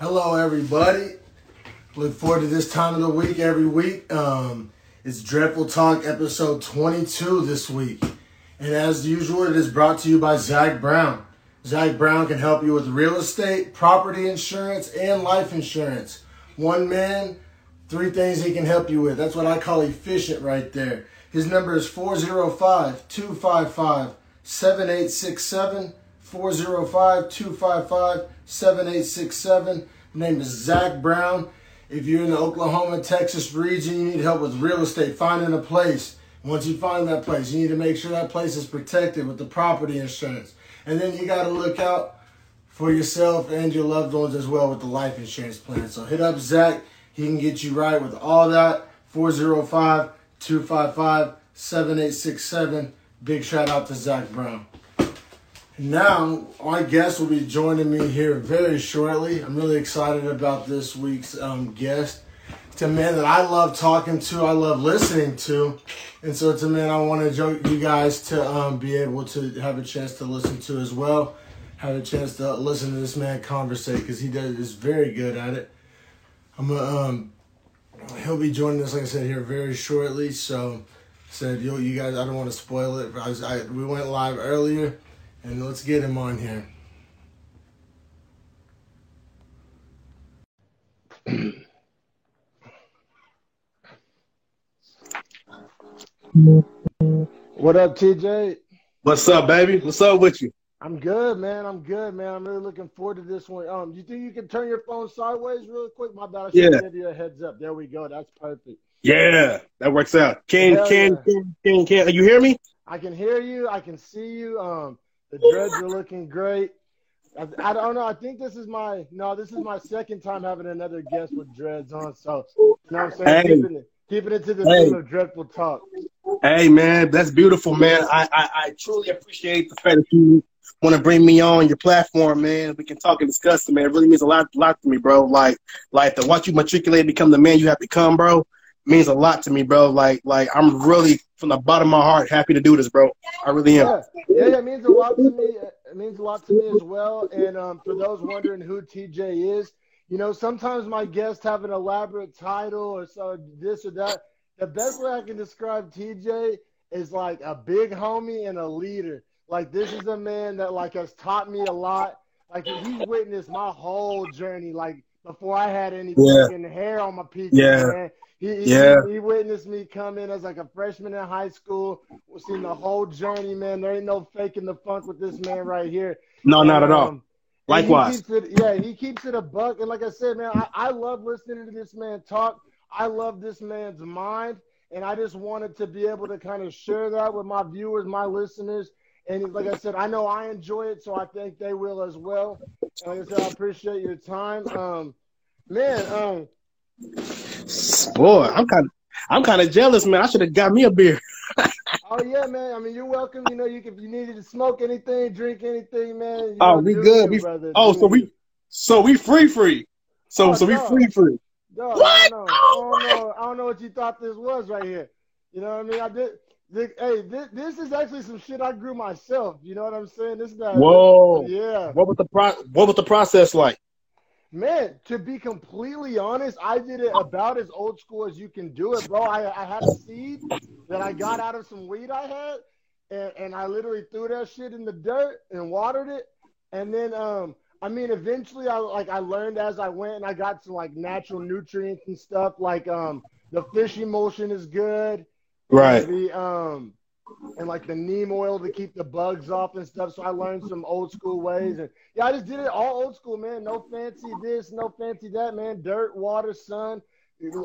Hello, everybody. Look forward to this time of the week every week. Um, it's Dreadful Talk episode 22 this week. And as usual, it is brought to you by Zach Brown. Zach Brown can help you with real estate, property insurance, and life insurance. One man, three things he can help you with. That's what I call efficient right there. His number is 405 255 7867. 405 255 7867. Name is Zach Brown. If you're in the Oklahoma, Texas region, you need help with real estate, finding a place. Once you find that place, you need to make sure that place is protected with the property insurance. And then you got to look out for yourself and your loved ones as well with the life insurance plan. So hit up Zach. He can get you right with all that. 405 255 7867. Big shout out to Zach Brown. Now, my guest will be joining me here very shortly. I'm really excited about this week's um, guest. It's a man that I love talking to, I love listening to, and so it's a man I want to you guys to um, be able to have a chance to listen to as well. Have a chance to listen to this man conversate because he does is very good at it. I'm um, he'll be joining us, like I said, here very shortly. So said, yo, you guys, I don't want to spoil it. I was, I, we went live earlier and let's get him on here. what up, TJ? What's up, baby? What's up with you? I'm good, man. I'm good, man. I'm really looking forward to this one. Um, you think you can turn your phone sideways real quick? My bad. I should yeah. give you a heads up. There we go. That's perfect. Yeah, that works out. Can can, yeah. can can can you hear me? I can hear you. I can see you. Um, the dreads are looking great. I, I, don't know. I think this is my no. This is my second time having another guest with dreads on. So you know what I'm saying. Hey. Keeping, it, keeping it to the hey. theme of dreadful talk. Hey man, that's beautiful, man. I, I, I truly appreciate the fact that you want to bring me on your platform, man. We can talk and discuss it, man. It really means a lot, lot to me, bro. Like, like to watch you matriculate, become the man you have become, bro means a lot to me, bro. Like, like I'm really from the bottom of my heart happy to do this, bro. I really am. Yeah, yeah, it means a lot to me. It means a lot to me as well. And um, for those wondering who TJ is, you know, sometimes my guests have an elaborate title or so this or that. The best way I can describe TJ is like a big homie and a leader. Like this is a man that like has taught me a lot. Like he's witnessed my whole journey. Like before I had any yeah. hair on my peak. Yeah. Man. He, yeah. He, he, witnessed me come in as like a freshman in high school. We've seen the whole journey, man. There ain't no faking the funk with this man right here. No, not at all. Um, Likewise. He it, yeah, he keeps it a buck. And like I said, man, I, I love listening to this man talk. I love this man's mind. And I just wanted to be able to kind of share that with my viewers, my listeners. And like I said, I know I enjoy it, so I think they will as well. And like I said, I appreciate your time. Um, man, um, Boy, I'm kind of I'm kind of jealous, man. I should have got me a beer. oh yeah, man. I mean, you're welcome. You know, you if you needed to smoke anything, drink anything, man. oh, we good. We, brother, oh, so we so we free free. So oh, so we free free. Dog, what? Oh, I don't, know. I don't know. I don't know what you thought this was right here. You know what I mean? I did. Hey, this, this is actually some shit I grew myself. You know what I'm saying? This is that. Whoa. Yeah. What was the pro- What was the process like? Man, to be completely honest, I did it about as old school as you can do it, bro. I, I had a seed that I got out of some weed I had, and, and I literally threw that shit in the dirt and watered it. And then, um, I mean, eventually, I like I learned as I went, and I got some like natural nutrients and stuff. Like, um, the fish emulsion is good. Right. The um, and like the neem oil to keep the bugs off and stuff. So I learned some old school ways, and yeah, I just did it all old school, man. No fancy this, no fancy that, man. Dirt, water, sun.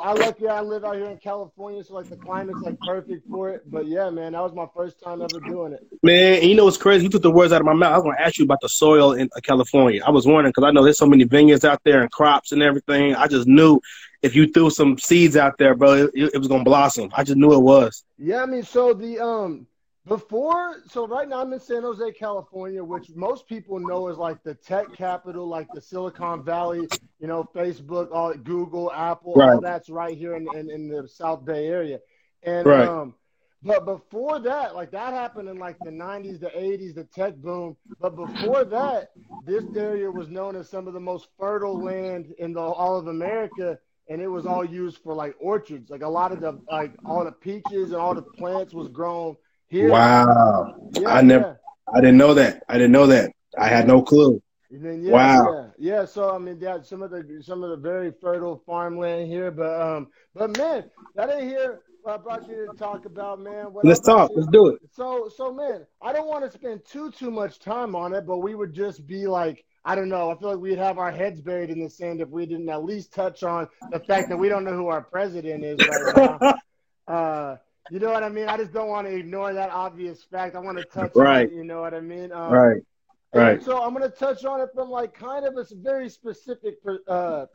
I lucky I live out here in California, so like the climate's like perfect for it. But yeah, man, that was my first time ever doing it. Man, you know what's crazy? You took the words out of my mouth. I was going to ask you about the soil in uh, California. I was wondering because I know there's so many vineyards out there and crops and everything. I just knew if you threw some seeds out there, bro, it, it was going to blossom. I just knew it was. Yeah, I mean, so the um before, so right now I'm in San Jose, California, which most people know is like the tech capital, like the Silicon Valley, you know, Facebook, all Google, Apple, right. all that's right here in, in, in, the South Bay area. And right. um, but before that, like that happened in like the 90s, the 80s, the tech boom. But before that, this area was known as some of the most fertile land in the all of America, and it was all used for like orchards. Like a lot of the like all the peaches and all the plants was grown here. Wow, yeah, I never, yeah. I didn't know that. I didn't know that. I had no clue. Then, yeah, wow. Yeah, yeah. So I mean, yeah, some of the some of the very fertile farmland here, but um, but man, that ain't here. What I brought you to talk about, man. What Let's talk. Let's do it. So, so man, I don't want to spend too too much time on it, but we would just be like, I don't know. I feel like we'd have our heads buried in the sand if we didn't at least touch on the fact that we don't know who our president is right now. uh, you know what I mean? I just don't want to ignore that obvious fact. I want to touch right. on it. You know what I mean? Um, right. Right. So I'm going to touch on it from like kind of a very specific uh,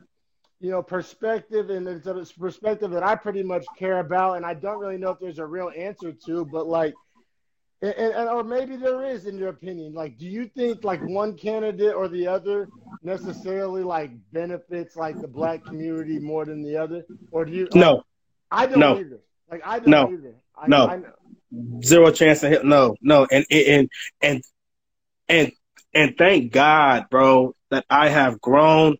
you know, perspective, and it's a perspective that I pretty much care about, and I don't really know if there's a real answer to, but like, and, and, or maybe there is in your opinion. Like, do you think like one candidate or the other necessarily like benefits like the black community more than the other, or do you? No, I don't no. either. Like, I don't no. either. I, no, I zero chance of hit. No, no, and and and and and thank God, bro, that I have grown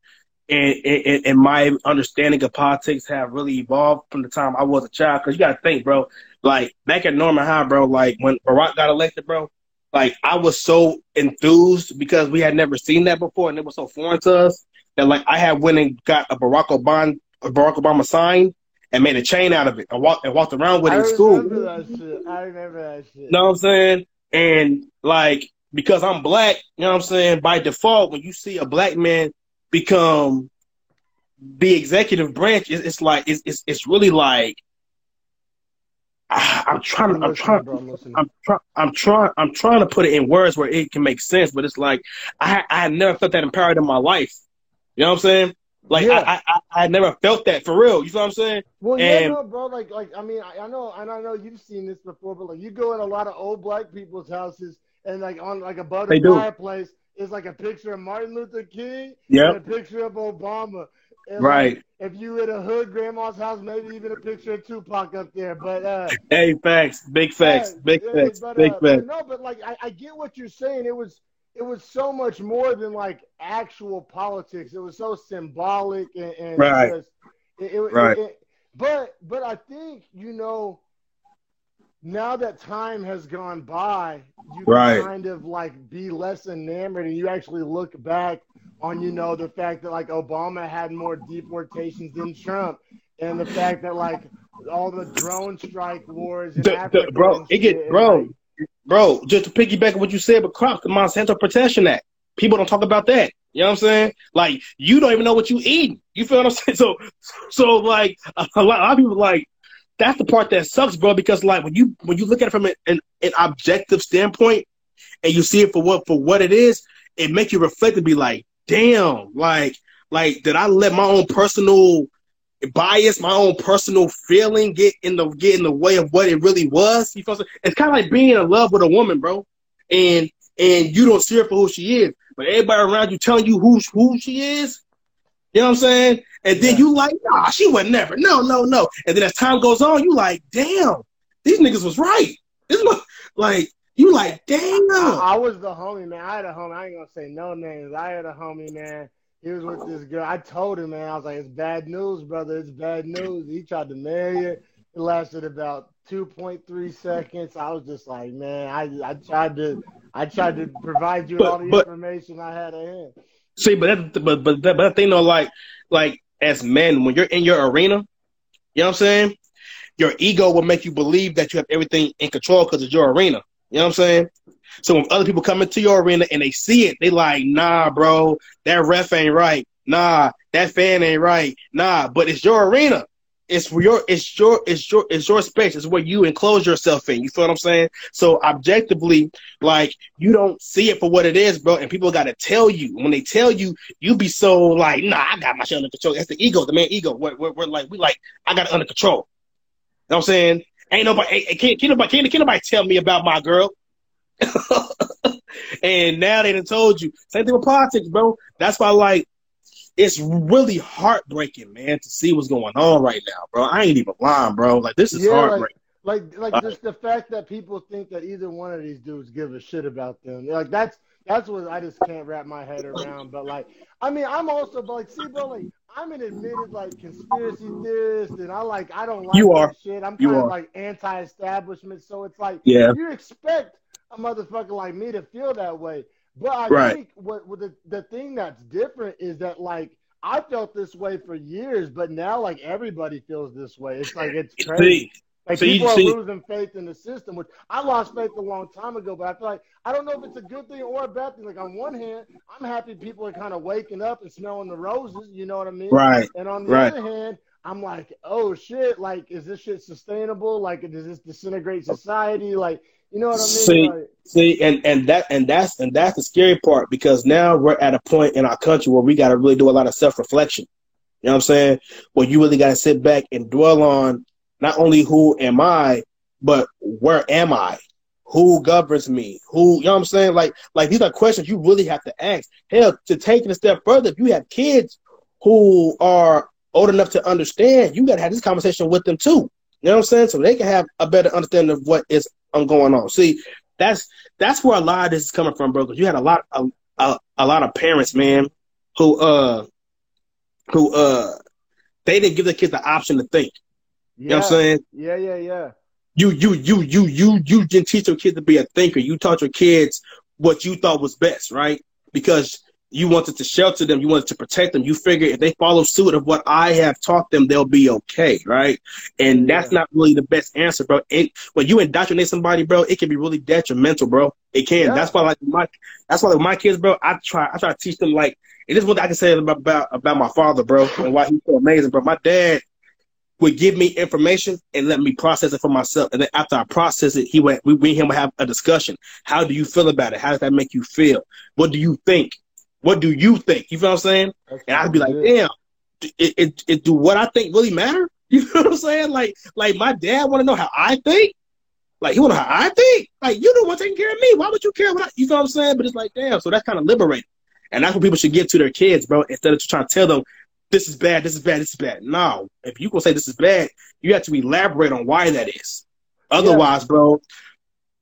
and, and, and, my understanding of politics have really evolved from the time I was a child. Cause you gotta think, bro, like back at Norman High, bro, like when Barack got elected, bro, like I was so enthused because we had never seen that before and it was so foreign to us that like I had went and got a Barack Obama, a Barack Obama sign and made a chain out of it and walked and walked around with it in school. That shit. I remember that shit. You Know what I'm saying? And like because I'm black, you know what I'm saying? By default, when you see a black man become the executive branch, it's, it's like it's, it's, it's really like I'm trying. to, I'm trying. I'm trying. I'm trying. I'm trying to put it in words where it can make sense. But it's like I I never felt that empowered in my life. You know what I'm saying? Like yeah. I, I I never felt that for real. You know what I'm saying? Well, and, yeah, no, bro. Like like I mean I, I know and I know you've seen this before, but like you go in a lot of old black people's houses and like on like above the fireplace is like a picture of Martin Luther King yep. and a picture of Obama. And right. Like, if you in a hood grandma's house, maybe even a picture of Tupac up there. But uh, hey, facts, big facts, yeah, big facts, but, big uh, facts. No, but like I, I get what you're saying. It was it was so much more than like actual politics. It was so symbolic and, and right. Just, it, it, right. It, but but I think you know now that time has gone by, you right. kind of like be less enamored and you actually look back on, you know, the fact that like Obama had more deportations than Trump and the fact that like all the drone strike wars in the, Africa. The, bro, it get, bro, like, bro, just to piggyback on what you said, but Croc, the Monsanto Protection Act. People don't talk about that. You know what I'm saying? Like you don't even know what you eat. You feel what I'm saying? So, so like a lot, a lot of people like that's the part that sucks, bro. Because like when you when you look at it from an, an, an objective standpoint, and you see it for what for what it is, it makes you reflect and be like, damn, like like did I let my own personal bias, my own personal feeling get in the get in the way of what it really was? You feel it's kind of like being in love with a woman, bro, and and you don't see her for who she is, but everybody around you telling you who who she is. You know what I'm saying? And then yeah. you like, nah, she would never. No, no, no. And then as time goes on, you like, damn, these niggas was right. This was like, you like, damn. I, I, was the homie, man. I had a homie. I ain't gonna say no names. I had a homie, man. He was with this girl. I told him, man. I was like, it's bad news, brother. It's bad news. He tried to marry her. It lasted about 2.3 seconds. I was just like, man, I I tried to I tried to provide you but, all the but, information I had at hand. See, but that, but but that, but that thing though, like like as men, when you're in your arena, you know what I'm saying? Your ego will make you believe that you have everything in control because it's your arena. You know what I'm saying? So when other people come into your arena and they see it, they like, nah, bro, that ref ain't right. Nah, that fan ain't right. Nah, but it's your arena. It's your, it's your, it's your, it's your space. It's where you enclose yourself in. You feel what I'm saying? So objectively, like you don't see it for what it is, bro. And people got to tell you. When they tell you, you be so like, nah, I got my shit under control. That's the ego, the man ego. We're, we're, we're like, we like, I got it under control. You know what I'm saying? Ain't nobody, can't, can't nobody, can't, can't nobody tell me about my girl. and now they done told you. Same thing with politics, bro. That's why, like, it's really heartbreaking, man, to see what's going on right now, bro. I ain't even lying, bro. Like this is yeah, heartbreaking. Like, like, like uh, just the fact that people think that either one of these dudes give a shit about them. Like that's that's what I just can't wrap my head around. But like, I mean, I'm also like, see, bro, like I'm an admitted like conspiracy theorist, and I like I don't like you are. shit. I'm you kind are. of like anti-establishment, so it's like yeah. you expect a motherfucker like me to feel that way. But I right. think what, what the the thing that's different is that like I felt this way for years, but now like everybody feels this way. It's like it's crazy. See, like so people you, are losing faith in the system, which I lost faith a long time ago. But I feel like I don't know if it's a good thing or a bad thing. Like on one hand, I'm happy people are kind of waking up and smelling the roses. You know what I mean? right. And on the Right. other hand, I'm like, oh shit! Like, is this shit sustainable? Like, does this disintegrate society? Like, you know what I mean? See, Like, See, and and that and that's and that's the scary part because now we're at a point in our country where we got to really do a lot of self reflection. You know what I'm saying? Where you really got to sit back and dwell on not only who am I, but where am I? Who governs me? Who you know what I'm saying? Like like these are questions you really have to ask. Hell, to take it a step further, if you have kids who are old enough to understand, you got to have this conversation with them too. You know what I'm saying? So they can have a better understanding of what is going on. See, that's that's where a lot of this is coming from, bro. Because you had a lot a, a, a lot of parents, man, who uh who uh they didn't give their kids the option to think. You know what I'm saying? Yeah, yeah, yeah. You you you you you you didn't teach your kids to be a thinker. You taught your kids what you thought was best, right? Because you wanted to shelter them, you wanted to protect them. You figure if they follow suit of what I have taught them, they'll be okay, right? And that's not really the best answer, bro. It, when you indoctrinate somebody, bro, it can be really detrimental, bro. It can. Yeah. That's why, like my, that's why like, my kids, bro. I try, I try to teach them like, and this is what I can say about about, about my father, bro, and why he's so amazing, bro. My dad would give me information and let me process it for myself. And then after I process it, he went, we, we and him would have a discussion. How do you feel about it? How does that make you feel? What do you think? What do you think? You feel what I'm saying? That's And I'd be like, damn, it, it, it, do what I think really matter? You know what I'm saying? Like, like my dad want to know how I think. Like, he want to know how I think. Like, you don't want taking care of me. Why would you care what I, you feel what I'm saying? But it's like, damn. So that's kind of liberating. And that's what people should give to their kids, bro. Instead of just trying to tell them, this is bad, this is bad, this is bad. No, if you gonna say this is bad, you have to elaborate on why that is. Otherwise, bro,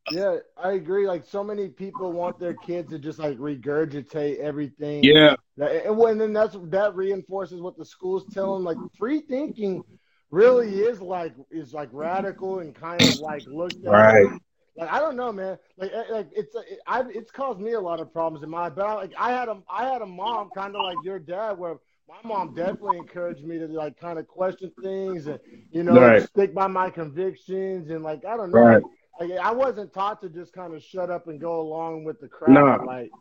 Yeah, I agree. Like so many people want their kids to just like regurgitate everything. yeah, And when then that's that reinforces what the schools tell them. Like free thinking really is like is like radical and kind of like looked at. Right. Like I don't know, man. Like eh, like it's it, I it's caused me a lot of problems in my. But I, like I had a I had a mom kind of like your dad where. My mom definitely encouraged me to like kind of question things and you know Right. stick by my convictions and like I don't know Right. I wasn't taught to just kind of shut up and go along with the crowd. No. Like,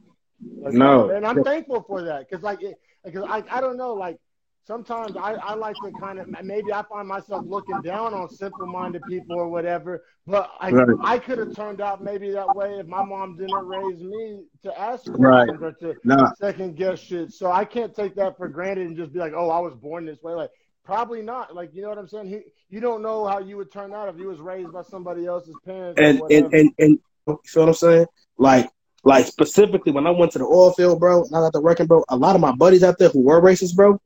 No. and I'm thankful for that because, like, because I, I don't know, like, sometimes I, I like to kind of maybe I find myself looking down on simple-minded people or whatever. But I, Right. I could have turned out maybe that way if my mom didn't raise me to ask Right. questions or to nah, second guess shit. So I can't take that for granted and just be like, oh, I was born this way. Like, probably not. Like, you know what I'm saying? He, you don't know how you would turn out if you was raised by somebody else's parents. and and, and and you feel what I'm saying? Like like specifically when I went to the oil field, bro, and I got to working, bro. A lot of my buddies out there who were racist, bro,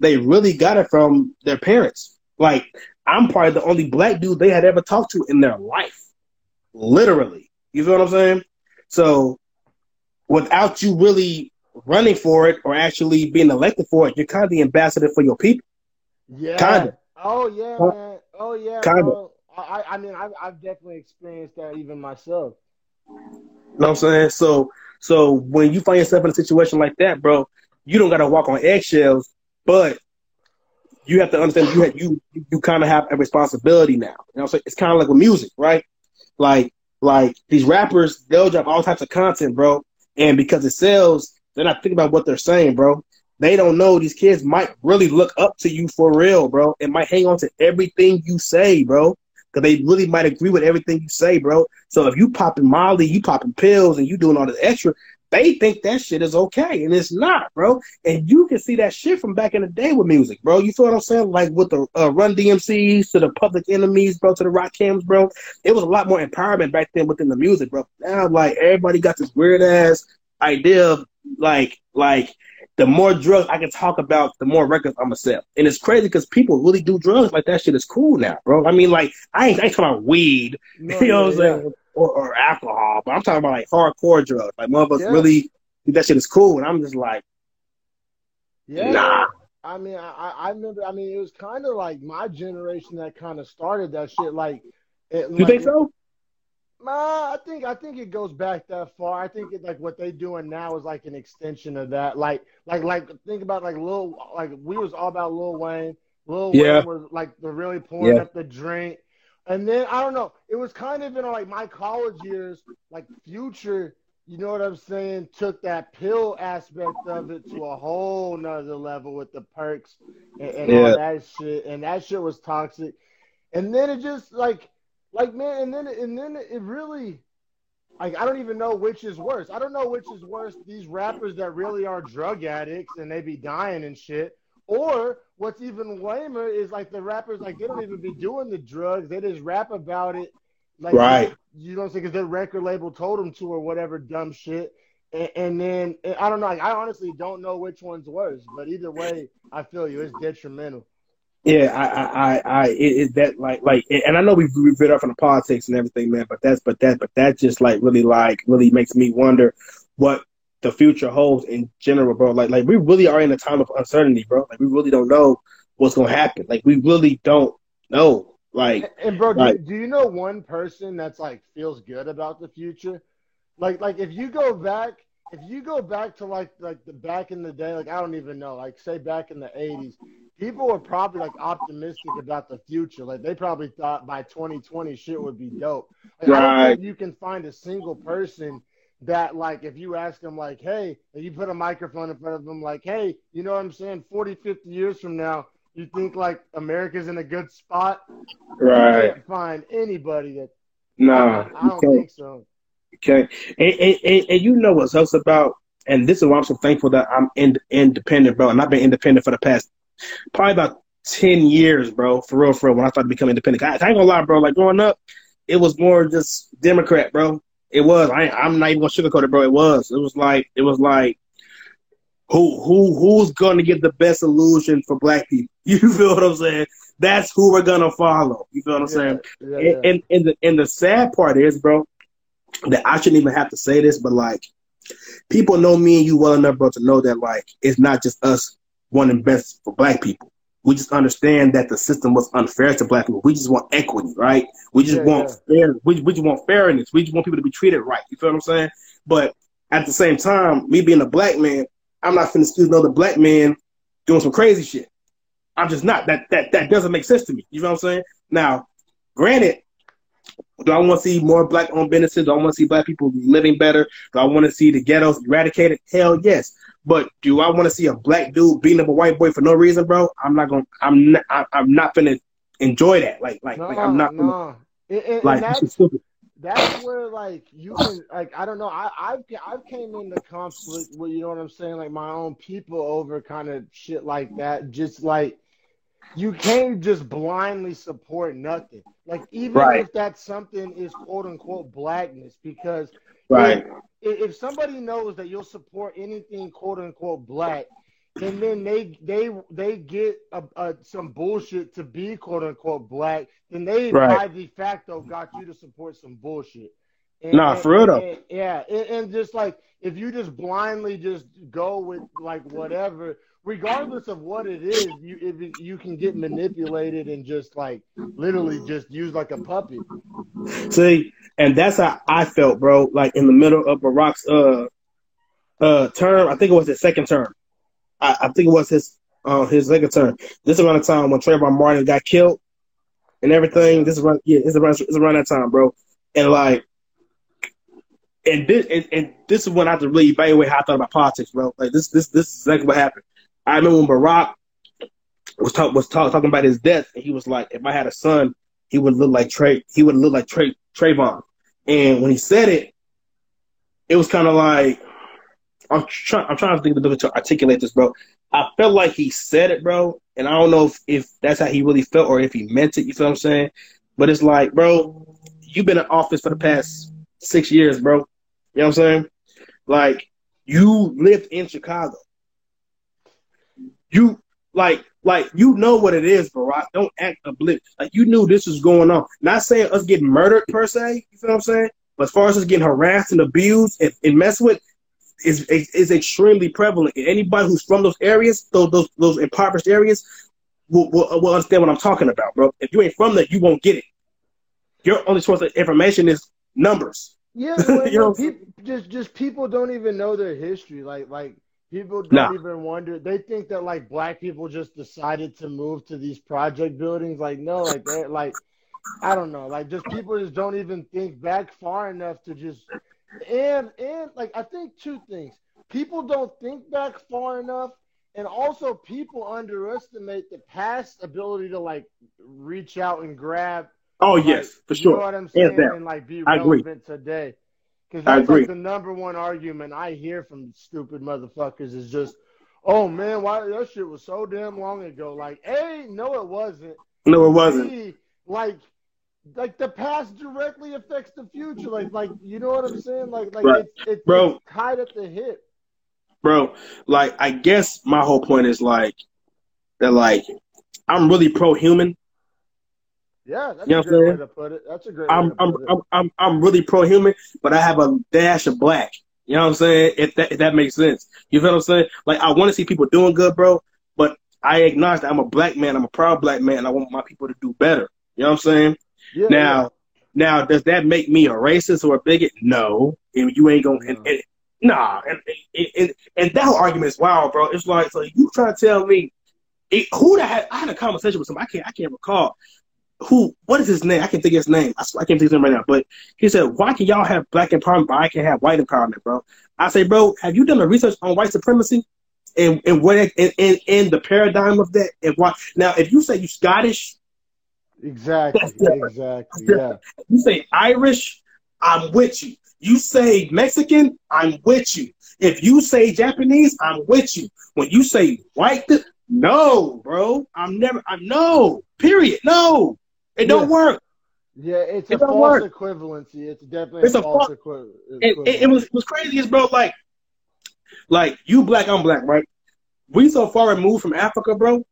they really got it from their parents. Like I'm probably the only black dude they had ever talked to in their life, literally. You feel what I'm saying? So without you really running for it or actually being elected for it, you're kind of the ambassador for your people. Yeah. Kinda. Oh yeah, man. Oh yeah. Kinda. I, I I mean, I've, I've definitely experienced that even myself. You know what I'm saying? So so when you find yourself in a situation like that, bro, you don't gotta walk on eggshells, but you have to understand you have, you you kind of have a responsibility now. You know saying? It's kind of like with music, right? Like like these rappers, they'll drop all types of content, bro, and because it sells, they're not thinking about what they're saying, bro. They don't know these kids might really look up to you for real, bro, and might hang on to everything you say, bro because they really might agree with everything you say, bro. So if you popping Molly, you popping pills, and you doing all this extra, they think that shit is okay, and it's not, bro. And you can see that shit from back in the day with music, bro. You feel what I'm saying? Like with the uh, Run DMCs to the Public Enemies, bro, to the Rakims, bro. It was a lot more empowerment back then within the music, bro. Now, like everybody got this weird ass idea of like, like the more drugs I can talk about, the more records I'm gonna sell. And it's crazy because people really do drugs like that shit is cool now, bro. I mean, like I ain't, I ain't talking about weed, No, you know what I'm yeah, saying? or, or alcohol, but I'm talking about like hardcore drugs. Like motherfuckers yeah. really that shit is cool, and I'm just like, yeah. Nah. I mean, I, I remember. I mean, it was kind of like my generation that kind of started that shit. Like, it, you like, think so? Nah, I think I think it goes back that far. I think it, like what they doing now is like an extension of that. Like, like, like think about like Lil, like we was all about Lil Wayne. Lil yeah. Wayne was like the really pouring yeah. up the drink, and then I don't know. It was kind of in like my college years, like Future you know what I'm saying, took that pill aspect of it to a whole nother level with the perks and, and yeah. all that shit. And that shit was toxic. And then it just like like man, and then and then it really like I don't even know which is worse. I don't know which is worse, these rappers that really are drug addicts and they be dying and shit. Or what's even lamer is like the rappers like they don't even be doing the drugs. They just rap about it like, right. You know what I'm saying? Because their record label told them to or whatever dumb shit. And, and then and I don't know. Like, I honestly don't know which one's worse, but either way, I feel you. It's detrimental. Yeah, I, I, I, I it, it, that like, like, and I know we've we've been off on the politics and everything, man. But that's, but that, but that just like really, like, really makes me wonder what the future holds in general, bro. Like, like we really are in a time of uncertainty, bro. Like, we really don't know what's gonna happen. Like, we really don't know. Like, and bro, like, do, do you know one person that's like feels good about the future? Like, like if you go back, if you go back to like like the back in the day, like I don't even know, like say back in the '80s, people were probably like optimistic about the future. Like they probably thought by 2020 shit would be dope. Like, right. I don't think you can find a single person that like if you ask them like, hey, and you put a microphone in front of them like, hey, you know what I'm saying? 40, 50 years from now, you think like America's in a good spot? Right. You can't find anybody that. No, I, I don't think so. Okay, and, and, and, and, you know what's else about, and this is why I'm so thankful that I'm in, independent, bro. And I've been independent for the past probably about ten years, bro. For real, for real. When I started becoming independent, I, I ain't gonna lie, bro. Like growing up, it was more just Democrat, bro. It was. I, I'm not even gonna sugarcoat it, bro. It was. It was like. It was like who who who's gonna get the best illusion for black people? You feel what I'm saying? That's who we're gonna follow. You feel what I'm yeah, saying? Yeah, yeah. And, and, and the and the sad part is, bro, that I shouldn't even have to say this, but like people know me and you well enough, bro, to know that like it's not just us wanting best for black people. We just understand that the system was unfair to black people. We just want equity, right? We just want fair. We, we just want fairness. We just want people to be treated right. You feel what I'm saying? But at the same time, me being a black man, I'm not finna excuse another black man doing some crazy shit. I'm just not. That that that doesn't make sense to me. You know what I'm saying? Now, granted, do I want to see more black owned businesses? Do I want to see black people living better? Do I want to see the ghettos eradicated? Hell yes. But do I want to see a black dude beating up a white boy for no reason, bro? I'm not gonna. I'm not. I'm not gonna enjoy that. Like, like, no, like I'm not. Gonna, no. And, and, like, and stupid that's where like you can like I don't know I I've I've came into conflict with you know what I'm saying like my own people over kind of shit like that just like you can't just blindly support nothing like even right. if that something is quote unquote blackness because right if, if somebody knows that you'll support anything quote unquote black and then they they they get a, a, some bullshit to be quote unquote black, then they right. by de facto got you to support some bullshit. And, nah, for real though. yeah, and, and, just like if you just blindly just go with like whatever, regardless of what it is, you if you can get manipulated and just like literally just use like a puppy. See, and that's how I felt, bro. Like in the middle of Barack's uh uh term, I think it was his second term I, I think it was his uh, his second term. This is around the time when Trayvon Martin got killed and everything. This is around yeah, it's around it's around that time, bro. And like, and this and, and this is when I had to really evaluate how I thought about politics, bro. Like this this this is exactly what happened. I remember when Barack was talk was talk, talking about his death, and he was like, if I had a son, he would look like Trey. He would look like Trey Trayvon. And when he said it, it was kind of like I'm trying. I'm trying to think of to articulate this, bro. I felt like he said it, bro, and I don't know if, if that's how he really felt or if he meant it. You feel what I'm saying? But it's like, bro, you've been in office for the past six years, bro. You know what I'm saying? Like, you lived in Chicago. You like, like you know what it is, bro. Don't act oblivious. Like you knew this was going on. Not saying us getting murdered per se. You feel what I'm saying? But as far as us getting harassed and abused and, and messed with, is, is extremely prevalent. Anybody who's from those areas, those those, those impoverished areas, will, will, will understand what I'm talking about, bro. If you ain't from there, you won't get it. Your only source of information is numbers. Yeah, you know, people, just just people don't even know their history. Like like people don't nah. even wonder. They think that like black people just decided to move to these project buildings. Like no, like they like I don't know. Like just people just don't even think back far enough to just and and like I think two things. People don't think back far enough, and also people underestimate the past ability to like reach out and grab. Oh like, yes, for sure. You know what I'm saying? And like be relevant today. Because that's like the number one argument I hear from stupid motherfuckers is just, oh man, why that shit was so damn long ago. Like, A, no, it wasn't. No, it wasn't. Like like the past directly affects the future. Like like you know what I'm saying? Like like right. it's, it's, bro it's tied at the hip. Bro, like I guess my whole point is like that like I'm really pro human. Yeah, that's you know a great way to put it. That's a great I'm I'm, I'm, I'm I'm really pro human, but I have a dash of black. You know what I'm saying? If that if that makes sense. You feel what I'm saying? Like I want to see people doing good, bro, but I acknowledge that I'm a black man, I'm a proud black man, I want my people to do better. You know what I'm saying? Yeah, now, yeah. now, does that make me a racist or a bigot? No, and you ain't gonna. And, and, nah, and, and, and that whole argument is wild, bro. It's like so you trying to tell me it, who the I had a conversation with somebody. I can't I can't recall who what is his name? I can't think of his name. I, I can't think of his name right now. But he said, "Why can y'all have black empowerment, but I can have white empowerment, bro?" I say, bro, have you done the research on white supremacy? And and what and, and, and the paradigm of that and why now if you say you Scottish Exactly. Exactly. Yeah. You say Irish, I'm with you. You say Mexican, I'm with you. If you say Japanese, I'm with you. When you say white, no, bro. I'm never. I'm no. Period. No. It don't yeah. work. Yeah, it's it a false work. equivalency. It's definitely it's a false, false equi- it, it, it, was it was crazy as bro. Like, like you black, I'm black, right? We so far removed from Africa, bro.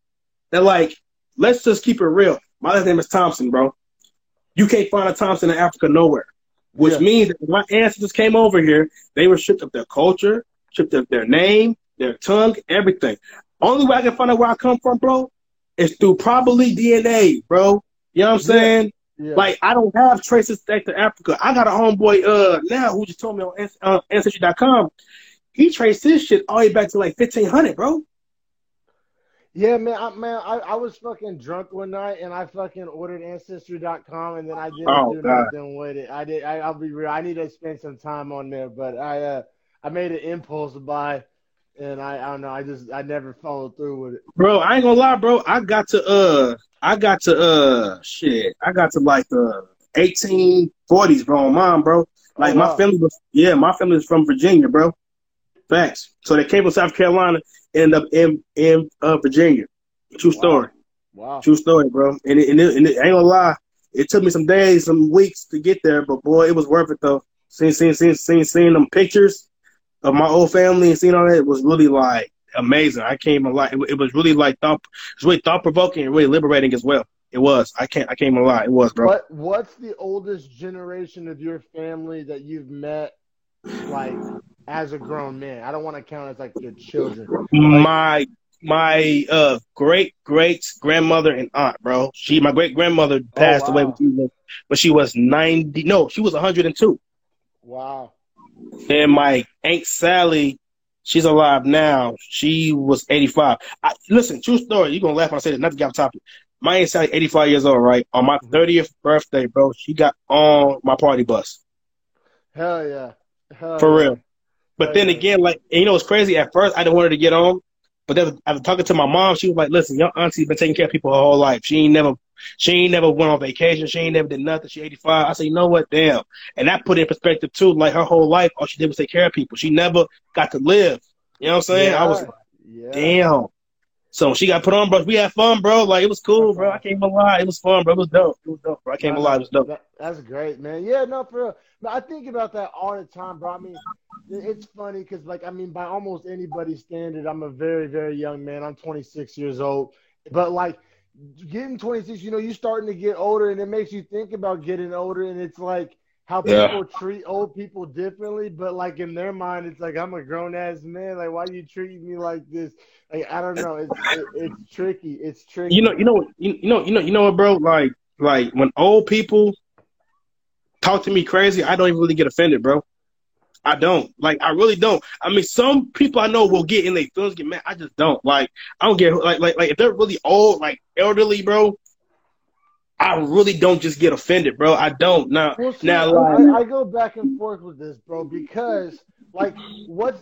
That like, let's just keep it real. My last name is Thompson, bro. You can't find a Thompson in Africa nowhere. Which yeah. means that my ancestors came over here, they were stripped of their culture, stripped of their name, their tongue, everything. Only way I can find out where I come from, bro, is through probably DNA, bro. You know what I'm saying? Yeah. Like I don't have traces back to Africa. I got a homeboy uh now who just told me on uh, ancestry.com. He traced his shit all the way back to like 1500, bro. Yeah, man, I, man, I, I was fucking drunk one night and I fucking ordered ancestry.com and then I didn't oh, do God. nothing with it. I did. I, will be real. I need to spend some time on there, but I uh I made an impulse buy and I, I don't know. I just I never followed through with it. Bro, I ain't gonna lie, bro. I got to uh, I got to uh, shit. I got to like the 1840s, bro. Mom, bro. Like oh, wow. my family was, yeah, my family is from Virginia, bro. Facts. So they came from South Carolina end up in in uh, Virginia. True story. Wow. wow. True story, bro. And it, and, it, and it, ain't gonna lie, it took me some days, some weeks to get there, but boy, it was worth it though. Seeing seeing seeing seeing, seeing them pictures of my old family and seeing all that it was really like amazing. I came a lot. It, it was really like thought. It was really thought provoking and really liberating as well. It was. I can't. I came a lot. It was, bro. What What's the oldest generation of your family that you've met? Like as a grown man. I don't want to count as like your children. My my uh great great grandmother and aunt, bro. She my great grandmother oh, passed oh, wow. away, but she was ninety. No, she was one hundred and two. Wow. And my aunt Sally, she's alive now. She was eighty five. I, Listen, true story. You're gonna laugh when I say that. Not to get off topic. My aunt Sally, eighty five years old, right? On my mm-hmm. thirtieth birthday, bro, she got on my party bus. Hell yeah. Hell For yeah. real. But then again, like you know, it's crazy. At first, I didn't want her to get on, but then after talking to my mom, she was like, "Listen, your auntie's been taking care of people her whole life. She ain't never, she ain't never went on vacation. She ain't never did nothing. She 85." I said, "You know what? Damn." And that put it in perspective too. Like her whole life, all she did was take care of people. She never got to live. You know what I'm saying? Yeah. I was like, yeah. "Damn." So she got put on, bro. We had fun, bro. Like it was cool, bro. I can't lie. It was fun, bro. It was dope. It was dope, bro. I can't lie. It was dope. that's great, man. Yeah, no, for real. I think about that all the time, bro. I mean, it's funny because, like, I mean, by almost anybody's standard, I'm a very, very young man. I'm 26 years old, but like, getting 26, you know, you're starting to get older, and it makes you think about getting older, and it's like how people yeah. treat old people differently, but like in their mind, it's like I'm a grown ass man. Like, why you treating me like this? Like, I don't know. It's it, it's tricky. It's tricky. You know, you know, you, you know, you know, you know what, bro? Like, like when old people talk to me crazy, I don't even really get offended, bro. I don't. Like, I really don't. I mean, some people I know will get in their feelings, get mad. I just don't. Like, I don't get like like like if they're really old, like elderly, bro. I really don't just get offended, bro. I don't. Now, well, see, now, like, I, I, go back and forth with this, bro, because like what,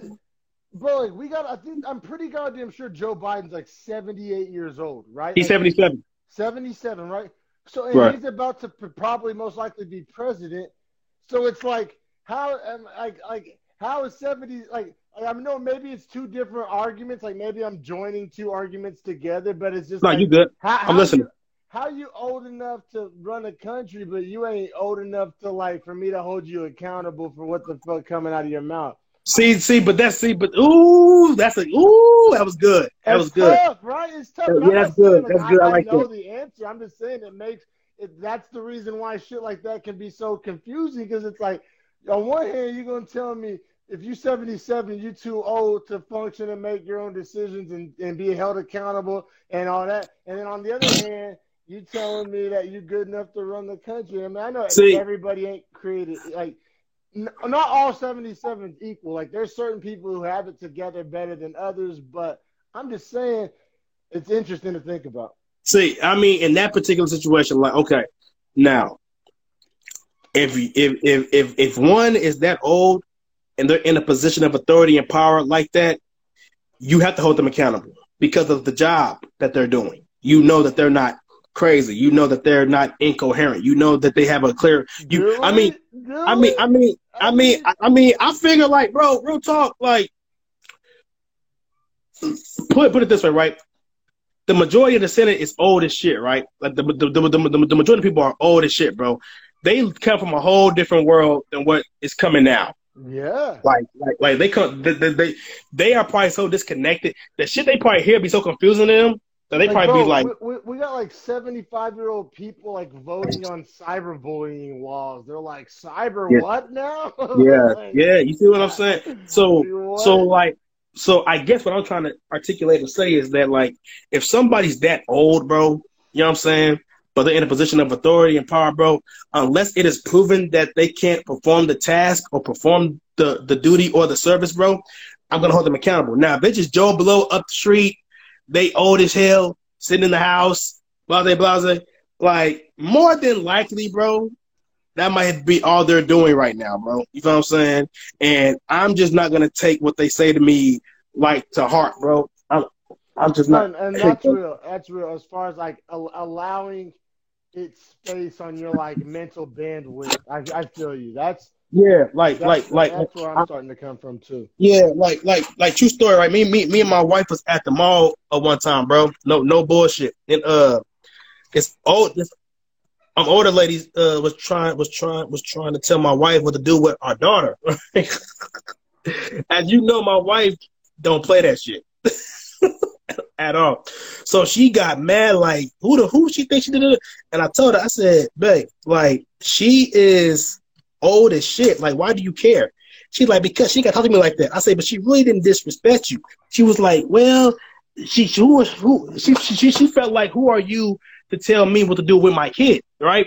bro? Like we got. I think I'm pretty goddamn sure Joe Biden's like 78 years old, right? He's 77. 77, right? So and right. he's about to probably most likely be president. So it's like how am like like how is 70 like I I know maybe it's two different arguments. Like maybe I'm joining two arguments together, but it's just no. Like, you good? How, I'm listening how you old enough to run a country, but you ain't old enough to like for me to hold you accountable for what the fuck coming out of your mouth. See, see, but that's see, but ooh, that's like ooh, that was good. That was good. Tough, right? It's tough. Yeah, that's good. Saying, that's good. I, I like know that. the answer. I'm just saying it makes it. That's the reason why shit like that can be so confusing because it's like on one hand you're gonna tell me if you're 77, you're too old to function and make your own decisions and, and be held accountable and all that. And then on the other hand, you telling me that you're good enough to run the country. I mean, I know See, everybody ain't created like not all 77s equal. Like there's certain people who have it together better than others, but I'm just saying it's interesting to think about. See, I mean, in that particular situation, like, okay, now if if if if if one is that old and they're in a position of authority and power like that, you have to hold them accountable because of the job that they're doing. You know that they're not crazy. You know that they're not incoherent. You know that they have a clear. You, really? I mean, really? I mean, I mean, I mean, I mean, I figure like, bro, real talk, like, put put it this way, right? The majority of the Senate is old as shit, right? Like the the, the, the, the majority of people are old as shit, bro. They come from a whole different world than what is coming now. Yeah. Like, like, like they come, they, they, they are probably so disconnected. The shit they probably hear be so confusing to them so they like, probably bro, be like, we, we, got like seventy-five year old people like voting on cyberbullying laws. They're like, cyber yeah. what now? yeah, like, yeah. You see what I'm saying? So, so like, so I guess what I'm trying to articulate and say is that like, if somebody's that old, bro, you know what I'm saying? But they're in a position of authority and power, bro. Unless it is proven that they can't perform the task or perform the the duty or the service, bro, I'm gonna hold them accountable. Now, if they just Joe Blow up the street they old as hell, sitting in the house, blase blase. Like more than likely, bro, that might be all they're doing right now, bro. You know what I'm saying? And I'm just not gonna take what they say to me like to heart, bro. I'm, I'm just not. And, and that's real. That's real. As far as like allowing its space on your like mental bandwidth, I, I feel you. That's yeah, like that's, like like that's where I'm starting to come from too. Yeah, like like like true story, right? Me me me and my wife was at the mall at one time, bro. No no bullshit. And uh, it's old. This um older ladies uh was trying was trying was trying to tell my wife what to do with our daughter. As you know, my wife don't play that shit. at all. So she got mad, like, who the who she thinks she did it? And I told her, I said, babe, like, she is old as shit. Like, why do you care? She's like, because she got talk to me like that. I say, but she really didn't disrespect you. She was like, well, she who, who she, she she felt like, who are you to tell me what to do with my kid, right?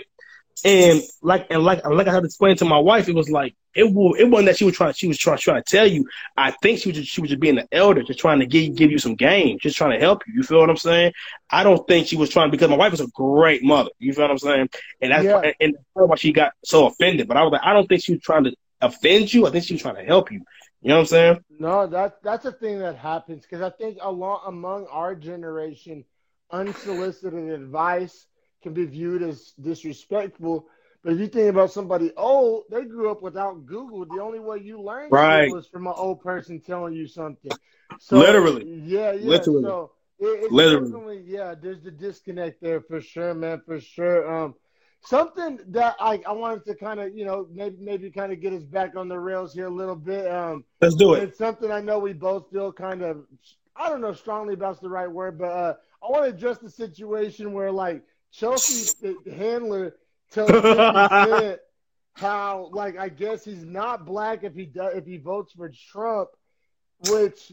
And like and like like I had to explain to my wife, it was like it it wasn't that she was trying she was trying trying to tell you. I think she was just, she was just being an elder, just trying to give give you some game, just trying to help you. You feel what I'm saying? I don't think she was trying because my wife is a great mother. You feel what I'm saying? And that's yeah. and, that's why she got so offended. But I was like, I don't think she was trying to offend you. I think she was trying to help you. You know what I'm saying? No, that that's a thing that happens because I think along among our generation, unsolicited advice can be viewed as disrespectful. But if you think about somebody old, they grew up without Google. The only way you learned right. was from an old person telling you something. So, Literally. Yeah, yeah. Literally. So it, it's Literally. definitely, yeah, there's the disconnect there for sure, man, for sure. Um, something that I, I wanted to kind of, you know, maybe maybe kind of get us back on the rails here a little bit. Um, Let's do it. It's something I know we both feel kind of, I don't know, strongly about the right word, but uh, I want to address the situation where like Chelsea the handler tells 50 Cent, how like I guess he's not black if he does if he votes for Trump, which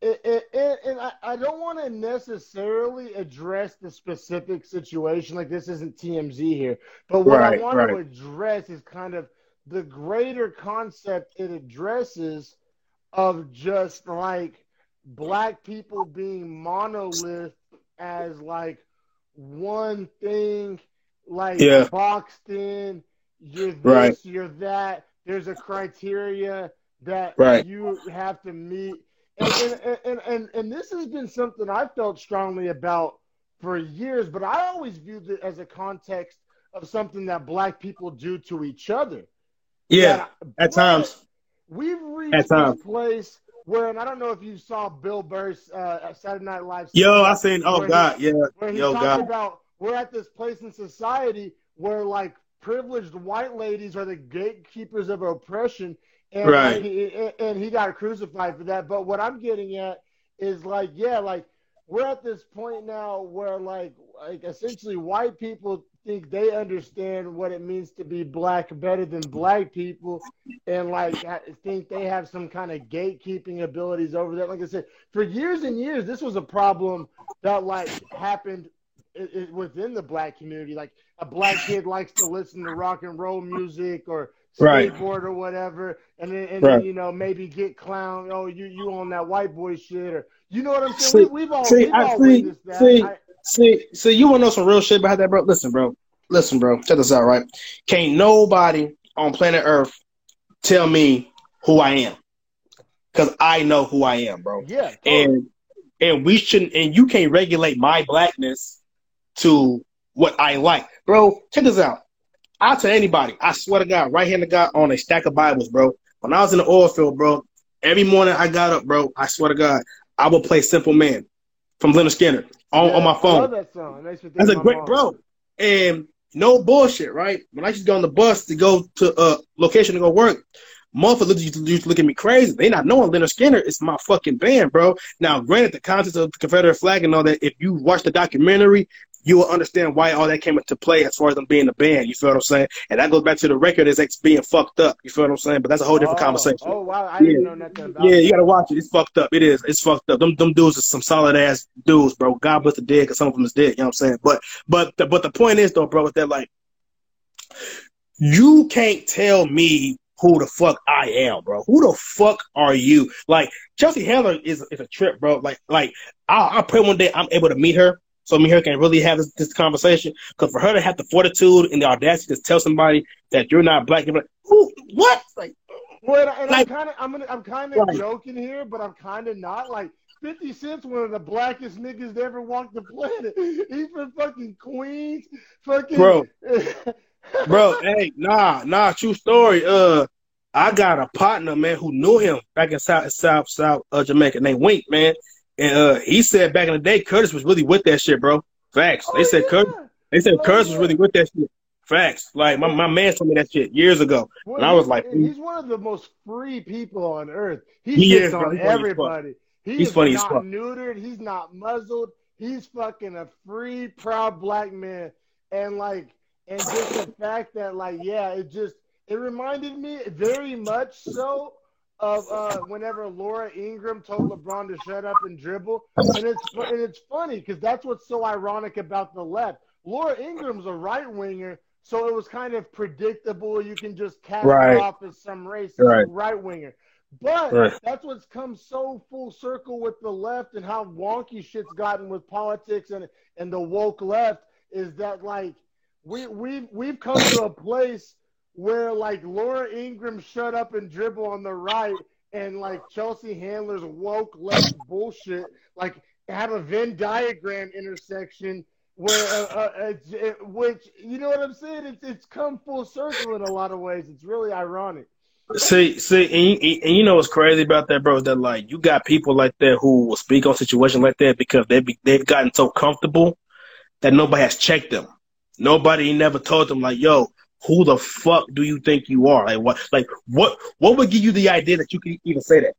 it, and I, I don't want to necessarily address the specific situation. Like this isn't TMZ here, but what right, I want right. to address is kind of the greater concept it addresses of just like black people being monolith as like one thing, like yeah. boxed in. You're this, right. you're that. There's a criteria that right. you have to meet and, and, and, and, and this has been something I felt strongly about for years, but I always viewed it as a context of something that black people do to each other. Yeah, at times. We've reached at times. this place where, and I don't know if you saw Bill Burr's uh, Saturday Night Live. Yo, I seen. Oh God, he, yeah. Where he Yo, God. about we're at this place in society where like privileged white ladies are the gatekeepers of oppression, and right. He, and he got crucified for that. But what I'm getting at is like, yeah, like we're at this point now where like like essentially white people think they understand what it means to be black better than black people and like I think they have some kind of gatekeeping abilities over that like i said for years and years this was a problem that like happened within the black community like a black kid likes to listen to rock and roll music or skateboard right. or whatever, and then and right. then, you know maybe get clown. Oh, you you on that white boy shit, or you know what I'm saying? See, we, have all see, we've all see, that. See, I, see, see, you want to know some real shit about that, bro? Listen, bro. Listen, bro. Check this out, right? Can't nobody on planet Earth tell me who I am, because I know who I am, bro. Yeah, and and we shouldn't, and you can't regulate my blackness to what I like, bro. Check this out. I'll tell anybody, I swear to God, right hand of God on a stack of Bibles, bro. When I was in the oil field, bro, every morning I got up, bro, I swear to God, I would play Simple Man from Lynyrd Skynyrd on, yeah, on my phone. I love that song. That's a great, mom. bro. And no bullshit, right? When I used to go on the bus to go to a uh, location to go work, motherfuckers used to, used to look at me crazy. They not knowing Lynyrd Skynyrd is my fucking band, bro. Now, granted, the context of the Confederate flag and all that, if you watch the documentary, you will understand why all that came into play as far as them being a band. You feel what I'm saying? And that goes back to the record as X being fucked up. You feel what I'm saying? But that's a whole different oh, conversation. Oh wow, I yeah. didn't know nothing about. Yeah, you gotta watch it. It's fucked up. It is. It's fucked up. Them them dudes are some solid ass dudes, bro. God bless the dead, because some of them is dead. You know what I'm saying? But but the, but the point is though, bro, is that like you can't tell me who the fuck I am, bro. Who the fuck are you? Like Chelsea Handler is is a trip, bro. Like like I I pray one day I'm able to meet her so me here can really have this, this conversation. Because for her to have the fortitude and the audacity to tell somebody that you're not black, you're like, who, what? Like, well, and like, I'm kind of, I'm, gonna, I'm kind of joking here, but I'm kind of not. Like, 50 Cent's one of the blackest niggas that ever walked the planet. He's from fucking Queens, fucking. Bro, bro, hey, nah, nah, true story. Uh, I got a partner, man, who knew him back in South, South, South uh, Jamaica named Wink, man. And uh, he said back in the day, Curtis was really with that shit, bro. Facts. Oh, they said yeah. Curtis. They said oh, Curtis yeah. was really with that shit. Facts. Like my, my man told me that shit years ago, well, and I was like, he's one of the most free people on earth. He he is, on everybody. He he's funny not neutered. He's not muzzled. He's fucking a free, proud black man. And like, and just the fact that like, yeah, it just it reminded me very much so of uh, whenever Laura Ingraham told LeBron to shut up and dribble, and it's and it's funny because that's what's so ironic about the left. Laura Ingraham's a right winger, so it was kind of predictable. You can just cast right. off as some racist right, winger. But right. that's what's come so full circle with the left and how wonky shit's gotten with politics and and the woke left is that like we we've we've come to a place where like Laura Ingraham shut up and dribble on the right, and like Chelsea Handler's woke left bullshit, like have a Venn diagram intersection where uh, uh, it, which you know what I'm saying? It's it's come full circle in a lot of ways. It's really ironic. See, see, and you, and you know what's crazy about that, bro? Is that like you got people like that who will speak on situations like that because they be, they've gotten so comfortable that nobody has checked them. Nobody never told them like, "Yo, who the fuck do you think you are? Like what? Like what? What would give you the idea that you could even say that?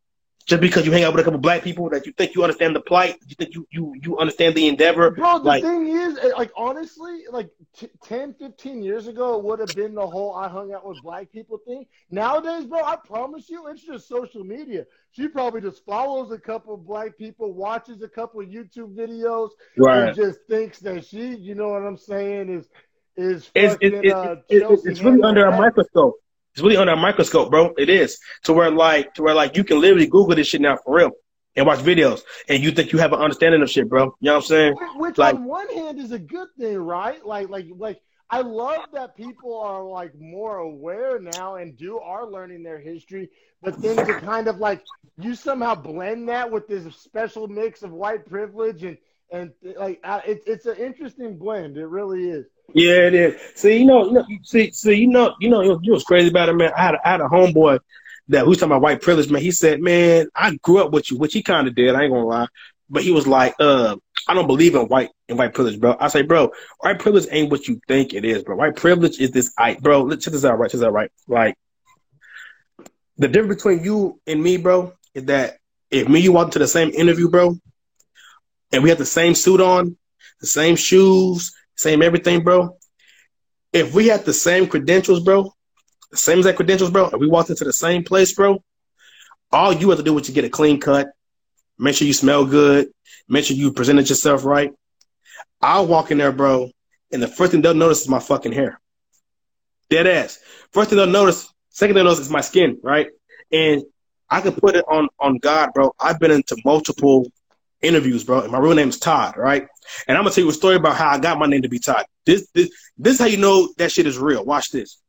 just because you hang out with a couple black people that you think you understand the plight, you think you you you understand the endeavor. Bro, the like, thing is, eh, like honestly, like t- 10, 15 years ago, it would have been the whole "I hung out with black people" thing. Nowadays, bro, I promise you, it's just social media. She probably just follows a couple of black people, watches a couple of YouTube videos, right. and just thinks that she, you know what I'm saying, is is it's, fucking, it, uh, it, it's really under a microscope. It's really under a microscope, bro. It is to where like to where like you can literally Google this shit now for real and watch videos, and you think you have an understanding of shit, bro. You know what I'm saying? Which like, on one hand is a good thing, right? Like like like I love that people are like more aware now and do are learning their history, but then to kind of like you somehow blend that with this special mix of white privilege and and like it's it's an interesting blend. It really is. Yeah, it is. See, you know, you know, see, see, you know, you know, you was crazy about it, man. I had, a, I had a homeboy that who's talking about white privilege, man. He said, man, I grew up with you, which he kind of did. I ain't gonna lie, but he was like, uh, I don't believe in white in white privilege, bro. I say, bro, white privilege ain't what you think it is, bro. White privilege is this, I, bro. Let's check this out, right? Check this out, right? Like, the difference between you and me, bro, is that if me you walk into the same interview, bro, and we have the same suit on, the same shoes, same everything, bro. If we had the same credentials, bro, the same exact credentials, bro, and we walked into the same place, bro, all you have to do was to get a clean cut, make sure you smell good, make sure you presented yourself right. I'll walk in there, bro, and the first thing they'll notice is my fucking hair. Dead ass. First thing they'll notice, second thing they'll notice is my skin, right? And I can put it on on God, bro. I've been into multiple interviews, bro. And my real name is Todd, right? And I'm gonna tell you a story about how I got my name to be Todd. This this this is how you know that shit is real. Watch this.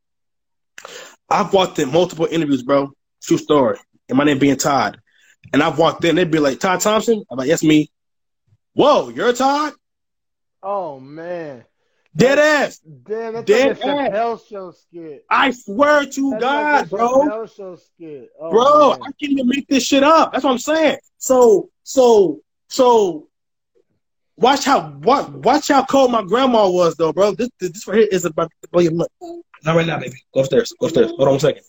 I've walked in multiple interviews, bro. True story. And my name being Todd. And I've walked in, they'd be like, Todd Thompson? I'm like, yes, me. Whoa, you're Todd? Oh man. Dead ass. Damn, that's Dead like a ass. Chappelle show skit. I swear to that's God, like bro. show skit. Oh, bro, man. I can't even make this shit up. That's what I'm saying. So, so, so, watch how watch, watch how cold my grandma was, though, bro. This this right here is about to blow your mind. Not right now, baby. Go upstairs. Go upstairs. Hold on a second.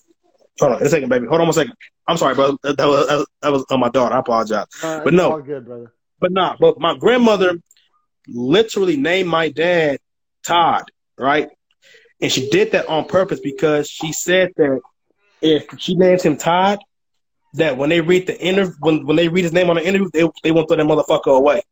Hold on a second, baby. Hold on a second. I'm sorry, bro. That, that was that was on uh, my daughter. I apologize. Right, but no, good, brother. But nah, but my grandmother literally named my dad Todd, right? And she did that on purpose because she said that if she names him Todd, that when they read the interview, when, when they read his name on the interview, they they won't throw that motherfucker away.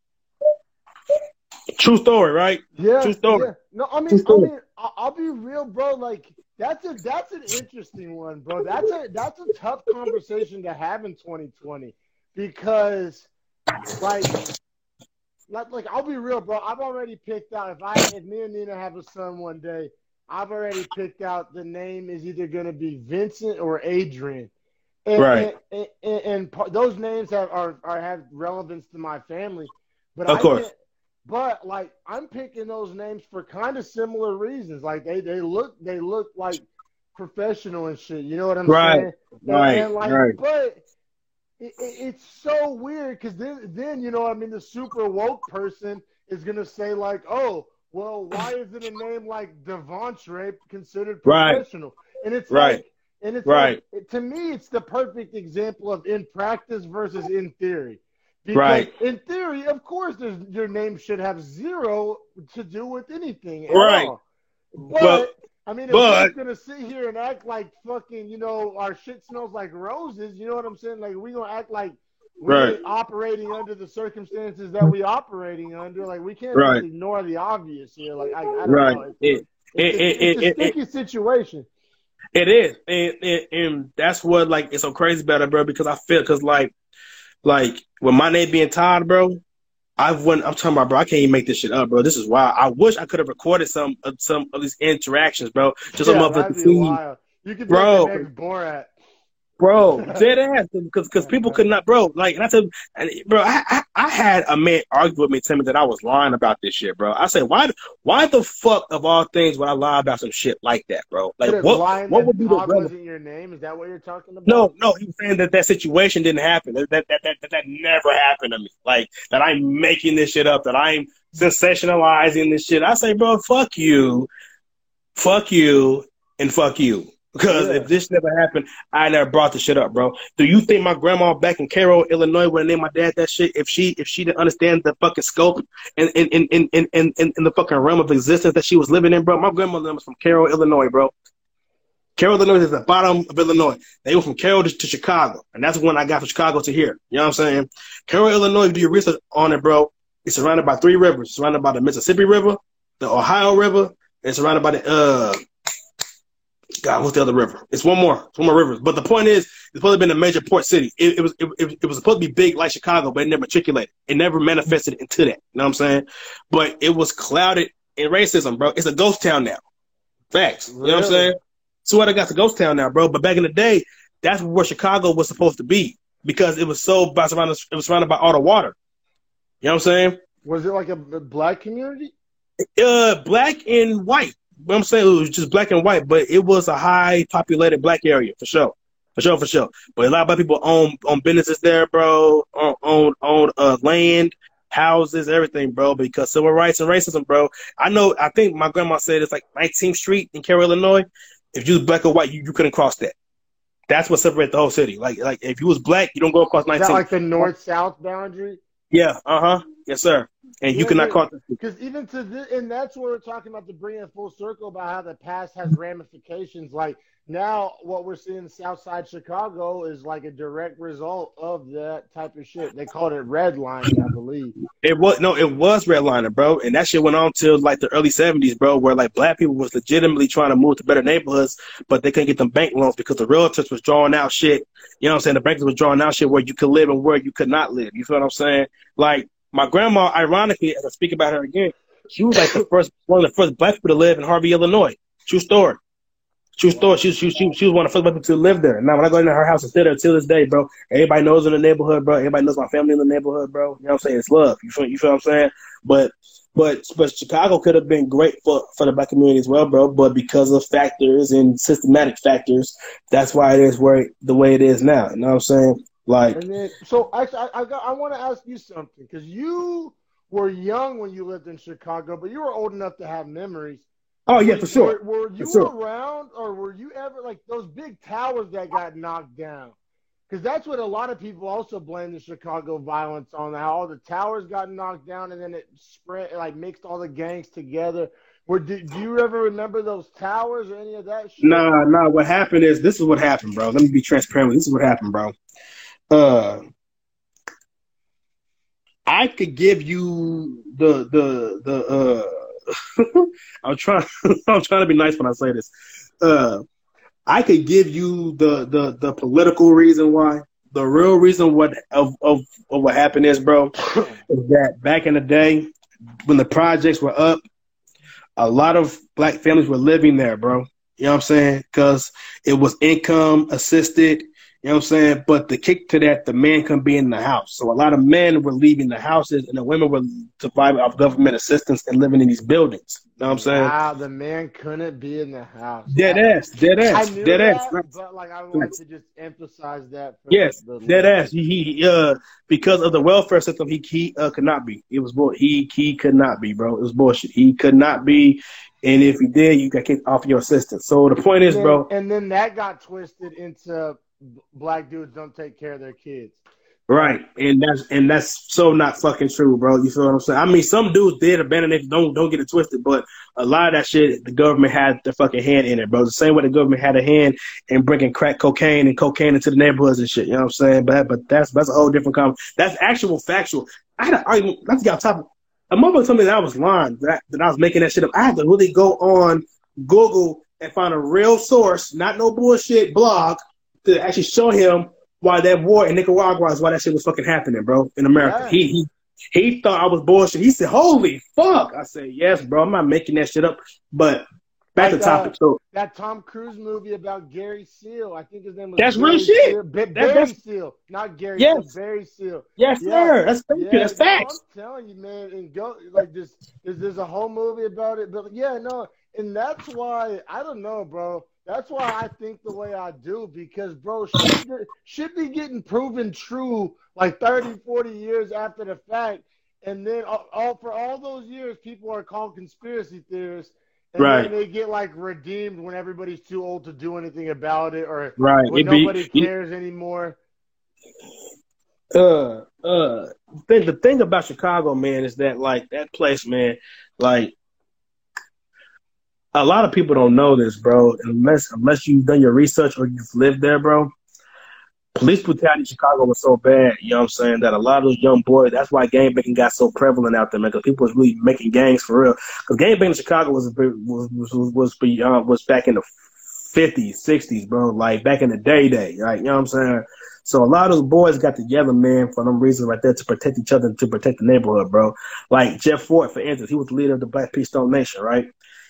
True story, right? Yeah. True story. Yeah. No, I mean, I mean, I'll be real, bro. Like that's a that's an interesting one, bro. That's a that's a tough conversation to have in 2020 because, like, like, like I'll be real, bro. I've already picked out if I if me and Nina have a son one day, I've already picked out the name is either going to be Vincent or Adrian. And, right. And, and, and, and, those names have are, are have relevance to my family, but of I course. But like I'm picking those names for kind of similar reasons. Like they they look they look like professional and shit. You know what I'm right. saying? Right. And like, right. But it, it's so weird because then, then you know, I mean, the super woke person is gonna say like, "Oh, well, why isn't a name like Devontre considered professional?" Right. And it's right. like, and it's right. Like, to me, it's the perfect example of in practice versus in theory. Because right. in theory, of course, your name should have zero to do with anything. right. All. But, but I mean, if but, we're gonna sit here and act like fucking, you know, our shit smells like roses, you know what I'm saying? Like we gonna act like we're right. operating under the circumstances that we operating under. Like we can't right. ignore the obvious here. Like I, I don't right. know. It's, it, it, it's, it, it's a sticky situation. It is, and, and, that's what like it's so crazy about it, bro. Because I feel because like, like with my name being Todd, bro, I've went. I'm talking about, bro. I can't even make this shit up, bro. This is wild. I wish I could have recorded some of some of these interactions, bro. Just yeah, so motherfuckers see. You could bro. Borat. Bro, dead ass, because because people could not, bro. Like, and I said, bro, I, I, I had a man argue with me, telling me that I was lying about this shit, bro. I said, why why the fuck of all things would I lie about some shit like that, bro? Like, what what would be the wasn't your name? Is that what you're talking about? No, no, he was saying that that situation didn't happen. That that that that, that never happened to me. Like that I'm making this shit up. That I'm sensationalizing this shit. I say, bro, fuck you, fuck you, and fuck you. Because yeah. if this never happened, I never brought the shit up, bro. Do you think my grandma back in Cairo, Illinois, would have named my dad that shit if she if she didn't understand the fucking scope and in in, in, in, in, in, the fucking realm of existence that she was living in, bro? My grandmother was from Cairo, Illinois, bro. Cairo, Illinois is the bottom of Illinois. They went from Cairo to, to, Chicago, and that's when I got from Chicago to here. You know what I'm saying? Cairo, Illinois, do your research on it, bro. It's surrounded by three rivers. It's surrounded by the Mississippi River, the Ohio River, and surrounded by the uh God, what's the other river? It's one more. It's one more river. But the point is, it's supposed to be a major port city. It, it was it, it, was supposed to be big like Chicago, but it never matriculated. It never manifested into that. You know what I'm saying? But it was clouded in racism, bro. It's a ghost town now. Facts. You know what I'm saying? So what I got a ghost town now, bro. But back in the day, that's where Chicago was supposed to be because it was so by surrounded, it was surrounded by all the water. You know what I'm saying? Was it like a black community? Uh, black and white. But I'm saying it was just black and white, but it was a high populated black area for sure. For sure, for sure. But a lot of black people own own businesses there, bro. Own own, own uh, land, houses, everything, bro. Because civil rights and racism, bro. I know. I think my grandma said it's like 19th Street in Cairo, Illinois. If you was black or white, you, you couldn't cross that. That's what separates the whole city. Like like if you was black, you don't go across 19th. Is that like the north south boundary? Yeah. Uh huh. Yes, sir and yeah, you cannot call because even to this, and that's where we're talking about to bring it full circle about how the past has ramifications. Like now, what we're seeing in Southside Chicago is like a direct result of that type of shit. They called it redlining, I believe. It was no, it was redlining, bro, and that shit went on till like the early seventies, bro, where like black people was legitimately trying to move to better neighborhoods, but they couldn't get them bank loans because the realtors was drawing out shit. You know what I'm saying? The bankers was drawing out shit where you could live and where you could not live. You feel what I'm saying? Like my grandma, ironically, as I speak about her again, she was like the first one of the first black people to live in Harvey, Illinois. True story. True story. She, she, she, she was one of the first people to live there. And now, when I go into her house and sit there till this day, bro, everybody knows in the neighborhood, bro. Everybody knows my family in the neighborhood, bro. You know what I'm saying? It's love. You feel, you feel what I'm saying? But, but, but Chicago could have been great for, for the black community as well, bro. But because of factors and systematic factors, that's why it is where the way it is now. You know what I'm saying? Like, and then, so I, I, got, I want to ask you something because you were young when you lived in Chicago, but you were old enough to have memories. Oh yeah, for sure. Were, were you sure. around, or were you ever like those big towers that got knocked down? Because that's what a lot of people also blame the Chicago violence on. How all the towers got knocked down, and then it spread, like mixed all the gangs together. Were, do, do you ever remember those towers or any of that shit? Nah, nah. What happened is this is what happened, bro. Let me be transparent. This is what happened, bro uh, I could give you the the the uh I'm trying I'm trying to be nice when I say this. Uh I could give you the the the political reason why. The real reason what of of, of what happened is, bro, is that back in the day when the projects were up, a lot of black families were living there, bro. You know what I'm saying? Because it was income assisted you know what I'm saying? But the kick to that, the man couldn't be in the house. So a lot of men were leaving the houses and the women were surviving off government assistance and living in these buildings. You know what I'm saying? Wow, the man couldn't be in the house. Dead ass, dead ass, I dead that, ass. But like I wanted to just emphasize that. yes, dead ass. He, he, uh, because of the welfare system, he he uh, could not be. It was bull. He he could not be, bro. It was bullshit. He could not be. And if he did, you got kicked off your assistance. So the point is, then, bro. And then that got twisted into black dudes don't take care of their kids. Right, and that's and that's so not fucking true, bro. You feel what I'm saying? I mean, some dudes did abandon it. Don't don't get it twisted, but a lot of that shit, the government had the fucking hand in it, bro. The same way the government had a hand in bringing crack cocaine and cocaine into the neighborhoods and shit. You know what I'm saying? But but that's that's a whole different comment. That's actual factual. I had an argument. Let's get on top. Of, a moment told me that I was lying. That that I was making that shit up. I had to really go on Google and find a real source, not no bullshit blog to actually show him why that war in Nicaragua is why that shit was fucking happening, bro, in America. He he he thought I was bullshit. He said, "Holy fuck!" I said, "Yes, bro. I'm not making that shit up." But back like, to topic. Uh, so that Tom Cruise movie about Gary Seal, I think his name was. That's Barry real shit. Seal. Ba- Barry that's, Seal, not Gary. Yes, Seal, Barry Seal. Yes, yeah. sir. That's thank yeah, you. That's facts. I'm telling you, man. And go like this. There's, there's a whole movie about it, but yeah, no, and that's why I don't know, bro. That's why I think the way I do because, bro, should be, should be getting proven true like 30, 40 years after the fact. And then all, all, for all those years, people are called conspiracy theorists. and Right. then they get like redeemed when everybody's too old to do anything about it, or Right. when It be- nobody it- cares anymore. uh uh thing the thing about Chicago, man, is that like that place, man, like a lot of people don't know this, bro, unless unless you've done your research or you've lived there, bro. Police brutality in Chicago was so bad, you know what I'm saying, that a lot of those young boys, that's why gang banging got so prevalent out there, man, because people was really making gangs for real. Because gang banging in Chicago was, was, was, was, beyond, uh, was back in the 50s, 60s, bro, like back in the day, day, right? You know what I'm saying? So a lot of those boys got together, man, for them reasons right there to protect each other and to protect the neighborhood, bro. Like Jeff Fort, for instance, he was the leader of the Black Peace Stone Nation, right?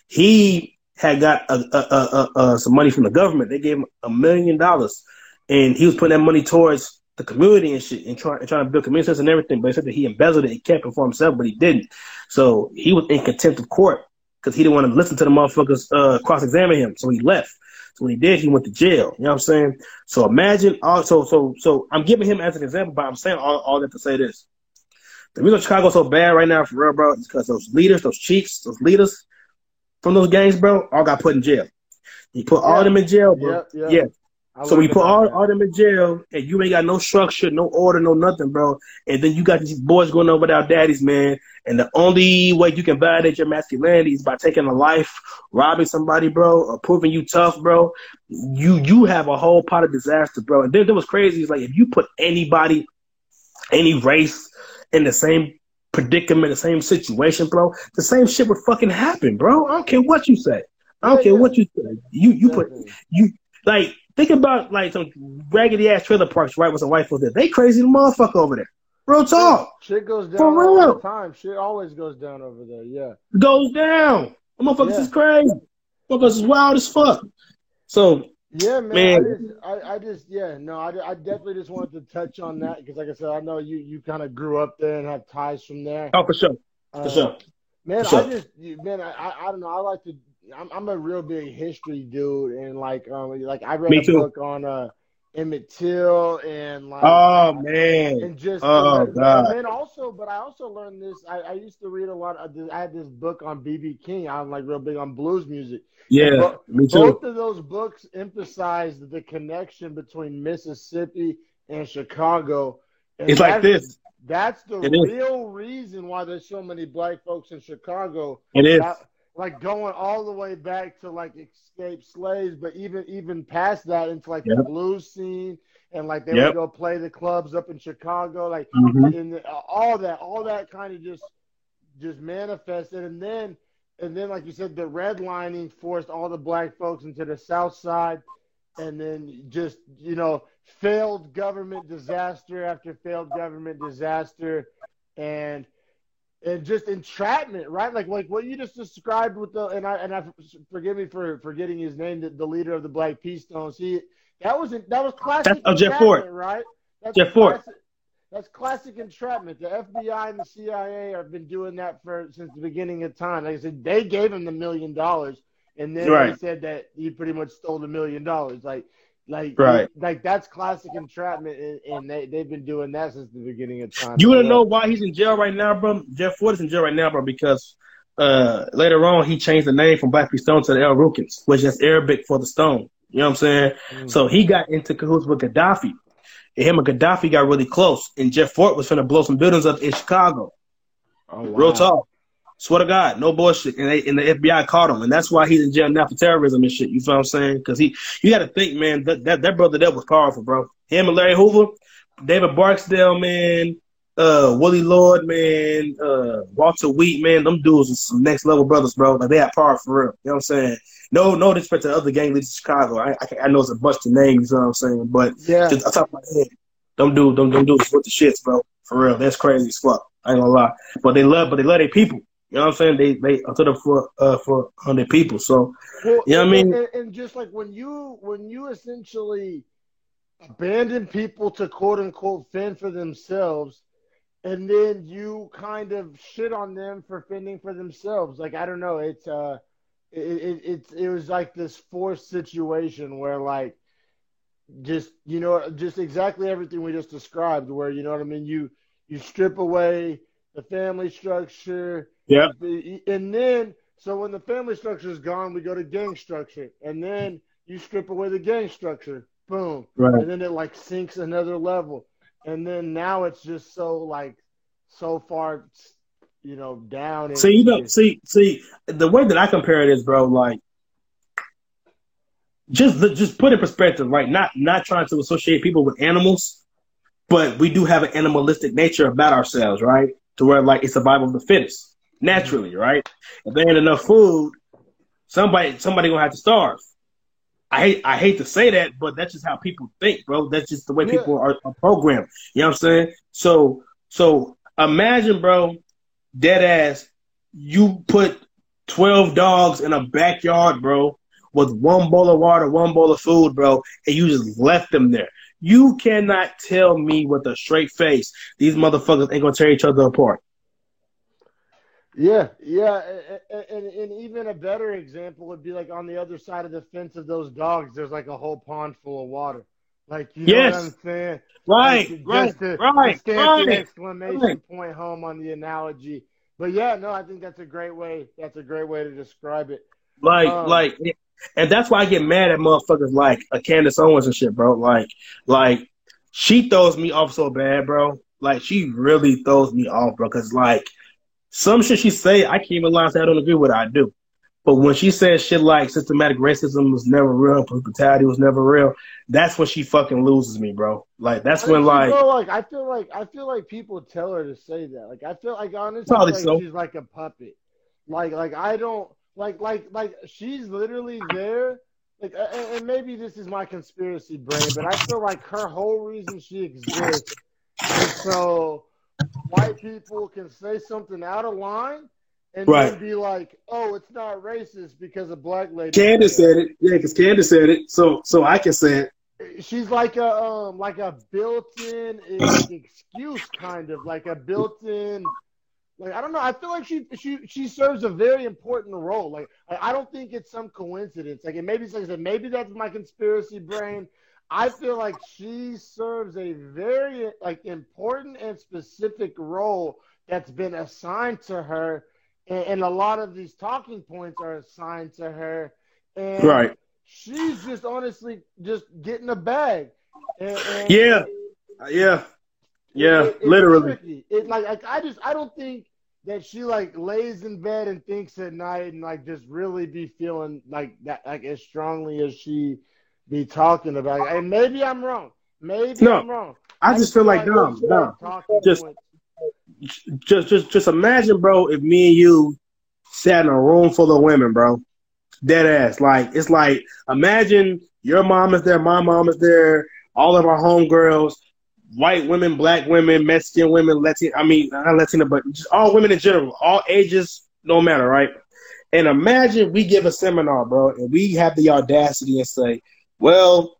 He had got a, a, a, some money from the government. They gave him a million dollars, and he was putting that money towards the community and shit, and trying trying to build community sense and everything. But he said that he embezzled it, he kept it for himself, but he didn't. So he was in contempt of court because he didn't want to listen to the motherfuckers uh, cross examine him. So he left. So when he did, he went to jail. You know what I'm saying? So imagine also, so so I'm giving him as an example, but I'm saying all, all that to say this. The reason Chicago's so bad right now, for real, bro, is because those leaders, those chiefs, those leaders from those gangs, bro, all got put in jail. You put all them in jail, bro. Yep, yep. Yeah. I So we put all, that. all them in jail, and you ain't got no structure, no order, no nothing, bro. And then you got these boys going over without daddies, man. And the only way you can validate your masculinity is by taking a life, robbing somebody, bro, or proving you tough, bro. You you have a whole pot of disaster, bro. And then there was crazy. It's like if you put anybody, any race, in the same predicament, the same situation, bro, the same shit would fucking happen, bro. I don't care what you say. I don't Yeah, care yeah. what you say. You you put you like think about like some raggedy ass trailer parks right with some white folks there. They crazy the motherfucker over there. Real talk Shit goes down For all real. the time. Shit always goes down over there. Yeah. goes down. The motherfuckers Yeah. is crazy. Motherfuckers is wild as fuck. So Yeah, man. Man. I, just, I, I just, yeah, no, I, I definitely just wanted to touch on that because, like I said, I know you, you kind of grew up there and have ties from there. oh for sure, for Uh, sure. Man, For sure. I just, you- man, I, I, don't know. I like to. I'm, I'm a real big history dude, and like, um, like I read Me a too. book on uh Emmett Till and like, Oh man. and just Oh, and, God. and then also, but I also learned this. I, I used to read a lot. Of, this- I had this book on BB King. I'm like real big on blues music. Yeah, me too. Both of those books emphasized the connection between Mississippi and Chicago. And It's like this. That's the It is. real reason why there's so many black folks in Chicago. It is. That- like going all the way back to like escaped slaves, but even even past that into like the blues scene and like they Yep. would go play the clubs up in Chicago, like Mhm. and the- all that, all that kind of just just manifested, and then and then like you said, the redlining forced all the black folks into the South Side, and then just you know failed government disaster after failed government disaster, and and just entrapment, right? Like like what you just described with the and I and I forgive me for forgetting his name, the, the leader of the Black Peace Stones. He that was that was classic That's- oh, Jeff Fort. right? That's Jeff Fort. classic- That's classic entrapment. The FBI and the CIA have been doing that for since the beginning of time. Like I said, they gave him the million dollars, and then they said that he pretty much stole the million dollars. Like, like, Right. like that's classic entrapment, and, and they they've been doing that since the beginning of time. You want to know why he's in jail right now, bro? Jeff Fort is in jail right now, bro, because uh, later on he changed the name from Black Stone to the El Rukns, which is Arabic for the stone. You know what I'm saying? Mm. So he got into cahoots with Gaddafi. And him and Gaddafi got really close. And Jeff Fort was to blow some buildings up in Chicago. Oh, wow. Real talk. Swear to God, no bullshit. And, they, and the FBI caught him, and that's why he's in jail now for terrorism and shit. You feel what I'm saying? Because he, you got to think, man, that, that that brother that was powerful, bro. Him and Larry Hoover, David Barksdale, man, uh, Willie Lloyd, man, uh, Walter Wheat, man, them dudes are some next level brothers, bro. Like they have power for real. You know what I'm saying? No, no disrespect to other gang leaders in Chicago. I, I, I know it's a bunch of names. You know what I'm saying? But Yeah, just on top my head, them dudes, them, them dudes with the shits, bro. For real, that's crazy as fuck. I ain't gonna lie. But they love, but they love their people. You know what I'm saying? They they are to them for uh for on their people. So Well, You know what I mean? And, and just like when you when you essentially abandon people to quote unquote fend for themselves, and then you kind of shit on them for fending for themselves. Like I don't know, it's uh, it it it, it was like this forced situation where like just you know just exactly everything we just described where you know what I mean you you strip away the family structure Yeah. and then So when the family structure is gone, we go to gang structure, and then you strip away the gang structure, boom, right. and then it like sinks another level, and then now it's just so like so far, you know, down. See, you know, see, see, the way that I compare it is, bro, like just just put in perspective, right? Not not trying to associate people with animals, but we do have an animalistic nature about ourselves, right? To where like it's survival of the fittest, naturally, right? If there ain't enough food, somebody somebody gonna have to starve. I hate I hate to say that, but that's just how people think, bro. That's just the way yeah. people are, are, programmed. You know what I'm saying? So so imagine, bro, dead ass, you put twelve dogs in a backyard, bro, with one bowl of water, one bowl of food, bro, and you just left them there. You cannot tell me with a straight face these motherfuckers ain't gonna tear each other apart. Yeah, yeah, and, and, and, even a better example would be like on the other side of the fence of those dogs. There's like a whole pond full of water. Like you yes. know what I'm saying? Right, like, right, just to, right, to stamp right, the exclamation right. point home on the analogy. But yeah, no, I think that's a great way. That's a great way to describe it. Like, um, like, and that's why I get mad at motherfuckers like a Candace Owens and shit, bro. Like, like she throws me off so bad, bro. Like she really throws me off, bro. Cause like some shit she say, I can't even lie say I don't agree with. It, I do. But when she says shit like systematic racism was never real, brutality was never real, that's when she fucking loses me, bro. Like that's when like, know, like I feel like I feel like people tell her to say that. Like I feel like honestly, like so. she's like a puppet. Like like I don't like like like she's literally there. Like and maybe this is my conspiracy brain, but I feel like her whole reason she exists is so white people can say something out of line and right. then be like, "Oh, it's not racist because a black lady." Candace said it. Yeah, because Candace said it. So, so I can say it. She's like a um, like a built-in excuse, kind of like a built-in. Like I don't know. I feel like she she she serves a very important role. Like I don't think it's some coincidence. Like it maybe like I said, maybe that's my conspiracy brain. I feel like she serves a very like important and specific role that's been assigned to her, and, and a lot of these talking points are assigned to her. And right. She's just honestly just getting a bag. And, and yeah. Yeah. Yeah. It, it, literally. It like, like I just I don't think that she like lays in bed and thinks at night and like just really be feeling like that like as strongly as she be talking about it. And maybe I'm wrong. Maybe no, I'm wrong. I, I just feel like dumb, dumb. Just, just, just, just imagine, bro, if me and you sat in a room full of women, bro, dead ass. Like it's like imagine your mom is there, my mom is there, all of our homegirls, white women, black women, Mexican women, Latin. I mean, not Latina, but just all women in general, all ages, no matter, right? And imagine we give a seminar, bro, and we have the audacity and say, well,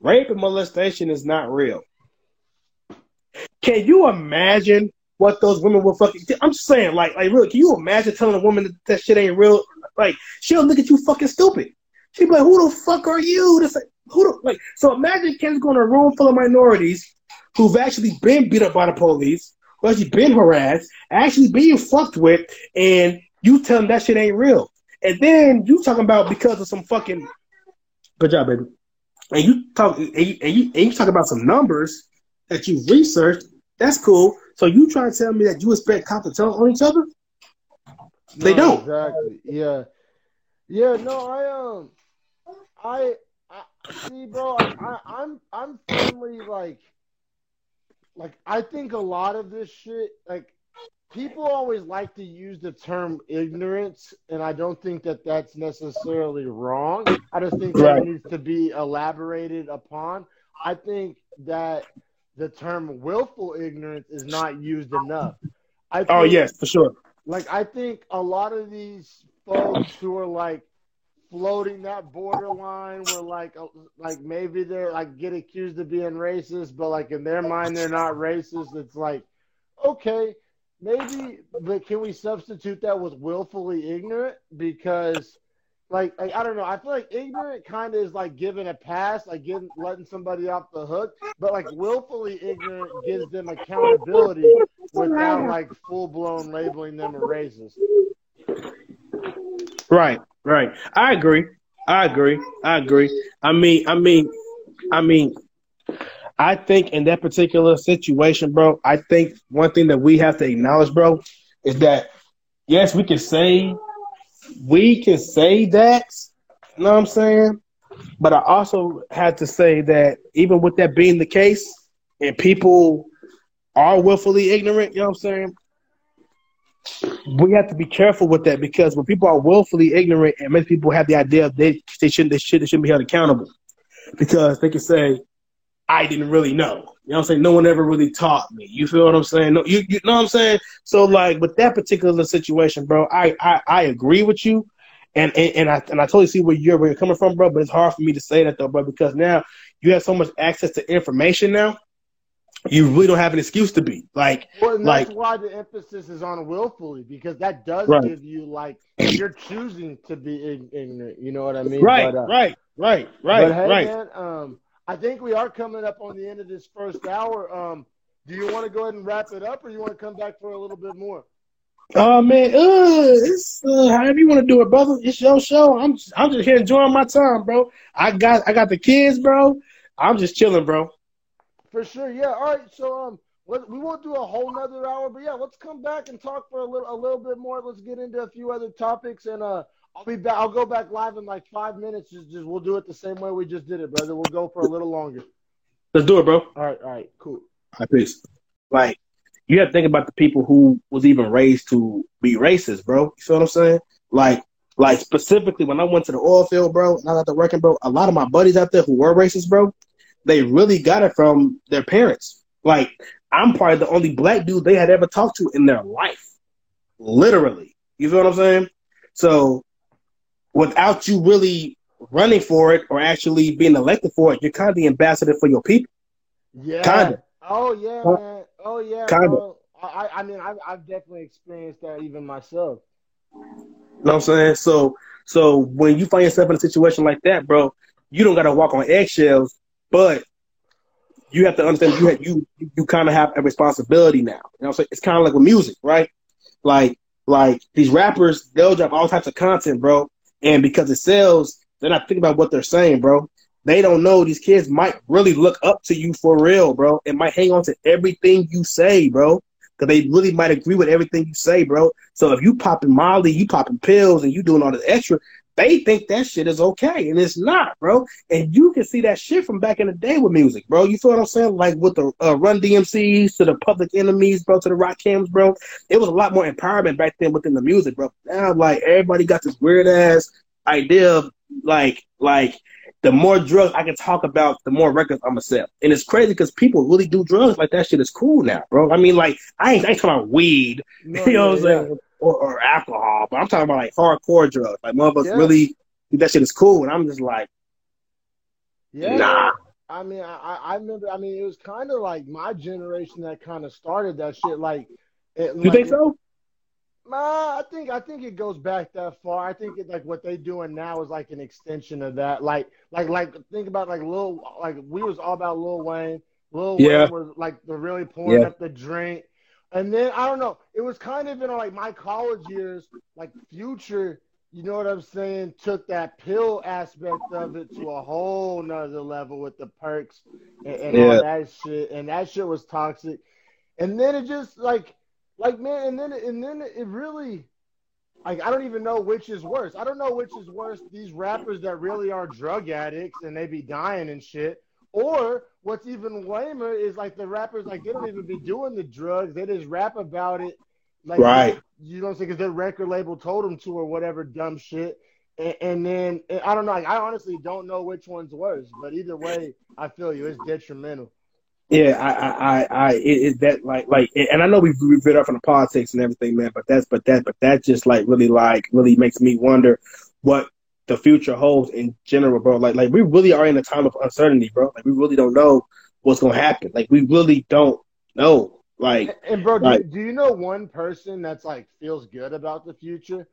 rape and molestation is not real. Can you imagine what those women will fucking? I'm just saying, like, like, really, can you imagine telling a woman that, that shit ain't real? Like, she'll look at you fucking stupid. She'll be like, "Who the fuck are you?" To say, who the like? So imagine Ken's going to a room full of minorities who've actually been beat up by the police, who actually been harassed, actually being fucked with, and you tell them that shit ain't real. And then you talking about because of some fucking good job, baby and you talk and you, and you, and you talk about some numbers that you researched, that's cool. So you trying to tell me that you expect cops to tell on each other? They no, don't. Exactly. Yeah. Yeah. No, I um, I, I see, bro. I, I, I'm I'm firmly like, like I think a lot of this shit, like people always like to use the term ignorance, and I don't think that that's necessarily wrong. I just think right. that needs to be elaborated upon. I think that the term willful ignorance is not used enough. I oh, think, oh yes, for sure. Like I think a lot of these folks who are like floating that borderline where like like maybe they're like get accused of being racist, but like in their mind they're not racist. It's like okay, maybe, but can we substitute that with willfully ignorant? Because, like, I don't know. I feel like ignorant kind of is like giving a pass, like letting somebody off the hook. But like willfully ignorant gives them accountability without like full blown labeling them a racist. Right, right. I agree. I agree. I agree. I mean, I mean, I mean, I think in that particular situation, bro, I think one thing that we have to acknowledge, bro, is that yes, we can say we can say that. You know what I'm saying? But I also had to say that even with that being the case, and people are willfully ignorant, you know what I'm saying? We have to be careful with that because when people are willfully ignorant, and many people have the idea they they shouldn't they should they shouldn't be held accountable because they can say, I didn't really know. You know what I'm saying? No one ever really taught me. You feel what I'm saying? No, you, you know what I'm saying? So like with that particular situation, bro, I, I, I agree with you. And, and, and I and I totally see where you're where you're coming from, bro. But it's hard for me to say that though, bro, because now you have so much access to information now. You really don't have an excuse to be like. Well, like, that's why the emphasis is on willfully because that does right. give you like you're choosing to be ignorant. You know what I mean? Right, but, uh, right, right, right, but hey, right. Man, um, I think we are coming up on the end of this first hour. Um, do you want to go ahead and wrap it up, or you want to come back for a little bit more? Oh man, uh, it's uh, however you want to do it, brother. It's your show. I'm just, I'm just here enjoying my time, bro. I got I got the kids, bro. I'm just chilling, bro. For sure, yeah. All right, so um, we won't do a whole nother hour, but yeah, let's come back and talk for a little a little bit more. Let's get into a few other topics, and uh, I'll be back. I'll go back live in like five minutes. Just, just we'll do it the same way we just did it, brother. We'll go for a little longer. Let's do it, bro. All right, all right, cool. All right, peace. Like you have to think about the people who was even raised to be racist, bro. You feel what I'm saying? Like, like specifically when I went to the oil field, bro, and I got to working, bro. A lot of my buddies out there who were racist, bro, they really got it from their parents. Like, I'm probably the only black dude they had ever talked to in their life, literally. You feel what I'm saying? So without you really running for it or actually being elected for it, you're kind of the ambassador for your people. Yeah. Kind of. Oh yeah, man. Oh yeah. Kind of. I, I mean, I've, I've definitely experienced that even myself. You know what I'm saying? So, so when you find yourself in a situation like that, bro, you don't got to walk on eggshells, but you have to understand you have, you you kind of have a responsibility now. You know, what I'm saying it's kind of like with music, right? Like like these rappers, they'll drop all types of content, bro, and because it sells, they're not thinking about what they're saying, bro. They don't know these kids might really look up to you for real, bro, and might hang on to everything you say, bro. Because they really might agree with everything you say, bro. So if you popping Molly, you popping pills, and you doing all this extra, they think that shit is okay, and it's not, bro. And you can see that shit from back in the day with music, bro. You feel what I'm saying? Like with the uh, Run DMCs to the Public Enemies, bro, to the Rakims, bro. It was a lot more empowerment back then within the music, bro. Now, like everybody got this weird ass idea of like, like the more drugs I can talk about, the more records I'm gonna sell. And it's crazy because people really do drugs. Like that shit is cool now, bro. I mean, like I ain't, I ain't talking about weed, no, you know what I'm saying, or, or, alcohol, but I'm talking about like hardcore drugs. Like motherfuckers yeah. really that shit is cool, and I'm just like, yeah. Nah. I mean, I, I remember. I mean, it was kind of like my generation that kind of started that shit. Like, it, you like, think so? Nah, I think I think it goes back that far. I think it, like what they doing now is like an extension of that. Like like like think about like Lil like we was all about Lil Wayne. Lil yeah. Wayne was like the really pouring yeah. up the drink. And then I don't know, it was kind of in like my college years, like Future, you know what I'm saying, took that pill aspect of it to a whole nother level with the perks and, and yeah. all that shit. And that shit was toxic. And then it just like like man, and then and then it really like I don't even know which is worse. I don't know which is worse. These rappers that really are drug addicts and they be dying and shit, or what's even lamer is like the rappers like they don't even be doing the drugs. They just rap about it. Like right. you know, what i'm because their record label told them to or whatever dumb shit. And, and then and I don't know. Like, I honestly don't know which one's worse, but either way, I feel you. It's detrimental. Yeah, I, I, I, I it, it, that like, like, and I know we've been up from the politics and everything, man. But that's, but that, but that just like really, like, really makes me wonder what the future holds in general, bro. Like, like we really are in a time of uncertainty, bro. Like, we really don't know what's gonna happen. Like, we really don't know. Like, and bro, like, do, do you know one person that's like feels good about the future?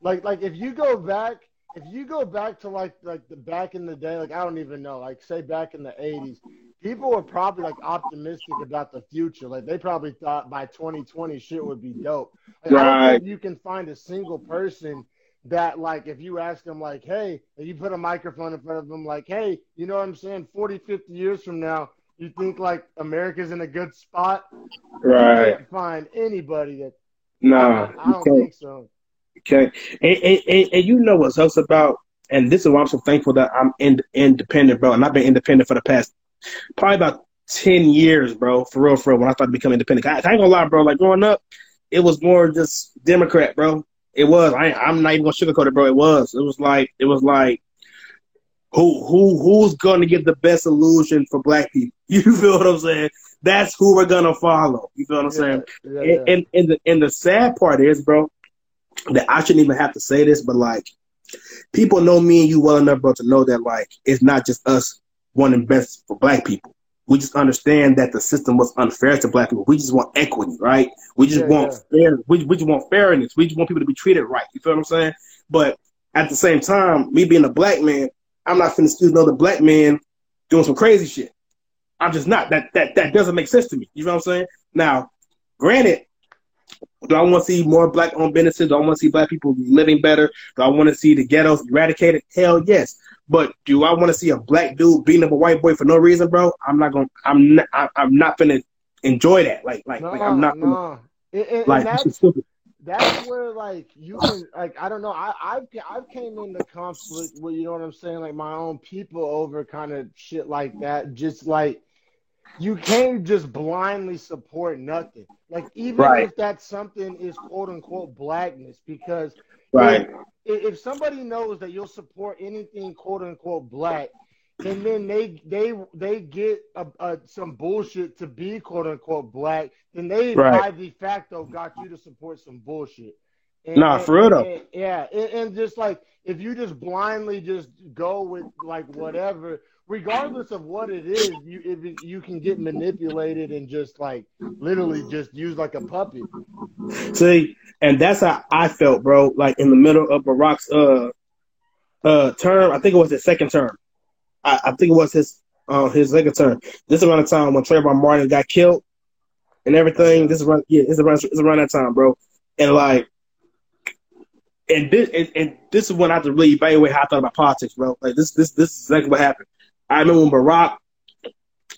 Like, like if you go back if you go back to like like the back in the day, like I don't even know, like say back in the eighties, people were probably like optimistic about the future. Like they probably thought by 2020 shit would be dope. Like, right. I don't think you can find a single person that like if you ask them like, hey, and you put a microphone in front of them like, hey, you know what I'm saying? 40, 50 years from now, you think like America's in a good spot? Right. You can't find anybody that. No, I, I don't think so. Okay, and, and, and, and you know what's else about, and this is why I'm so thankful that I'm in, independent, bro. And I've been independent for the past probably about ten years, bro. For real, for real. When I started becoming independent, I, I ain't gonna lie, bro. Like growing up, it was more just Democrat, bro. It was. I, I'm not even gonna sugarcoat it, bro. It was. It was like. It was like. Who who who's gonna get the best illusion for black people? You feel what I'm saying? That's who we're gonna follow. You feel what I'm Yeah, saying? yeah, yeah. And, and and the and the sad part is, bro, that I shouldn't even have to say this, but like people know me and you well enough, bro, to know that like it's not just us wanting best for black people. We just understand that the system was unfair to black people. We just want equity, right? We just Yeah, want fair. We, we just want fairness. We just want people to be treated right. You feel what I'm saying? But at the same time, me being a black man, I'm not finna excuse another black man doing some crazy shit. I'm just not. That that that doesn't make sense to me. You know what I'm saying? Now, granted, do I want to see more black owned businesses? Do I want to see black people living better? Do I want to see the ghettos eradicated? Hell yes. But do I want to see a black dude beating up a white boy for no reason, bro? I'm not gonna. I'm not. I- I'm not gonna enjoy that. Like, like, no, like I'm not. Gonna, no. And, and, like, and that's that's where like you can like I don't know I I've I've came into conflict with you know what I'm saying like my own people over kind of shit like that just like you can't just blindly support nothing like even Right. if that something is quote unquote blackness because Right. if, if somebody knows that you'll support anything quote unquote black and then they they they get a, a, some bullshit to be quote unquote black, then they Right. by de facto got you to support some bullshit. And, Nah, and- for real though. yeah, and, and just like if you just blindly just go with like whatever, regardless of what it is, you it, you can get manipulated and just like literally just used like a puppet. See, and that's how I felt, bro. Like in the middle of Barack's uh uh term, I think it was his second term. I, I think it was his uh his second term. This is around the time when Trayvon Martin got killed and everything. This is around yeah, it's around it's around that time, bro. And like and this and, and this is when I had to really evaluate how I thought about politics, bro. Like this this this is exactly what happened. I remember when Barack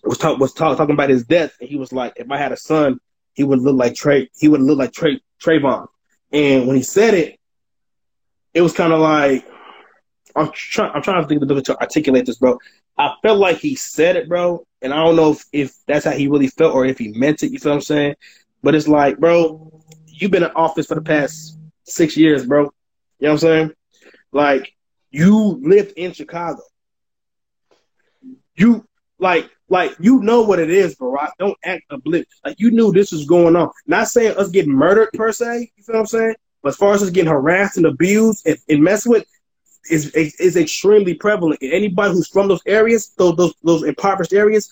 was talk, was talk, talking about his death, and he was like, "If I had a son, he would look like Trey. He would look like Trey Trayvon." And when he said it, it was kind of like I'm trying. I'm trying to think of the way to articulate this, bro. I felt like he said it, bro, and I don't know if, if that's how he really felt or if he meant it. You feel what I'm saying? But it's like, bro, you've been in office for the past six years, bro. You know what I'm saying? Like, you lived in Chicago. You like like you know what it is, Barack. Don't act oblivious. Like you knew this was going on. Not saying us getting murdered per se, you feel what I'm saying? But as far as us getting harassed and abused and, and messed with is is extremely prevalent. And anybody who's from those areas, those those, those impoverished areas,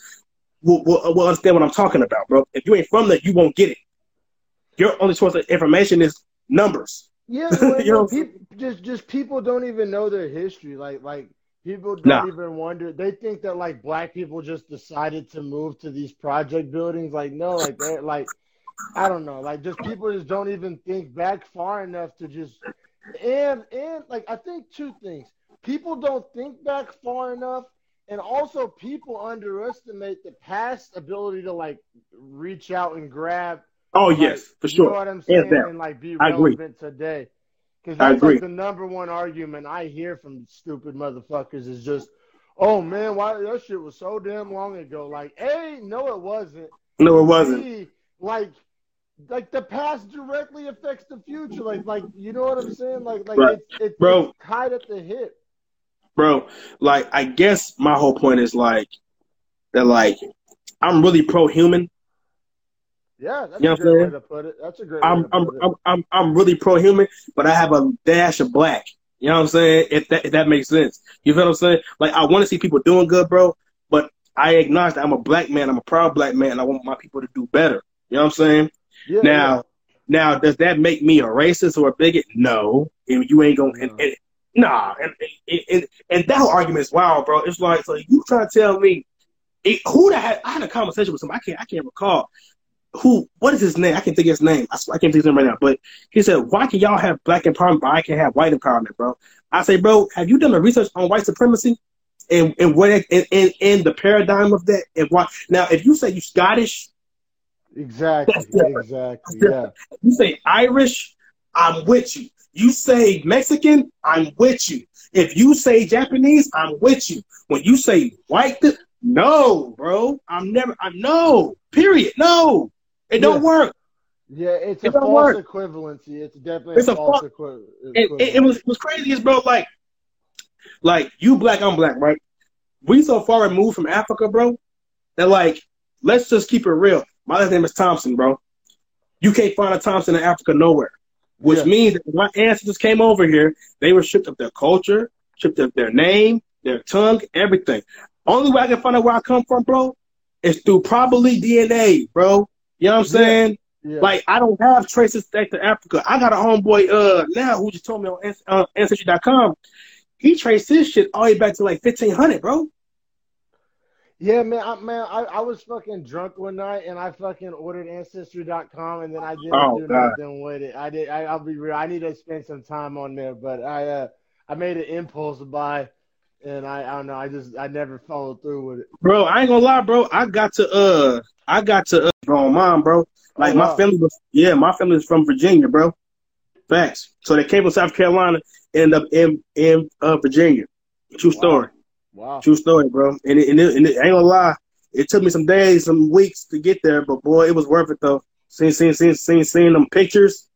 will, will will understand what I'm talking about, bro. If you ain't from there, you won't get it. Your only source of information is numbers. Yeah, well, You know- people, just just people don't even know their history. Like like people don't even wonder. They think that like black people just decided to move to these project buildings. Like no, like they like I don't know. Like just people just don't even think back far enough to just and and like I think two things. People don't think back far enough. And also, people underestimate the past ability to like reach out and grab Oh like, yes, for You know sure. what I'm saying? And like be relevant today. Because I that's agree. like the number one argument I hear from stupid motherfuckers is just, oh man, why that shit was so damn long ago. Like, hey, no, it wasn't. No, it wasn't. Like, like the past directly affects the future. Like, like you know what I'm saying? Like, like Right. it's, it's, Bro. it's tied at the hip. bro. Like, I guess my whole point is like that. Like, I'm really pro human. Yeah, that's You know a great way saying? to put it. That's a great I'm to I'm put it. I'm I'm, I'm really pro human, but I have a dash of black. You know what I'm saying? If that if that makes sense, you feel what I'm saying? Like, I want to see people doing good, bro. But I acknowledge that I'm a black man. I'm a proud black man. And I want my people to do better. You know what I'm saying? yeah, Now, now, does that make me a racist or a bigot? No, and you ain't gonna. And, and, nah, and, and and that whole argument is wild, bro. It's like so you trying to tell me it, who the I had a conversation with somebody. I can't I can't recall. Who what is his name? I can't think of his name. I, I can't think of his name right now. But he said, Why can y'all have black empowerment, but I can't have white empowerment, bro? I say, bro, have you done the research on white supremacy? And and what and, and, and the paradigm of that and why now if you say you Scottish Exactly. Exactly. Yeah. You say Irish, I'm with you. You say Mexican, I'm with you. If you say Japanese, I'm with you. When you say white, no, bro, I'm never. I'm no. Period. No, it don't Yeah. work. Yeah, it's It a false work. equivalency. It's definitely It's a false fa- equi- It, it, it was it was crazy, bro. Like, like you black, I'm black, right? We so far removed from Africa, bro. That like, let's just keep it real. My last name is Thompson, bro. You can't find a Thompson in Africa nowhere. Which Yeah. means that my ancestors came over here, they were stripped of their culture, stripped of their name, their tongue, everything. Only way I can find out where I come from, bro, is through probably DNA, bro. You know what I'm saying? Yeah. Like I don't have traces back to Africa. I got a homeboy uh now who just told me on uh, ancestry.com. He traced his shit all the way back to like 1500, bro. Yeah, man, I, man, I, I was fucking drunk one night and I fucking ordered ancestry.com and then I didn't Oh, do God. nothing with it. I did. I, I'll be real. I need to spend some time on there, but I uh I made an impulse buy, and I I don't know. I just I never followed through with it. Bro, I ain't gonna lie, bro. I got to uh I got to uh on mine, bro. Like Oh, my wow. family was yeah, my family is from Virginia, bro. Facts. So they came from South Carolina, ended up in in uh, Virginia. True Wow. story. Wow. True story, bro. And it, and, it, and it, I ain't gonna lie, it took me some days, some weeks to get there, but boy, it was worth it though. Seeing, seeing, seeing, seeing, seeing them pictures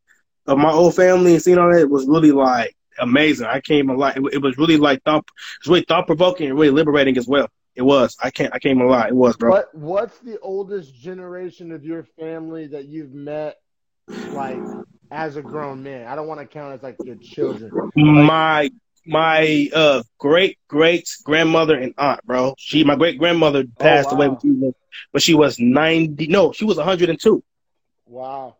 of my old family and seeing all that was really like amazing. I came alive. It, it was really like thought, it was really thought provoking and really liberating as well. It was. I can't. I came alive. It was, bro. What What's the oldest generation of your family that you've met, like as a grown man? I don't want to count as like your children. My my uh great great grandmother and aunt, bro. She my great grandmother passed away, wow. when but she was ninety. No, she was one hundred and two. Wow.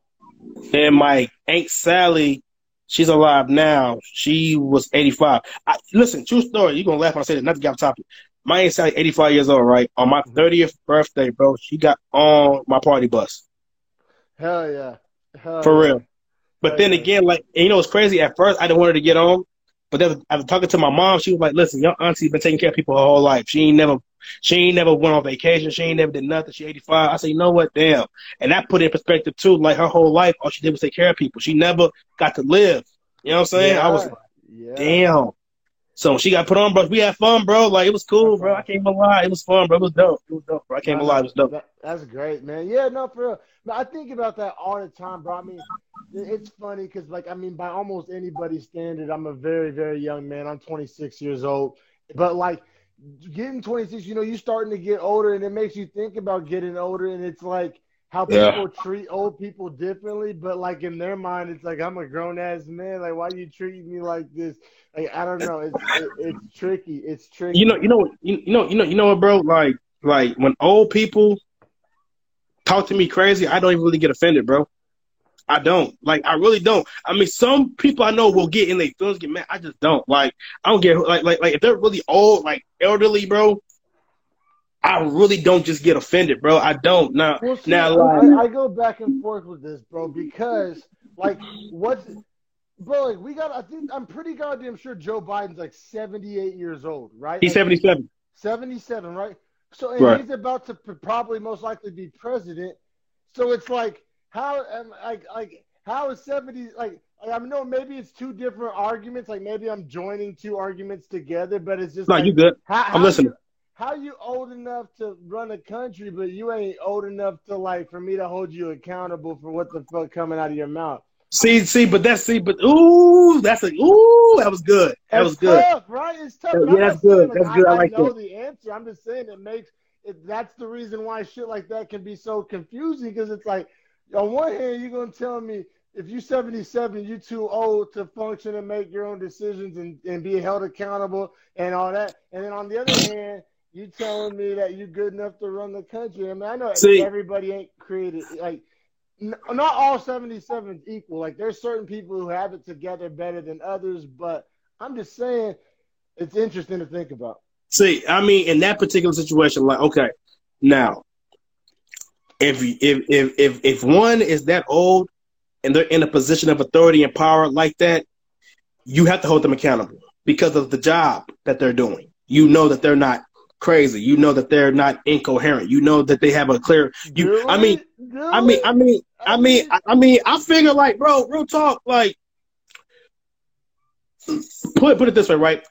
And my Aunt Sally, she's alive now. She was 85. I, listen, true story. You're going to laugh when I say that, not to get off topic. My Aunt Sally, 85 years old, right? On my 30th birthday, bro, she got on my party bus. Hell yeah. Hell For yeah. real. But Hell then yeah. again, like, and you know, it's crazy. At first, I didn't want her to get on. But then I was talking to my mom. She was like, listen, your auntie's been taking care of people her whole life. She ain't never, she ain't never went on vacation. She ain't never did nothing. She 85. I say, you know what? Damn. And that put it in perspective too. Like her whole life, all she did was take care of people. She never got to live. You know what I'm saying? I was like, Yeah. damn. So she got put on, bro, we had fun, bro. Like it was cool, bro. I can't even lie. It was fun, bro. It was dope. It was dope, bro. I can't even lie. It was dope. That's great, man. Yeah, no, for real. Man, I think about that all the time, bro. I mean, it's funny because, like, I mean, by almost anybody's standard, I'm a very, very young man. I'm 26 years old, but like, getting 26, you know, you're starting to get older, and it makes you think about getting older, and it's like how Yeah. people treat old people differently, but like in their mind, it's like I'm a grown ass man. Like, why you treating me like this? Like, I don't know. It's it, it's tricky. It's tricky. You know, you know, you, you know, you know, you know what, bro? Like, like when old people talk to me crazy, I don't even really get offended, bro. I don't. Like, I really don't. I mean, some people I know will get in their feelings, get mad. I just don't. Like, I don't get like, like, like if they're really old, like elderly, bro. I really don't just get offended, bro. I don't. Now, Well, see, now, I, like, I go back and forth with this, bro, because like what's bro, like we got I think I'm pretty goddamn sure Joe Biden's like 78 years old, right? he's Like, seventy-seven. 77, right? So and Right. he's about to probably most likely be president. So it's like how am like like how is 70 like I know maybe it's two different arguments. Like maybe I'm joining two arguments together, but it's just No, like, you good. how, I'm listening. You, how you old enough to run a country, but you ain't old enough to like for me to hold you accountable for what the fuck coming out of your mouth? See, see, but that's see, but ooh, that's a ooh, that was good. That It's was good. Tough, right? It's tough. Yeah, that's good. That's good. I like know that. the answer. I'm just saying it makes it. That's the reason why shit like that can be so confusing because it's like on one hand you're gonna tell me if you're 77, you're too old to function and make your own decisions and, and be held accountable and all that. And then on the other hand, you're telling me that you're good enough to run the country. I mean, I know See- everybody ain't created like not all 77s equal. Like there's certain people who have it together better than others, but I'm just saying it's interesting to think about. See, I mean, in that particular situation, like, okay, now, if if if if if one is that old and they're in a position of authority and power like that, you have to hold them accountable because of the job that they're doing. You know that they're not crazy. You know that they're not incoherent. You know that they have a clear. You, really? I mean, really? I mean, I mean, I mean, I mean, I figure like, bro, real talk, like, put put it this way, right?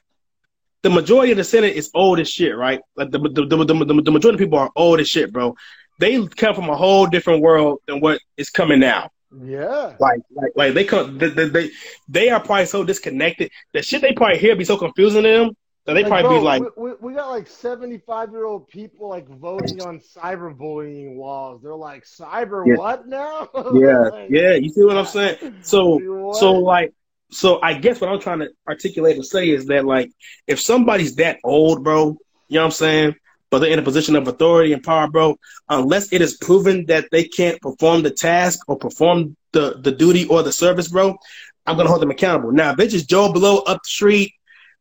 The majority of the Senate is old as shit, right? Like the the, the, the, the majority of people are old as shit, bro. They come from a whole different world than what is coming now. Yeah. Like, like, like they come, they, they, they are probably so disconnected. The shit they probably hear be so confusing to them that they like, probably bro, be like, we, we, got like seventy-five year old people like voting on cyberbullying laws. They're like, cyber yeah. what now? yeah, like, yeah. You see what I'm saying? So, so like, so I guess what I'm trying to articulate and say is that like, if somebody's that old, bro, you know what I'm saying? But they're in a position of authority and power, bro, unless it is proven that they can't perform the task or perform the, the duty or the service, bro, I'm gonna hold them accountable. Now, if they just Joe below up the street,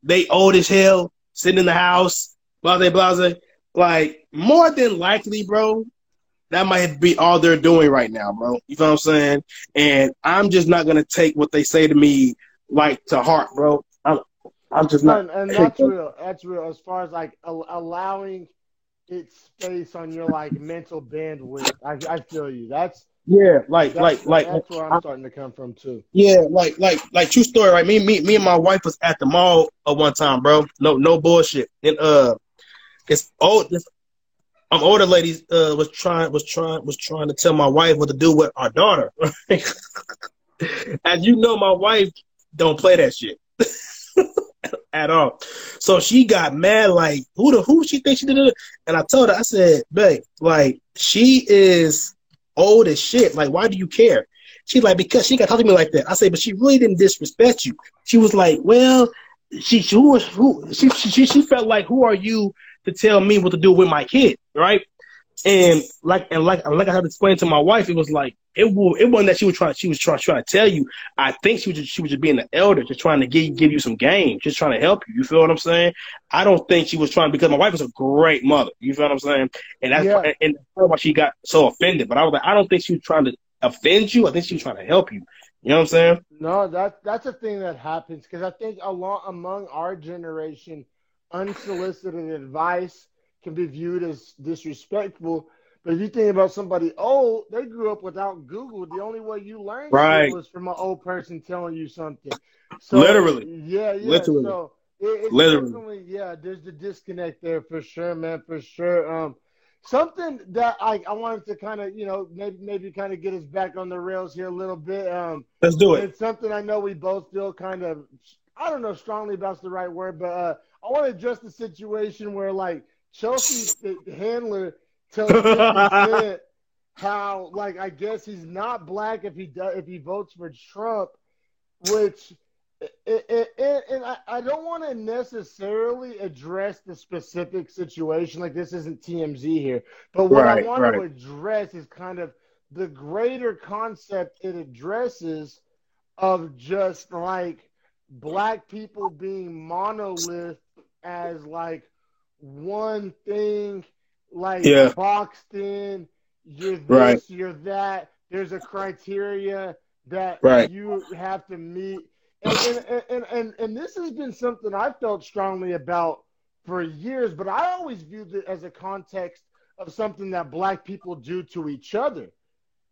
they old as hell, sitting in the house, blase blase, like more than likely, bro, that might be all they're doing right now, bro. You know what I'm saying? And I'm just not gonna take what they say to me like to heart, bro. I'm, I'm just not. And, and that's real. That's real. As far as like allowing it's space on your like mental bandwidth. I, I feel you. That's yeah, like that's, like like that's where I'm I, starting to come from too. Yeah, like like like true story, right? Me me me and my wife was at the mall at one time, bro. No no bullshit. And uh, it's old. This, I'm older lady uh was trying was trying was trying to tell my wife what to do with our daughter. As you know, my wife don't play that shit. at all. So she got mad, like, who the who she thinks she did it? And I told her, I said, babe, like, she is old as shit. Like, why do you care? She's like, because she got talk to me like that. I said, but she really didn't disrespect you. She was like, well, she she who she she she felt like, who are you to tell me what to do with my kid, right? And like and like like I had to explain to my wife, it was like it will it wasn't that she was trying she was trying trying to tell you. I think she was just, she was just being an elder, just trying to give give you some game, just trying to help you. You feel what I'm saying? I don't think she was trying because my wife is a great mother. You feel what I'm saying? And that's yeah. and that's why she got so offended. But I was like, I don't think she was trying to offend you. I think she was trying to help you. You know what I'm saying? No, that that's a thing that happens because I think along among our generation, unsolicited advice can be viewed as disrespectful but if you think about somebody old, they grew up without Google. The only way you learned right. was from an old person telling you something. So, Literally. Yeah, yeah. Literally. So it, Literally. yeah, there's the disconnect there for sure, man, for sure. Um, something that I, I wanted to kind of, you know, maybe maybe kind of get us back on the rails here a little bit. Um, Let's do it. It's something I know we both feel kind of, I don't know, strongly about the right word, but uh, I want to address the situation where like Chelsea the handler tells 50 how, like, I guess he's not black if he does if he votes for Trump, which. It, it, it, and I, I don't want to necessarily address the specific situation. Like this isn't TMZ here, but what right, I want right. to address is kind of the greater concept it addresses of just like black people being monolith as like one thing like yeah. boxed in. You're this, right. you're that. There's a criteria that right. you have to meet. And and, and, and, and this has been something I felt strongly about for years, but I always viewed it as a context of something that black people do to each other.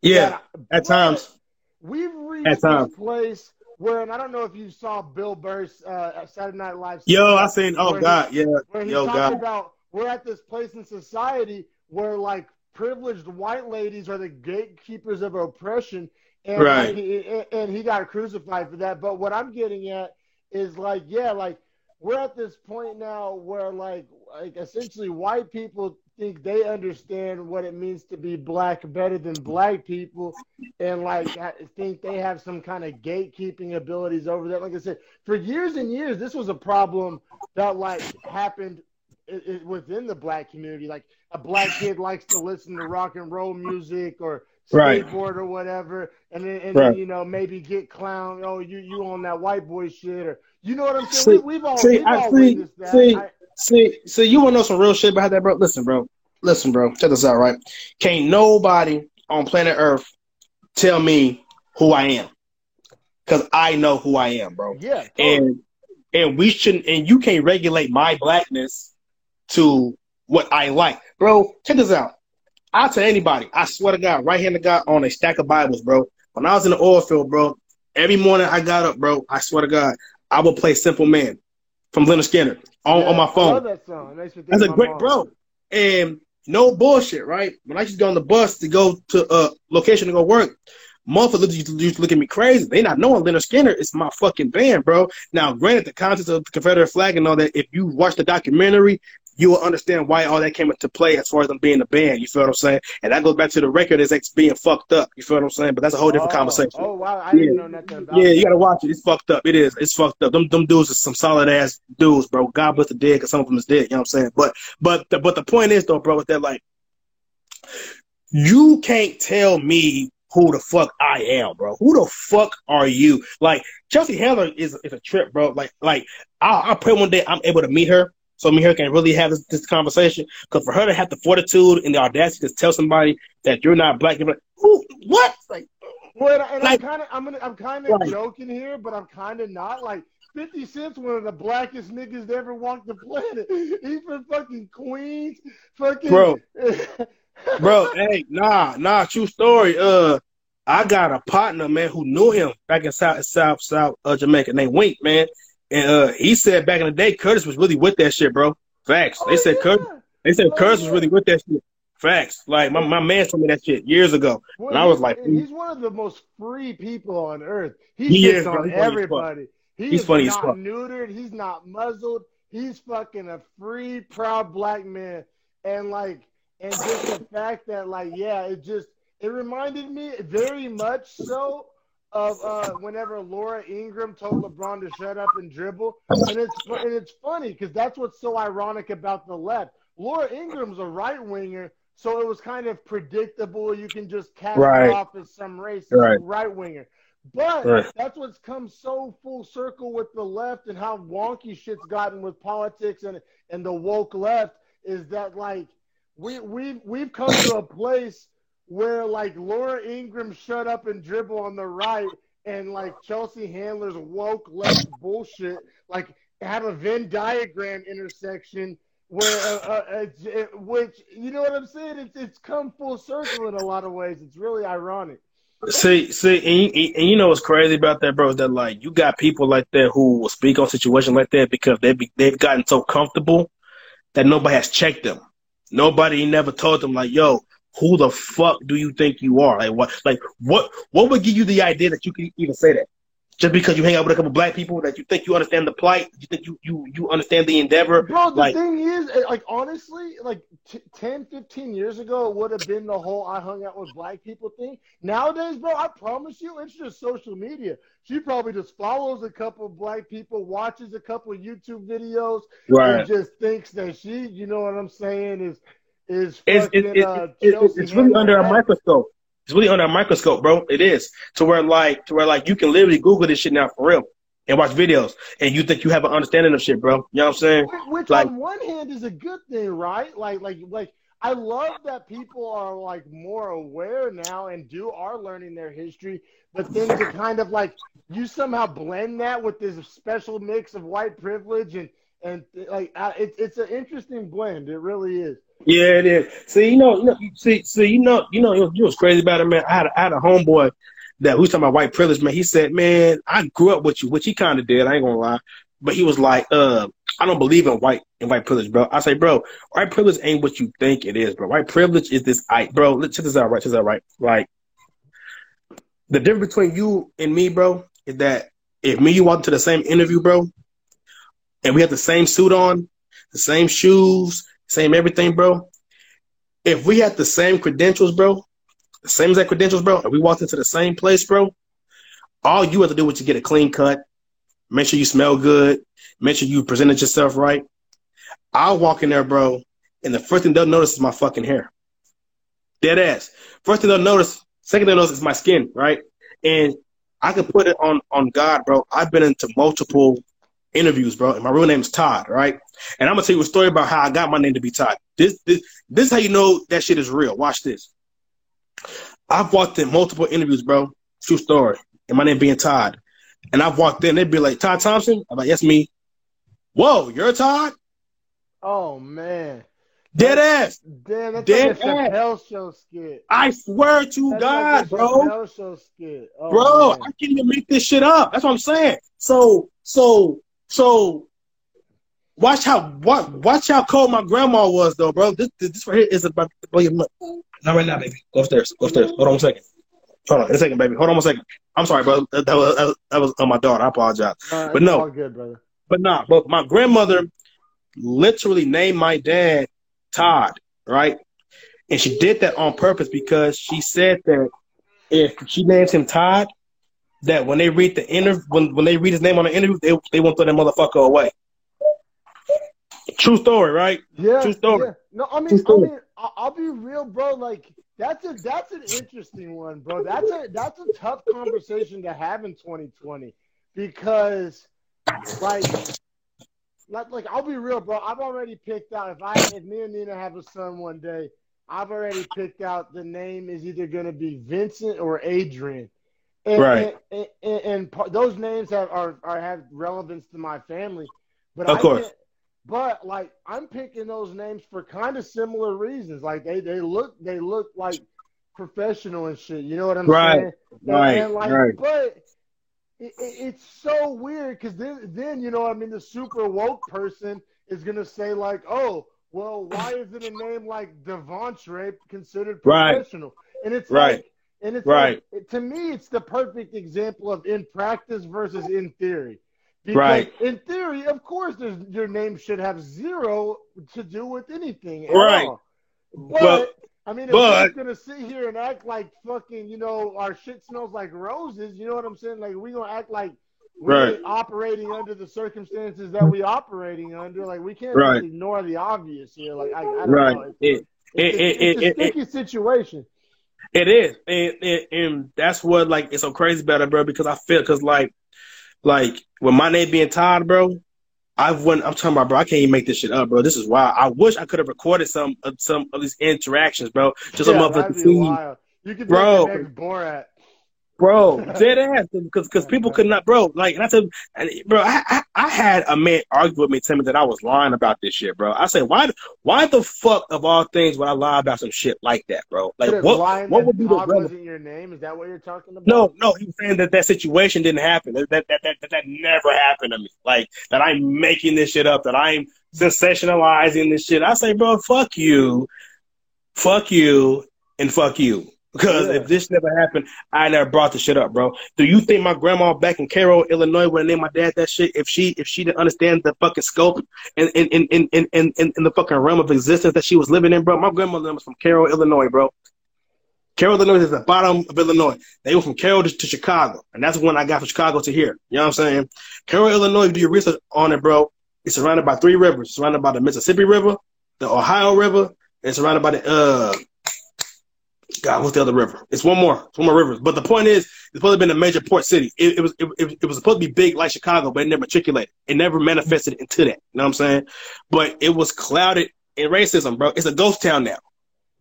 Yeah, that, at times. We've reached at times. place where, and I don't know if you saw Bill Burr's uh, Saturday Night Live. Yo, I seen. Oh God, he, yeah. Where he Yo, talked God. about we're at this place in society where like privileged white ladies are the gatekeepers of oppression and right. he, and he got crucified for that but what i'm getting at is like yeah like we're at this point now where like like essentially white people think they understand what it means to be black better than black people and like I think they have some kind of gatekeeping abilities over that like i said for years and years this was a problem that like happened it, it, within the black community. Like a black kid likes to listen to rock and roll music or skateboard right. or whatever, and then and right. then, you know maybe get clown. Oh, you you on that white boy shit, or you know what I'm saying? See, we, have all, see, we've all see, that. See, I, see, see, you want to know some real shit about that, bro? Listen, bro. listen, bro, check this out, right? Can't nobody on planet Earth tell me who I am. Cause I know who I am, bro. Yeah. Totally. And and we shouldn't and you can't regulate my blackness to what I like. Bro, check this out. I'll tell anybody, I swear to God, right hand to God on a stack of Bibles, bro. When I was in the oil field, bro, every morning I got up, bro, I swear to God, I would play Simple Man from Lynyrd Skynyrd on, yeah, on my phone. that song. That's a great, mom. bro. And no bullshit, right? When I used to go on the bus to go to a uh, location to go work, motherfuckers used to, look at me crazy. They not knowing Lynyrd Skynyrd is my fucking band, bro. Now, granted, the context of the Confederate flag and all that, if you watch the documentary, you will understand why all that came into play as far as them being a band. You feel what I'm saying? And that goes back to the record as X being fucked up. You feel what I'm saying? But that's a whole different oh, conversation. Oh wow, I yeah. didn't know nothing about. Yeah, you gotta watch it. It's fucked up. It is. It's fucked up. Them them dudes are some solid ass dudes, bro. God bless the dead, because some of them is dead. You know what I'm saying? But but the, but the point is though, bro, is that like you can't tell me who the fuck I am, bro. Who the fuck are you? Like Chelsea Handler is is a trip, bro. Like like I I pray one day I'm able to meet her so me and her can really have this, this conversation. Because for her to have the fortitude and the audacity to tell somebody that you're not black, you're like, who, what? Like, well, and like, I'm kind of, I'm, gonna, I'm kind of joking here, but I'm kind of not. Like, 50 Cent's one of the blackest niggas that ever walked the planet. He's from fucking Queens, fucking. Bro, bro, hey, nah, nah, true story. Uh, I got a partner, man, who knew him back in South, South, South uh, Jamaica named Wink, man. And uh, he said back in the day, Curtis was really with that shit, bro. Facts. Oh, they said yeah. Curtis. They said oh, Curtis yeah. was really with that shit. Facts. Like my, my man told me that shit years ago, and I was like, he's one of the most free people on earth. He, he is, on everybody. He he's funny not neutered. He's not muzzled. He's fucking a free, proud black man. And like, and just the fact that like, yeah, it just it reminded me very much so of uh, whenever Laura Ingraham told LeBron to shut up and dribble, and it's and it's funny because that's what's so ironic about the left. Laura Ingraham's a right winger, so it was kind of predictable. You can just cast right. off as some racist right, right winger. But right. that's what's come so full circle with the left and how wonky shit's gotten with politics and and the woke left is that like we we we've come to a place where like Laura Ingraham shut up and dribble on the right, and like Chelsea Handler's woke left bullshit, like have a Venn diagram intersection where uh, uh, it, which you know what I'm saying? It's it's come full circle in a lot of ways. It's really ironic. See, see, and you, and you know what's crazy about that, bro? Is that like you got people like that who will speak on situations like that because they've they've gotten so comfortable that nobody has checked them. Nobody never told them like, "Yo, who the fuck do you think you are? Like what? Like what? What would give you the idea that you could even say that? Just because you hang out with a couple black people that you think you understand the plight, you think you you you understand the endeavor. Bro, the like, thing is, eh, like honestly, like t- 10, 15 years ago, it would have been the whole "I hung out with black people" thing. Nowadays, bro, I promise you, it's just social media. She probably just follows a couple black people, watches a couple YouTube videos, right. and just thinks that she, you know what I'm saying, is is it's, fucking, it, uh, it's really under a microscope. It's really under a microscope, bro. It is to where like to where like you can literally Google this shit now for real and watch videos, and you think you have an understanding of shit, bro. You know what I'm saying? Which, like, on one hand is a good thing, right? Like like like I love that people are like more aware now and do are learning their history, but then to kind of like you somehow blend that with this special mix of white privilege and and like it's it's an interesting blend. It really is. Yeah, it is. See, you know, you know, see, see, you know, you know, you know what's crazy about it, man. I had, a, I had a homeboy that was talking about white privilege, man. He said, "Man, I grew up with you," which he kind of did. I ain't gonna lie, but he was like, "Uh, I don't believe in white in white privilege, bro." I say, "Bro, white privilege ain't what you think it is, bro. White privilege is this, I, bro. Let's check this out, right? Check this out, right? Like, the difference between you and me, bro, is that if me you walk into the same interview, bro, and we have the same suit on, the same shoes, same everything, bro. If we had the same credentials, bro, the same exact credentials, bro, and we walked into the same place, bro, all you have to do is to get a clean cut, make sure you smell good, make sure you presented yourself right. I'll walk in there, bro, and the first thing they'll notice is my fucking hair. Dead ass. First thing they'll notice, second thing they'll notice is my skin, right? And I can put it on on God, bro. I've been into multiple interviews, bro. And my real name is Todd, right? And I'm gonna tell you a story about how I got my name to be Todd. This this this is how you know that shit is real. Watch this. I've walked in multiple interviews, bro. True story. And my name being Todd. And I've walked in, they'd be like, Todd Thompson? I'm like, yes, me. Whoa, you're Todd? Oh man. Dead ass. Damn, that's Dead like a Chappelle show skit. I swear to That's God, like bro. Show skit. Oh, bro, man. I can't even make this shit up. That's what I'm saying. So, so, so, watch how watch, watch how cold my grandma was, though, bro. This this, this right here is about to blow your mind. Not right now, baby. Go upstairs. Go upstairs. Hold on one second. Hold on a second, baby. Hold on one second. I'm sorry, bro. That, that was that was, that was on my daughter. I apologize. Uh, but no. all good, brother. But nah, but my grandmother literally named my dad Todd, right? And she did that on purpose because she said that if she names him Todd, that when they read the interview, when, when they read his name on the interview, they they won't throw that motherfucker away. True story, right? Yeah, True story. yeah. No, I mean, I mean, I'll be real, bro. Like that's a that's an interesting one, bro. That's a that's a tough conversation to have in 2020 because, like, like, like I'll be real, bro. I've already picked out if I if me and Nina have a son one day, I've already picked out the name is either going to be Vincent or Adrian. And, Right. And, and, and those names have are, are have relevance to my family, but Of I course. but like I'm picking those names for kind of similar reasons. Like they they look they look like professional and shit. You know what I'm Right. saying? Right, and, like, right. But it, it, it's so weird because then then you know I mean the super woke person is gonna say like oh well why isn't a name like Devontre considered Right. professional? And it's Right. like and it's Right. like, to me it's the perfect example of in practice versus in theory. Because Right. in theory, of course, there's, your name should have zero to do with anything. At Right. All. But, I mean, if but- we're gonna sit here and act like fucking, you know, our shit smells like roses, you know what I'm saying? Like we gonna act like we're Right. operating under the circumstances that we operating under. Like we can't Right. ignore the obvious here. Like I, I don't Right. know. It's, It, it, it's, it, it's a it, sticky situation. It is, and, and, and that's what like it's so crazy about it, bro. Because I feel, because like, like with my name being Todd, bro, I've went. I'm talking about, bro. I can't even make this shit up, bro. This is wild. I wish I could have recorded some of some of these interactions, bro. Just some yeah, of the that'd be see, wild. You could Bro. make the next Borat. Bro. Dead ass, because because people could not, bro. Like, and I said, and, bro, I, I I had a man argue with me, tell me that I was lying about this shit, bro. I said, why why the fuck of all things would I lie about some shit like that, bro? Like, what what would be the relevance? wasn't your name? Is that what you're talking about? No, no, he was saying that that situation didn't happen. That that, that that that never happened to me. Like that I'm making this shit up. That I'm sensationalizing this shit. I say, bro, fuck you, fuck you, and fuck you. Because Yeah. if this never happened, I never brought the shit up, bro. Do you think my grandma back in Cairo, Illinois, would have named my dad that shit if she if she didn't understand the fucking scope and in in in in in, in, the fucking realm of existence that she was living in, bro? My grandmother was from Cairo, Illinois, bro. Cairo, Illinois is the bottom of Illinois. They went from Cairo to, to Chicago, and that's when I got from Chicago to here. You know what I'm saying? Cairo, Illinois, do your research on it, bro, it's surrounded by three rivers. It's surrounded by the Mississippi River, the Ohio River, and it's surrounded by the uh God, what's the other river? It's one more. It's one more river. But the point is, it's supposed to have been a major port city. It, it was it, it, was supposed to be big like Chicago, but it never matriculated. It never manifested into that. You know what I'm saying? But it was clouded in racism, bro. It's a ghost town now.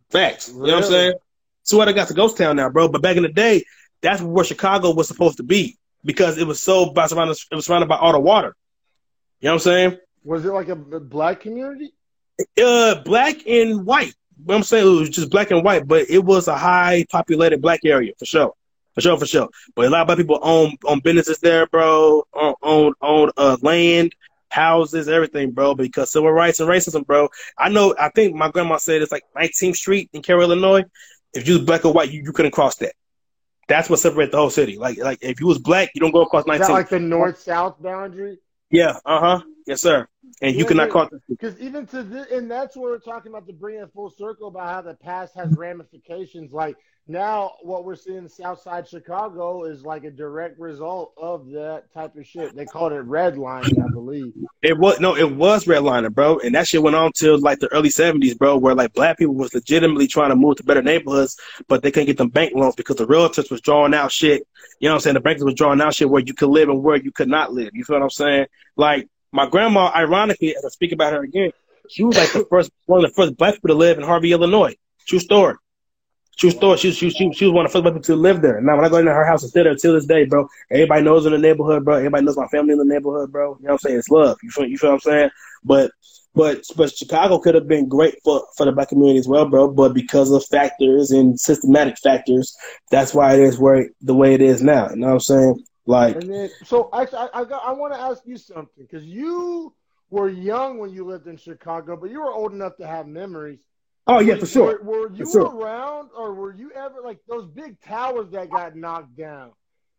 Facts. You know what I'm saying? So what I got to ghost town now, bro. But back in the day, that's where Chicago was supposed to be because it was so by surrounded it was surrounded by all the water. You know what I'm saying? Was it like a a black community? Uh, black and white. What I'm saying it was just black and white, but it was a high populated black area for sure, for sure, for sure. But a lot of black people own own businesses there, bro. Own own, own uh, land, houses, everything, bro. Because civil rights and racism, bro. I know. I think my grandma said it's like 19th Street in Cairo, Illinois. If you was black or white, you, you couldn't cross that. That's what separates the whole city. Like like if you was black, you don't go across Is 19th. that like the north south boundary? yeah, uh huh. Yes, sir. And yeah, you cannot call because even to this, and that's where we're talking about to bring it full circle about how the past has ramifications. Like now, what we're seeing in Southside Chicago is like a direct result of that type of shit. They called it redlining, I believe. It was no, it was redlining, bro, and that shit went on till like the early '70s, bro, where like black people was legitimately trying to move to better neighborhoods, but they couldn't get them bank loans because the realtors was drawing out shit. You know what I'm saying? The bankers was drawing out shit where you could live and where you could not live. You feel what I'm saying? Like my grandma, ironically, as I speak about her again, she was like the first one of the first black people to live in Harvey, Illinois. True story. True story. She, she, she, she was one of the first people to live there. And now, when I go into her house and stay there till this day, bro, everybody knows in the neighborhood, bro. Everybody knows my family in the neighborhood, bro. You know what I'm saying? It's love. You feel, you feel what I'm saying? But, but, but Chicago could have been great for, for the black community as well, bro. But because of factors and systematic factors, that's why it is where the way it is now. You know what I'm saying? Like, and then, so actually, I, I, got, I want to ask you something because you were young when you lived in Chicago, but you were old enough to have memories. Oh yeah, for sure. Were, were you sure. around, or were you ever like those big towers that got knocked down?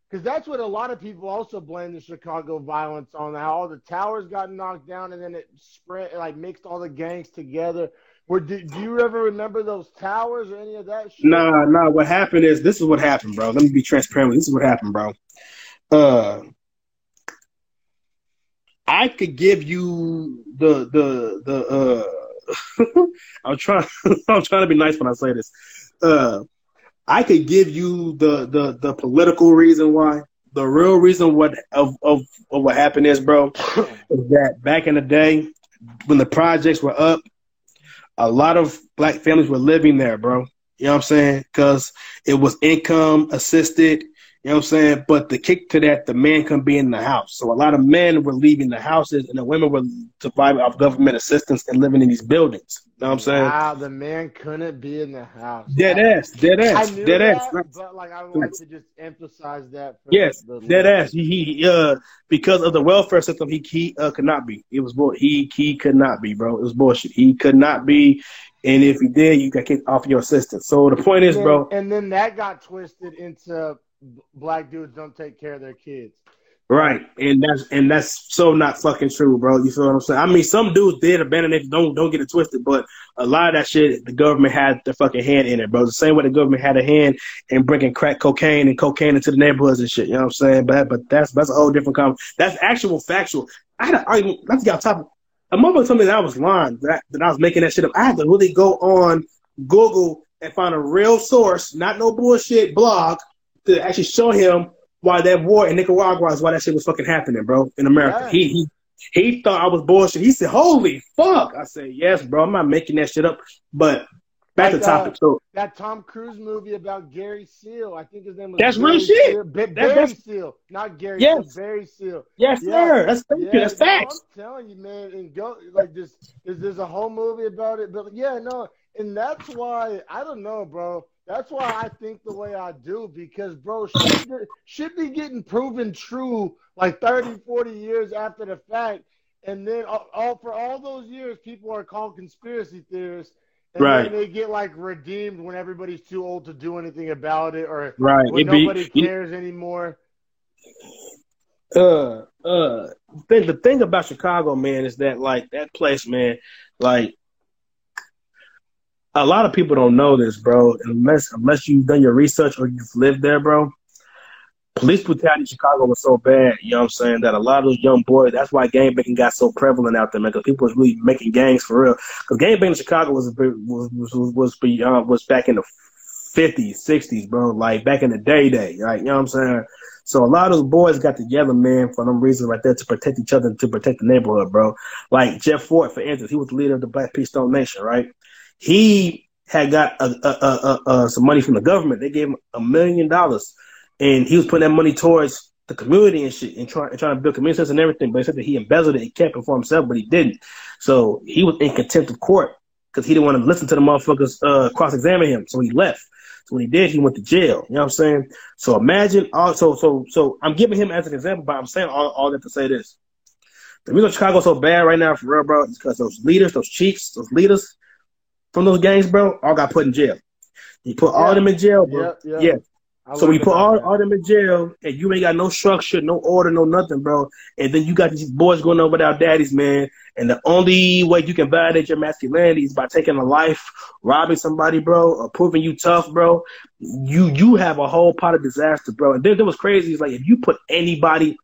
Because that's what a lot of people also blame the Chicago violence on. How all the towers got knocked down, and then it spread, like mixed all the gangs together. Were, do, do you ever remember those towers or any of that? Shit? Nah, nah. What happened is this is what happened, bro. Let me be transparent. This is what happened, bro uh, I could give you the the the uh I'm trying I'm trying to be nice when I say this. Uh I could give you the the the political reason why. The real reason what of of, of what happened is, bro, is that back in the day when the projects were up, a lot of black families were living there, bro. You know what I'm saying? Because it was income assisted. You know what I'm saying? But the kick to that, the man couldn't be in the house. So a lot of men were leaving the houses and the women were surviving off government assistance and living in these buildings. You know what I'm saying? Wow, the man couldn't be in the house. Dead ass, dead ass, dead that, ass. But like I want to just emphasize that. yes, the, the dead ass. He, he uh because of the welfare system, he he uh, could not be. It was bull. He he could not be, bro. It was bullshit. He could not be. And if he did, you got kicked off your assistance. So the point is, bro. And then that got twisted into black dudes don't take care of their kids. Right, and that's and that's so not fucking true, bro. You feel what I'm saying? I mean, some dudes did abandon it. Don't don't get it twisted, but a lot of that shit, the government had their fucking hand in it, bro. The same way the government had a hand in bringing crack cocaine and cocaine into the neighborhoods and shit. You know what I'm saying? But but that's that's a whole different conversation. That's actual factual. I had argument. Let's get off topic. A mother told me that I was lying, that, that I was making that shit up. I had to really go on Google and find a real source, not no bullshit blog to actually show him why that war in Nicaragua is why that shit was fucking happening, bro, in America. He he he thought I was bullshit. He said, "Holy fuck!" I said, "Yes, bro. I'm not making that shit up." But back like, to topic. Uh, so that Tom Cruise movie about Gary Seal, I think his name was. That's Barry real shit. Seal. Ba- Barry that's, Seal, not Gary. Yes. Seal, Barry Seal. Yes, yeah. sir. That's thank yeah, you. That's facts. I'm telling you, man. And go like this. There's, there's a whole movie about it, but yeah, no, and that's why I don't know, bro. That's why I think the way I do because, bro, should, should be getting proven true like 30, 40 years after the fact. And then all, all for all those years, people are called conspiracy theorists. And right. then they get like redeemed when everybody's too old to do anything about it or right. when nobody be, cares it, anymore. Uh, uh, the, the thing about Chicago, man, is that like that place, man, like a lot of people don't know this, bro. Unless unless you've done your research or you've lived there, bro. Police brutality in Chicago was so bad, you know what I'm saying, that a lot of those young boys, that's why gang banging got so prevalent out there, man, because people was really making gangs for real. Because gang banging in Chicago was, was, was, was, beyond, uh, was back in the 50s, 60s, bro, like back in the day, day, right, you know what I'm saying? So a lot of those boys got together, man, for them reasons right there to protect each other, to protect the neighborhood, bro. Like Jeff Fort, for instance, he was the leader of the Black Peace Stone Nation, right? He had got a, a, a, some money from the government. They gave him a million dollars, and he was putting that money towards the community and shit, and trying trying to build community and everything. But he said that he embezzled it, he kept it for himself, but he didn't. So he was in contempt of court because he didn't want to listen to the motherfuckers uh, cross examine him. So he left. So when he did, he went to jail. You know what I'm saying? So imagine also, so so I'm giving him as an example, but I'm saying all, all that to say this. The reason Chicago's so bad right now for real, bro, is because those leaders, those chiefs, those leaders, from those gangs, bro, all got put in jail. You put all them in jail, bro. Yeah, yeah. yeah. so we put all, all them in jail, and you ain't got no structure, no order, no nothing, bro. And then you got these boys going over without daddies, man. And the only way you can validate your masculinity is by taking a life, robbing somebody, bro, or proving you tough, bro. You you have a whole pot of disaster, bro. And then there was crazy. It's like if you put anybody,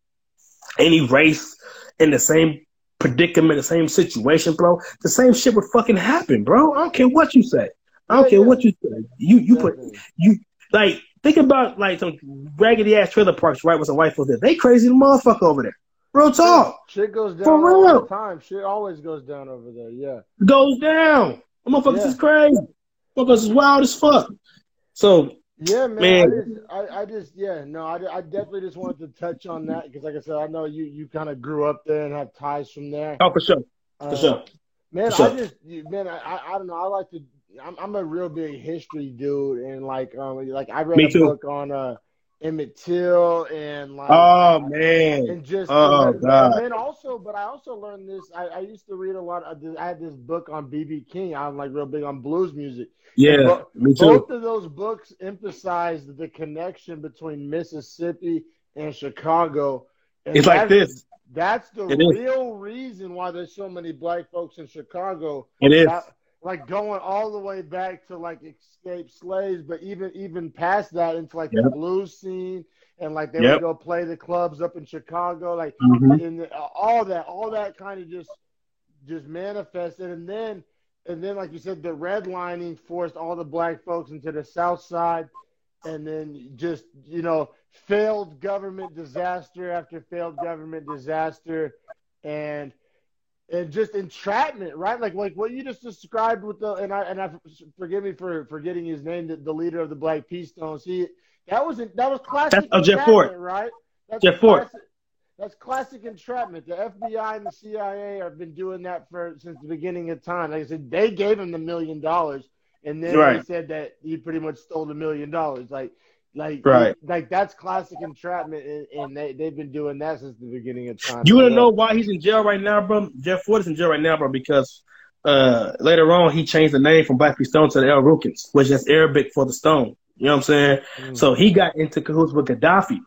any race, in the same predicament, the same situation, bro, the same shit would fucking happen, bro. I don't care what you say. I don't yeah, care yeah. what you say. You you put you like think about like some raggedy ass trailer parks right with some white folks there. They crazy the motherfucker over there. Real talk. Shit goes down For real. all the time. Shit always goes down over there. Yeah. Goes down. The motherfuckers yeah. is crazy. Motherfuckers is wild as fuck. So yeah, man. man. I, just, I, I, just, yeah, no, I, I definitely just wanted to touch on that because, like I said, I know you you kind of grew up there and have ties from there. Oh, for sure, for uh, sure. Man, for sure. I just, man, I, I don't know. I like to. I'm, I'm a real big history dude, and like, um, like I read Me a too. book on uh Emmett Till and like oh man. and just oh and, god. and also but I also learned this I, I used to read a lot of I had this book on BB King. I'm like real big on blues music. Yeah bo- me too. both of those books emphasized the connection between Mississippi and Chicago. And it's like this. that's the it real is. reason why there's so many black folks in Chicago. It is. That, like going all the way back to like escaped slaves, but even even past that into like yep. the blues scene and like they yep. would go play the clubs up in Chicago, like mm-hmm. and all that, all that kind of just just manifested, and then and then like you said, the redlining forced all the black folks into the South Side, and then just you know failed government disaster after failed government disaster, and and just entrapment, right? Like like what you just described with the and I and I forgive me for forgetting his name, the, the leader of the Black P. Stones. He that was that was classic. Oh, Jeff Fort, right? That's Jeff Fort. That's classic entrapment. The FBI and the CIA have been doing that for since the beginning of time. Like I said, they gave him the million dollars, and then right. they said that he pretty much stole the million dollars. Like like, right. like that's classic entrapment, and, and, they they've been doing that since the beginning of time. You want to know why he's in jail right now, bro? Jeff Fort is in jail right now, bro, because uh, later on he changed the name from Black Stone to the El Rukns, which is Arabic for the stone. You know what I'm saying? Mm. So he got into cahoots with Gaddafi.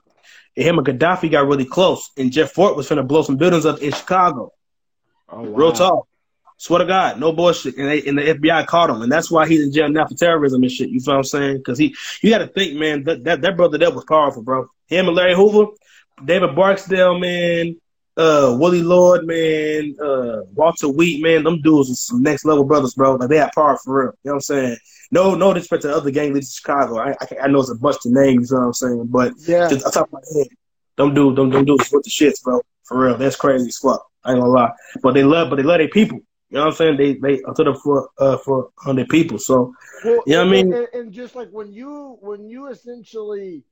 And him and Gaddafi got really close, and Jeff Fort was trying to blow some buildings up in Chicago. Oh, wow. Real talk. Swear to God, no bullshit. And, they, and the FBI caught him, and that's why he's in jail now for terrorism and shit. You feel what I'm saying? Because he, you got to think, man, that, that that brother that was powerful, bro. Him and Larry Hoover, David Barksdale, man, uh, Willie Lloyd, man, uh, Walter Wheat, man, them dudes are some next level brothers, bro. Like they had power for real. You know what I'm saying? No, no disrespect to other gang leaders in Chicago. I, I, I know it's a bunch of names. You know what I'm saying? But yeah, just, top of my head, them dudes, them, them dudes with the shits, bro. For real, that's crazy as fuck. I ain't gonna lie. But they love, but they love their people. You know what I'm saying? They they are to for uh for hundred people. So well, you know what I mean? And, and, just like when you when you essentially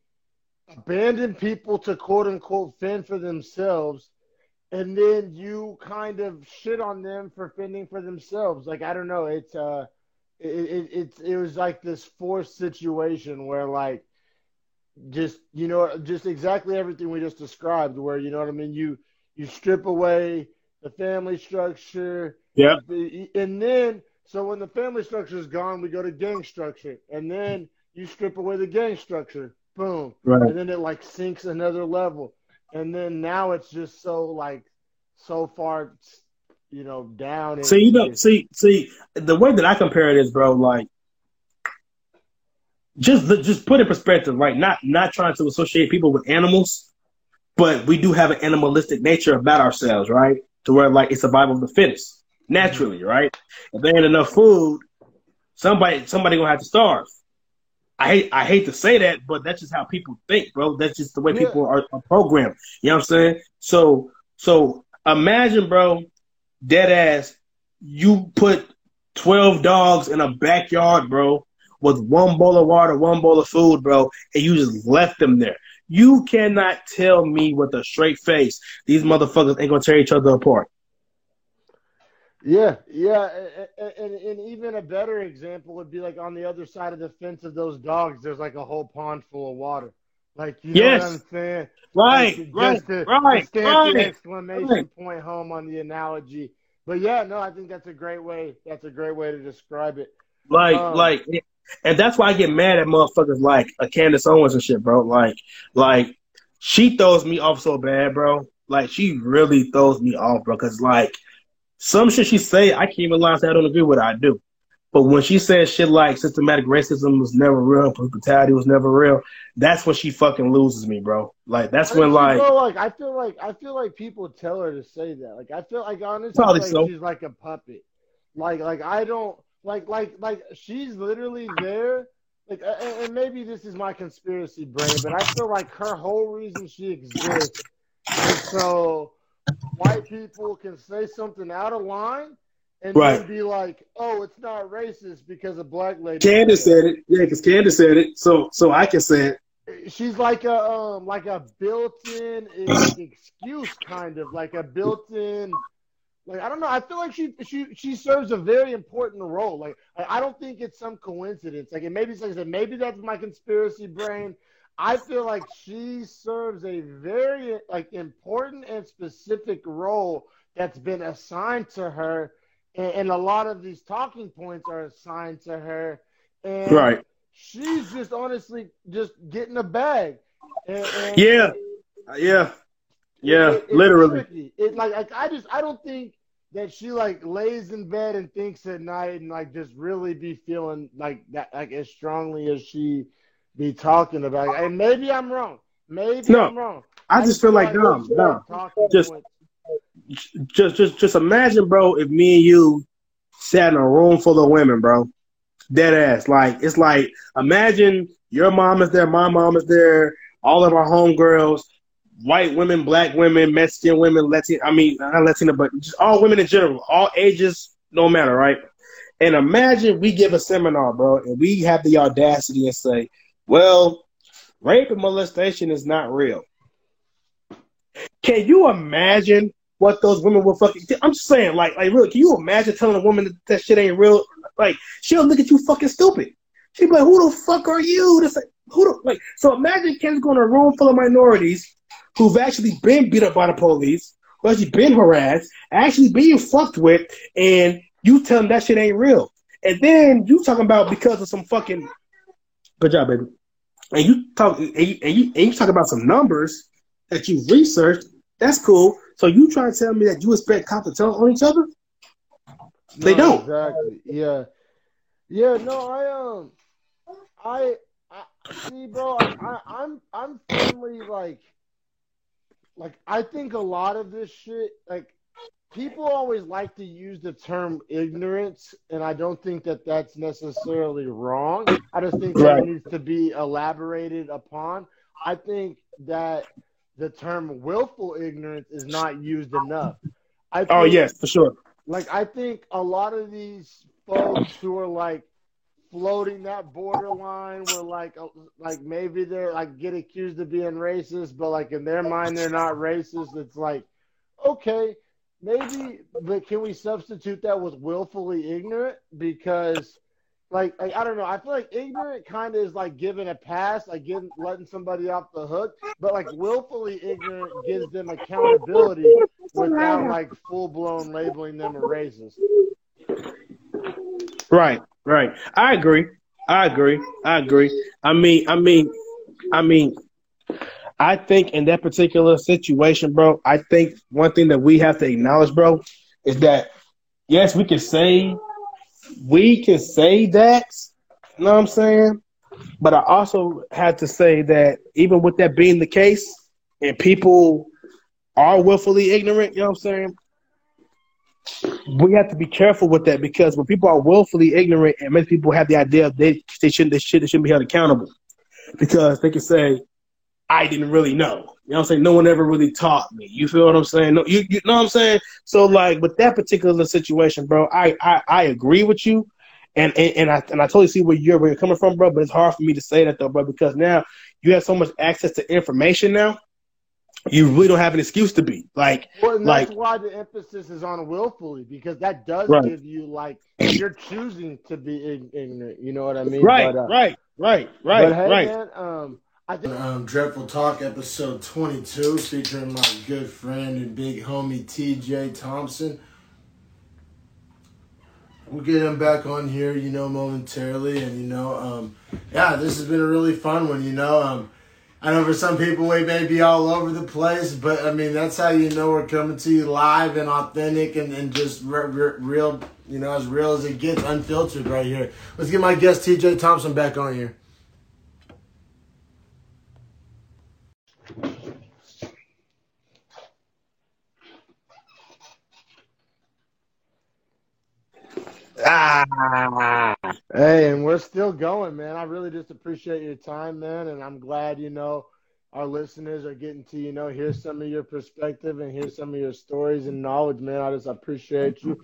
abandon people to quote unquote fend for themselves, and then you kind of shit on them for fending for themselves. Like I don't know, it's uh, it it it, it was like this forced situation where like just you know just exactly everything we just described where you know what I mean you you strip away the family structure yeah. And then, so when the family structure is gone, we go to gang structure. And then you strip away the gang structure. Boom. Right. And then it like sinks another level. And then now it's just so like so far, you know, down. See, you know, see, see, the way that I compare it is, bro, like just just put in perspective, right? Not not trying to associate people with animals, but we do have an animalistic nature about ourselves, right? To where like it's survival of the fittest naturally, mm-hmm. right? If there ain't enough food, somebody somebody gonna have to starve. I hate I hate to say that, but that's just how people think, bro. That's just the way yeah. people are, are, programmed. You know what I'm saying? So so imagine, bro, dead ass, you put twelve dogs in a backyard, bro, with one bowl of water, one bowl of food, bro, and you just left them there. You cannot tell me with a straight face these motherfuckers ain't gonna tear each other apart. Yeah, yeah, and, and, and, even a better example would be like on the other side of the fence of those dogs. There's like a whole pond full of water. Like you yes. know what I'm saying? Right, right, just to, right, to right, the exclamation right. point home on the analogy. But yeah, no, I think that's a great way. That's a great way to describe it. Like, um, like, and that's why I get mad at motherfuckers like a Candace Owens and shit, bro. Like, like she throws me off so bad, bro. Like, she really throws me off, bro. Cause like some shit she say, I can't even lie. I don't agree with. It, I do. But when she says shit like systematic racism was never real, brutality was never real, that's when she fucking loses me, bro. Like that's when like, like I feel like I feel like people tell her to say that. Like I feel like honestly like so. she's like a puppet. Like like I don't like like like she's literally there. Like and maybe this is my conspiracy brain, but I feel like her whole reason she exists is so white people can say something out of line and right. then be like, "Oh, it's not racist because a black lady." Candace said it, yeah, because Candace said it, so so I can say it. She's like a um like a built-in excuse, kind of like a built-in. Like I don't know. I feel like she she she serves a very important role. Like I, I don't think it's some coincidence. Like it maybe like I said, maybe that's my conspiracy brain. I feel like she serves a very like important and specific role that's been assigned to her and, and a lot of these talking points are assigned to her, and right. she's just honestly just getting a bag. And, and yeah, yeah, yeah, it, it, literally. It like, like I just I don't think that she like lays in bed and thinks at night and like just really be feeling like that like as strongly as she be talking about. And maybe I'm wrong. Maybe no, I'm wrong. I, I just feel like, like dumb, dumb. Just just just just imagine, bro, if me and you sat in a room full of women, bro. Dead ass. Like it's like imagine your mom is there, my mom is there, all of our homegirls, white women, black women, Mexican women, Latin I mean not Latina, but just all women in general, all ages, no matter, right? And imagine we give a seminar, bro, and we have the audacity and say, Well, rape and molestation is not real. Can you imagine what those women will fucking. I'm just saying, like, like, really, can you imagine telling a woman that that shit ain't real? Like, she'll look at you fucking stupid. She'll be like, "Who the fuck are you?" This like, who the like? So imagine Ken's going to a room full of minorities who've actually been beat up by the police, who actually been harassed, actually being fucked with, and you tell them that shit ain't real. And then you talking about because of some fucking good job, baby. And you talk and you, and you, and you talk about some numbers that you researched. That's cool. So you trying to tell me that you expect cops to tell on each other? No, they don't. Exactly. Yeah. Yeah. No, I um, I, I see, bro. I, I, I'm I'm firmly like, like I think a lot of this shit, like people always like to use the term ignorance, and I don't think that that's necessarily wrong. I just think right. that needs to be elaborated upon. I think that the term willful ignorance is not used enough. I oh, think, oh yes, for sure. Like I think a lot of these folks who are like floating that borderline where like uh, like maybe they're like get accused of being racist, but like in their mind they're not racist. It's like okay, maybe, but can we substitute that with willfully ignorant because like, like I don't know. I feel like ignorant kind of is like giving a pass, like getting letting somebody off the hook. But like willfully ignorant gives them accountability without like full blown labeling them a racist. Right, right. I agree. I agree. I agree. I mean, I mean, I mean, I think in that particular situation, bro, I think one thing that we have to acknowledge, bro, is that yes, we can say we can say that, you know what I'm saying? But I also have to say that even with that being the case, and people are willfully ignorant, you know what I'm saying? We have to be careful with that because when people are willfully ignorant, and many people have the idea they they shouldn't they, should, they shouldn't be held accountable because they can say, "I didn't really know." You know what I'm saying? No one ever really taught me. You feel what I'm saying? No, you, you know what I'm saying? So like with that particular situation, bro, I I, I agree with you. And, and, and I and I totally see where you're where you're coming from, bro. But it's hard for me to say that though, bro, because now you have so much access to information now. You really don't have an excuse to be like. Well, and that's why the emphasis is on willfully because that does right. give you like you're choosing to be ignorant. You know what I mean? Right, but, uh, right, right, right, but hey, right. Man, um, I think um, Dreadful Talk episode 22 featuring my good friend and big homie TJ Thompson. we'll get him back on here, you know, momentarily. And, you know, um, yeah, this has been a really fun one, you know. Um, I know for some people we may be all over the place, but I mean, that's how you know we're coming to you live and authentic and, and just re- re- real, you know, as real as it gets, unfiltered right here. Let's get my guest TJ Thompson back on here. Ah. Hey, and we're still going, man. I really just appreciate your time, man, and I'm glad you know our listeners are getting to you know hear some of your perspective and hear some of your stories and knowledge, man. I just appreciate you,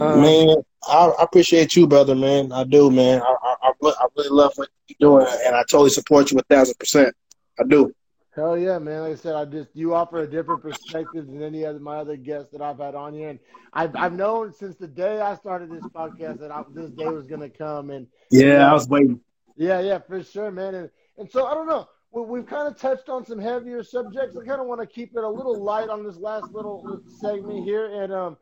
um, man. I, appreciate you, brother, man. I do, man. I, I, I really love what you're doing, and I totally support you a thousand percent. I do. Hell yeah, man! Like I said, I just you offer a different perspective than any of my other guests that I've had on here, and I've I've known since the day I started this podcast that I, this day was gonna come, and yeah, you know, I was waiting. Yeah, yeah, for sure, man, and and so I don't know. We, have kind of touched on some heavier subjects. I kind of want to keep it a little light on this last little segment here, and um,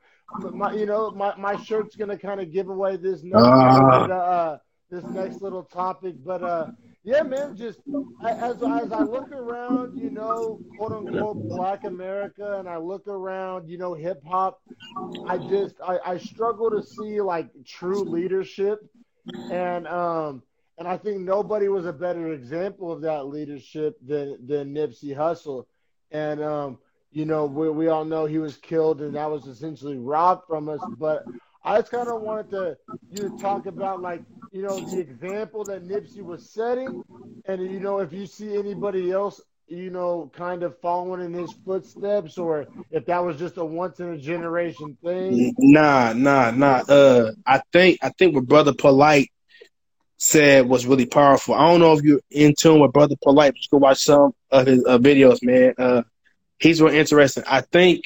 my you know my my shirt's gonna kind of give away this next, uh. uh, this next little topic, but uh yeah, man. Just as as I look around, you know, quote unquote Black America, and I look around, you know, hip hop, I just I, I struggle to see like true leadership, and um and I think nobody was a better example of that leadership than than Nipsey Hussle, and um you know we we all know he was killed, and that was essentially robbed from us, but I just kind of wanted to you to talk about like you know the example that Nipsey was setting, and you know if you see anybody else you know kind of following in his footsteps, or if that was just a once in a generation thing. Nah, nah, nah. Uh, I think I think what Brother Polight said was really powerful. I don't know if you're in tune with Brother Polight, but you can watch some of his uh, videos, man. Uh, he's real interesting. I think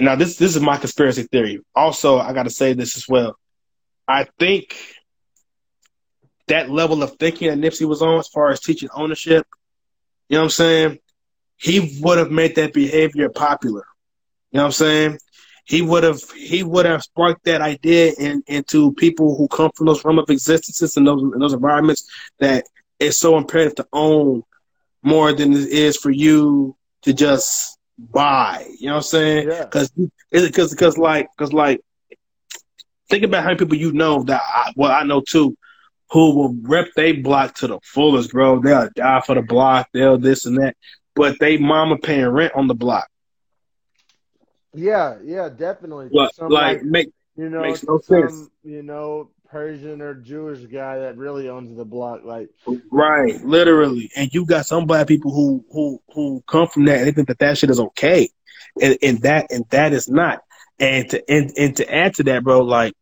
now this this is my conspiracy theory. Also, I got to say this as well. I think that level of thinking that Nipsey was on, as far as teaching ownership, you know what I'm saying? He would have made that behavior popular. You know what I'm saying? He would have he would have sparked that idea in, into people who come from those realm of existences and those in those environments that it's so imperative to own more than it is for you to just buy. You know what I'm saying? Because yeah. because because like because like think about how many people you know that I, well I know too who will rep they block to the fullest, bro. They'll die for the block. They'll this and that, but they mama paying rent on the block. Yeah, yeah, definitely. Like, some, like, make you know, makes no some, sense. You know, Persian or Jewish guy that really owns the block, like right, literally. And you got some black people who who who come from that and they think that that shit is okay, and, and that and that is not. And to and, and to add to that, bro, like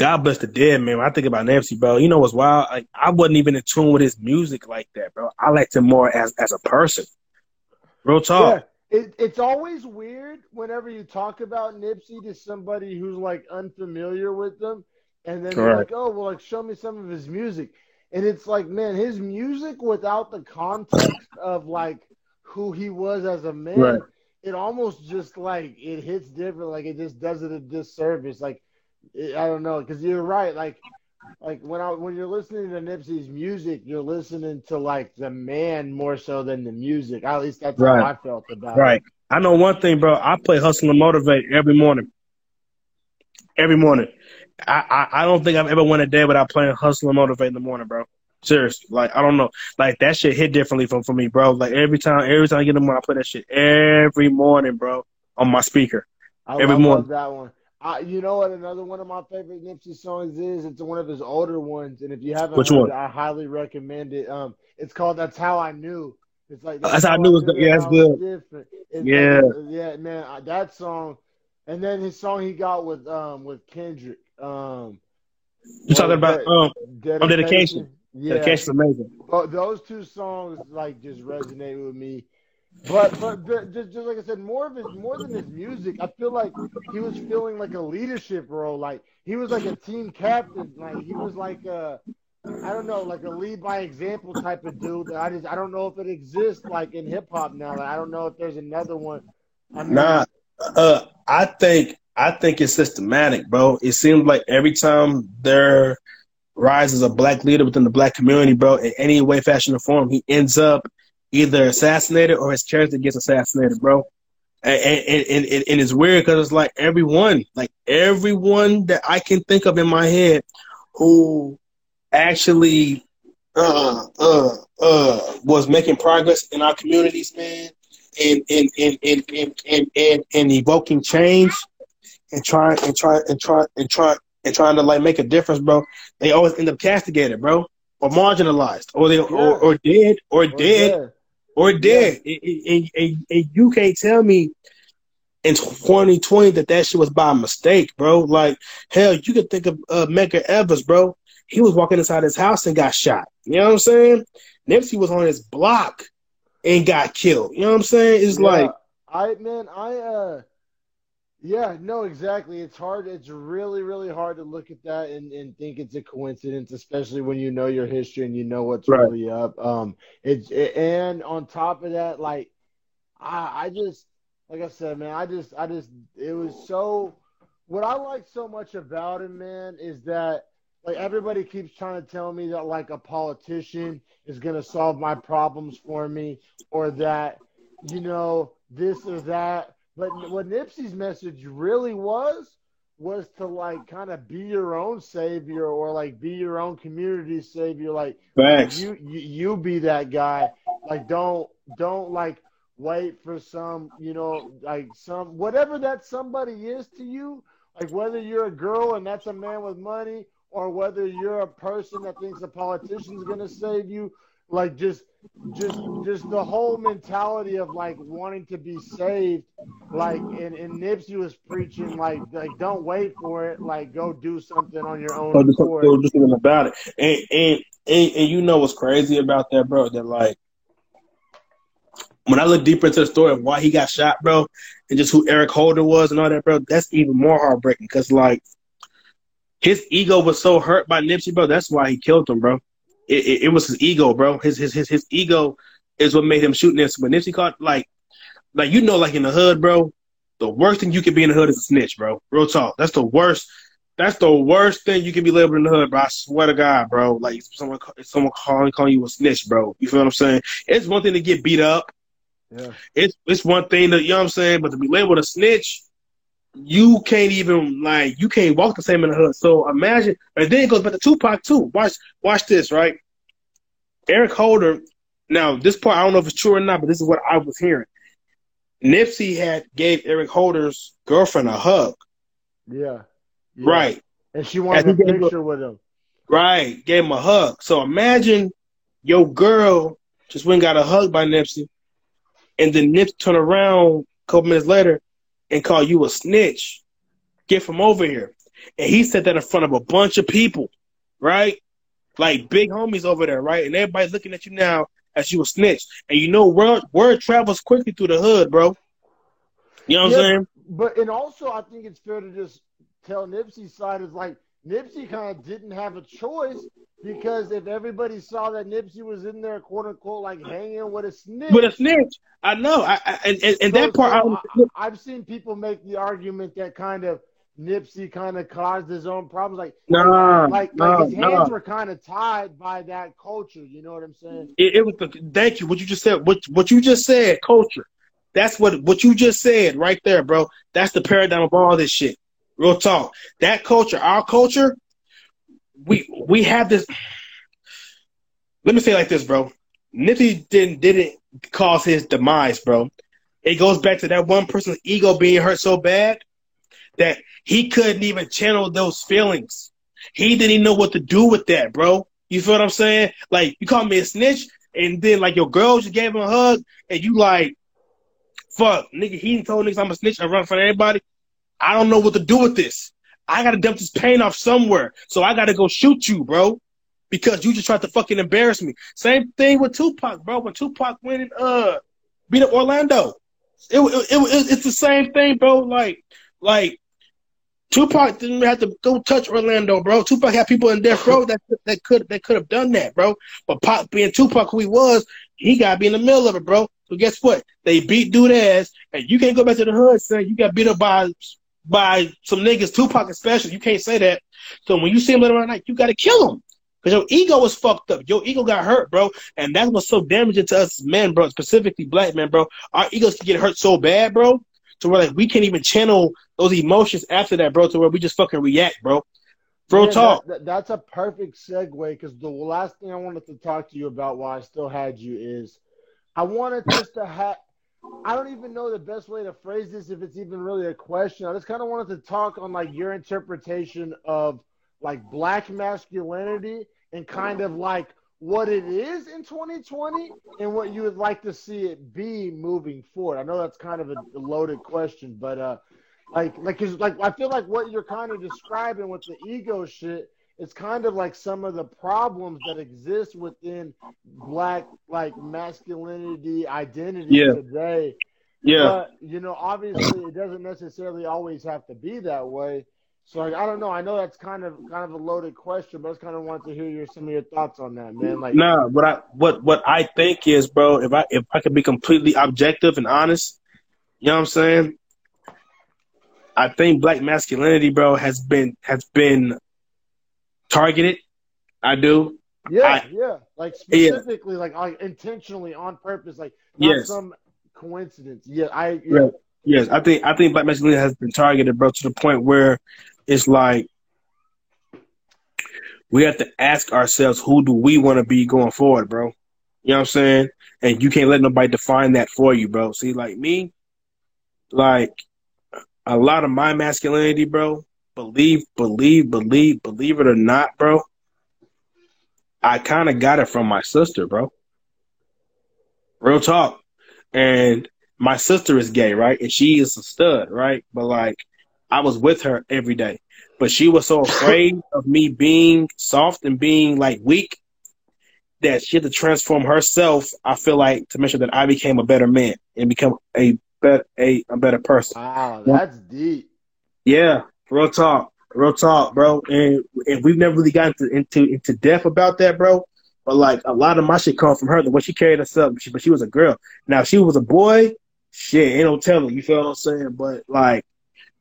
God bless the dead, man. When I think about Nipsey, bro, you know what's wild? Like, I wasn't even in tune with his music like that, bro. I liked him more as as a person. Real talk. Yeah. It, it's always weird whenever you talk about Nipsey to somebody who's like unfamiliar with them, and then they're like, "Oh, well, like show me some of his music," and it's like, man, his music without the context of like who he was as a man, right. It almost just like it hits different. Like it just does it a disservice. Like it, I don't know, because you're right. Like like when I when you're listening to Nipsey's music, you're listening to like the man more so than the music. At least that's right. how I felt about right. it. Right. I know one thing, bro. I play Hussle and Motivate every morning. Every morning. I, I, I don't think I've ever went a day without playing Hussle and Motivate in the morning, bro. Seriously. Like I don't know. Like that shit hit differently from for me, bro. Like every time every time I get in the morning, I play that shit every morning, bro, on my speaker. I every morning. that one. I, you know what? Another one of my favorite Nipsey songs is. It's one of his older ones, and if you haven't Which one? it, I highly recommend it. Um, it's called "That's How I Knew." It's like that's, that's how I knew it was. Yeah, it's good. It's yeah, like, yeah, man, that song, and then his song he got with um with Kendrick. Um, you talking about um dedication? dedication. Yeah, dedication's amazing. But those two songs like just resonate with me. But but just, just like I said, more of his more than his music, I feel like he was feeling like a leadership role. Like he was like a team captain. Like he was like a I don't know, like a lead by example type of dude. I just I don't know if it exists like in hip hop now. Like, I don't know if there's another one. I mean, nah, Uh, I think I think it's systematic, bro. It seems like every time there rises a black leader within the black community, bro, in any way, fashion, or form, he ends up either assassinated or his character gets assassinated, bro. And and, and, and, it's weird because it's like everyone, like everyone that I can think of in my head who actually uh uh uh was making progress in our communities, man, and and and and and and, and, and evoking change and trying and trying and try and try and trying to like make a difference, bro. They always end up castigated, bro, or marginalized, or they yeah. or, or dead, or, or dead, dead, or dead. Yeah. And, and, and, you can't tell me in 2020 that that shit was by mistake, bro. Like hell, you could think of uh, Medgar Evers, bro. He was walking inside his house and got shot. You know what I'm saying? Nipsey was on his block and got killed. You know what I'm saying? It's yeah. like I man, I uh yeah, no, exactly. It's hard. It's really, really hard to look at that and, and think it's a coincidence, especially when you know your history and you know what's right. really up. Um, it's it, and on top of that, like I, I just, like I said, man, I just, I just, it was so. What I like so much about him, man, is that like everybody keeps trying to tell me that like a politician is gonna solve my problems for me, or that you know this or that but what Nipsey's message really was was to like kind of be your own savior or like be your own community savior. Like Thanks. you, you you be that guy. Like don't don't like wait for some you know like some whatever that somebody is to you. Like whether you're a girl and that's a man with money, or whether you're a person that thinks a politician's gonna save you like just just just the whole mentality of like wanting to be saved like and, and Nipsey was preaching like like don't wait for it like go do something on your own oh, do, do something about it and, and and and you know what's crazy about that bro that like when I look deeper into the story of why he got shot, bro, and just who Eric Holder was and all that, bro, that's even more heartbreaking. Cause like his ego was so hurt by Nipsey, bro. That's why he killed him, bro it, it, it, was his ego, bro. His his his his ego is what made him shoot Nipsey. But Nipsey caught like like you know, like in the hood, bro. The worst thing you can be in the hood is a snitch, bro. Real talk. That's the worst. That's the worst thing you can be labeled in the hood, bro. I swear to God, bro. Like someone, someone calling calling you a snitch, bro. You feel what I'm saying? It's one thing to get beat up. Yeah. It's it's one thing that you know what I'm saying, but to be labeled a snitch, you can't even like you can't walk the same in the hood. So imagine, and then it goes back to Tupac too. Watch, watch this, right? Eric Holder. Now, this part I don't know if it's true or not, but this is what I was hearing. Nipsey had gave Eric Holder's girlfriend a hug. Yeah. yeah. Right. And she wanted and a picture a, with him. Right. Gave him a hug. So imagine your girl just went got a hug by Nipsey, and then Nipsey turned around a couple minutes later and call you a snitch. Get from over here. And he said that in front of a bunch of people, right? Like big homies over there, right? And everybody's looking at you now as you a snitch. And you know word word travels quickly through the hood, bro. You know what yeah, I'm saying? But and also I think it's fair to just tell Nipsey's side is like Nipsey kind of didn't have a choice because if everybody saw that Nipsey was in there, quote unquote, like hanging with a snitch, with a snitch, I know. I, I and, and, and so, that part, so I, have seen people make the argument that kind of Nipsey kind of caused his own problems, like nah, like, nah, like his hands were kind of tied by that culture. You know what I'm saying? It, it was the thank you. What you just said. What what you just said, culture. That's what what you just said right there, bro. That's the paradigm of all this shit. Real talk. That culture, our culture, we we have this. Let me say like this, bro. Nipsey didn't didn't cause his demise, bro. It goes back to that one person's ego being hurt so bad that he couldn't even channel those feelings. He didn't even know what to do with that, bro. You feel what I'm saying? Like you call me a snitch, and then like your girl just gave him a hug, and you like, fuck, nigga, he told niggas I'm a snitch. I run for everybody. I don't know what to do with this. I gotta dump this pain off somewhere. So I gotta go shoot you, bro. Because you just tried to fucking embarrass me. Same thing with Tupac, bro. When Tupac went and uh beat up Orlando. It, it, it, it's the same thing, bro. Like, like Tupac didn't have to go touch Orlando, bro. Tupac had people in death row that that could that could have done that, bro. But Pac being Tupac who he was, he got to be in the middle of it, bro. So guess what? They beat dude ass, and you can't go back to the hood son. you got beat up by by some niggas, Tupac especially. You can't say that. So when you see him later on night, you got to kill him. Because your ego is fucked up. Your ego got hurt, bro. And that's what's so damaging to us men, bro, specifically black men, bro. Our egos can get hurt so bad, bro, to where like we can't even channel those emotions after that, bro, to where we just fucking react, bro. Bro, yeah, talk. That, that, that's a perfect segue because the last thing I wanted to talk to you about while I still had you is I wanted just to have. I don't even know the best way to phrase this if it's even really a question. I just kind of wanted to talk on like your interpretation of like black masculinity and kind of like what it is in 2020 and what you would like to see it be moving forward. I know that's kind of a loaded question, but uh, like like cause like I feel like what you're kind of describing with the ego shit it's kind of like some of the problems that exist within black like masculinity identity yeah. today. Yeah. But, you know, obviously it doesn't necessarily always have to be that way. So like, I don't know. I know that's kind of kind of a loaded question, but I just kind of want to hear your some of your thoughts on that, man. Like, nah, what I what what I think is, bro, if I if I could be completely objective and honest, you know what I'm saying? I think black masculinity, bro, has been has been targeted. I do. Yeah, I, yeah. Like specifically, yeah. like, like intentionally on purpose, like not yes. some coincidence. Yeah, I. Yeah. Right. Yes, I think I think black masculinity has been targeted, bro, to the point where it's like we have to ask ourselves who do we want to be going forward, bro. You know what I'm saying? And you can't let nobody define that for you, bro. See, like me, like a lot of my masculinity, bro, believe, believe, believe, believe it or not, bro, I kind of got it from my sister, bro. Real talk. And my sister is gay, right? And she is a stud, right? But like, I was with her every day. But she was so afraid of me being soft and being like weak that she had to transform herself. I feel like to make sure that I became a better man and become a better a, a better person. Wow, that's deep. Yeah, real talk, real talk, bro. And and we've never really gotten into into, into depth about that, bro. But like a lot of my shit come from her. The way she carried herself, she, but she was a girl. Now she was a boy, shit, ain't no telling. You feel what I'm saying? But like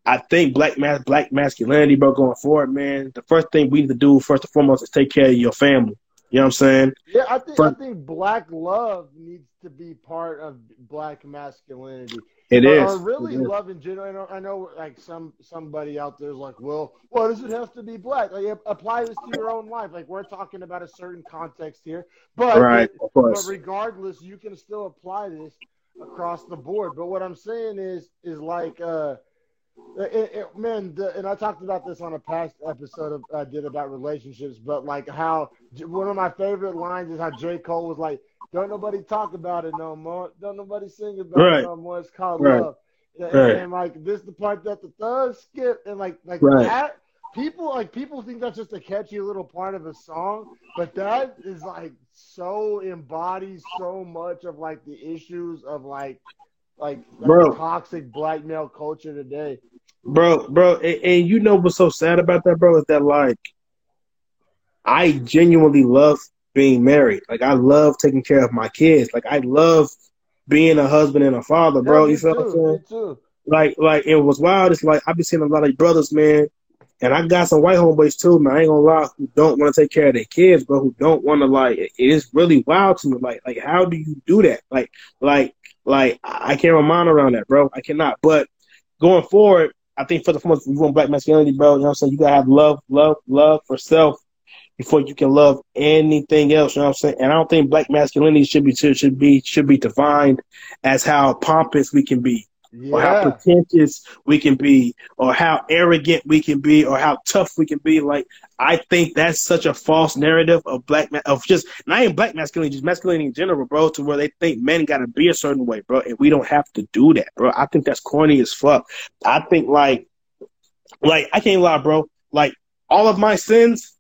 I think black mas- black masculinity, bro, going forward, man. The first thing we need to do, first and foremost, is take care of your family. You know what I'm saying? Yeah, I think I think black love needs to be part of black masculinity. It but is. Or really it love in general. I know, I know, like some somebody out there is like, well, why does it have to be black? Like, apply this to your own life. Like, we're talking about a certain context here, but right, but regardless, you can still apply this across the board. But what I'm saying is, is like, uh, it, it, man, the, and I talked about this on a past episode of, I did about relationships, but like how one of my favorite lines is how J. Cole was like, "Don't nobody talk about it no more. Don't nobody sing about right. it no more. It's called right. love." And, right. and, like this, the part that the thugs skip, and like like that. People like people think that's just a catchy little part of a song, but that is like so embodies so much of like the issues of like like, like toxic black male culture today bro, bro, and, and, you know what's so sad about that, bro, is that like I genuinely love being married. Like I love taking care of my kids. Like I love being a husband and a father, bro. Yeah, you feel too, what I'm saying? Like, like it was wild. It's like I've been seeing a lot of brothers, man, and I got some white homeboys too, man. I ain't gonna lie, who don't want to take care of their kids, but who don't want to like. It is really wild to me. Like, like how do you do that? Like, like, like I can't remind around that, bro. I cannot. But going forward, I think for the foremost, you want black masculinity, bro. You know what I'm saying? You gotta have love, love, love for self before you can love anything else. You know what I'm saying? And I don't think black masculinity should be should be should be defined as how pompous we can be yeah. or how pretentious we can be, or how arrogant we can be, or how tough we can be. Like I think that's such a false narrative of black of just not even black masculinity, just masculinity in general, bro. To where they think men got to be a certain way, bro, and we don't have to do that, bro. I think that's corny as fuck. I think like, like I can't lie, bro. Like all of my sins,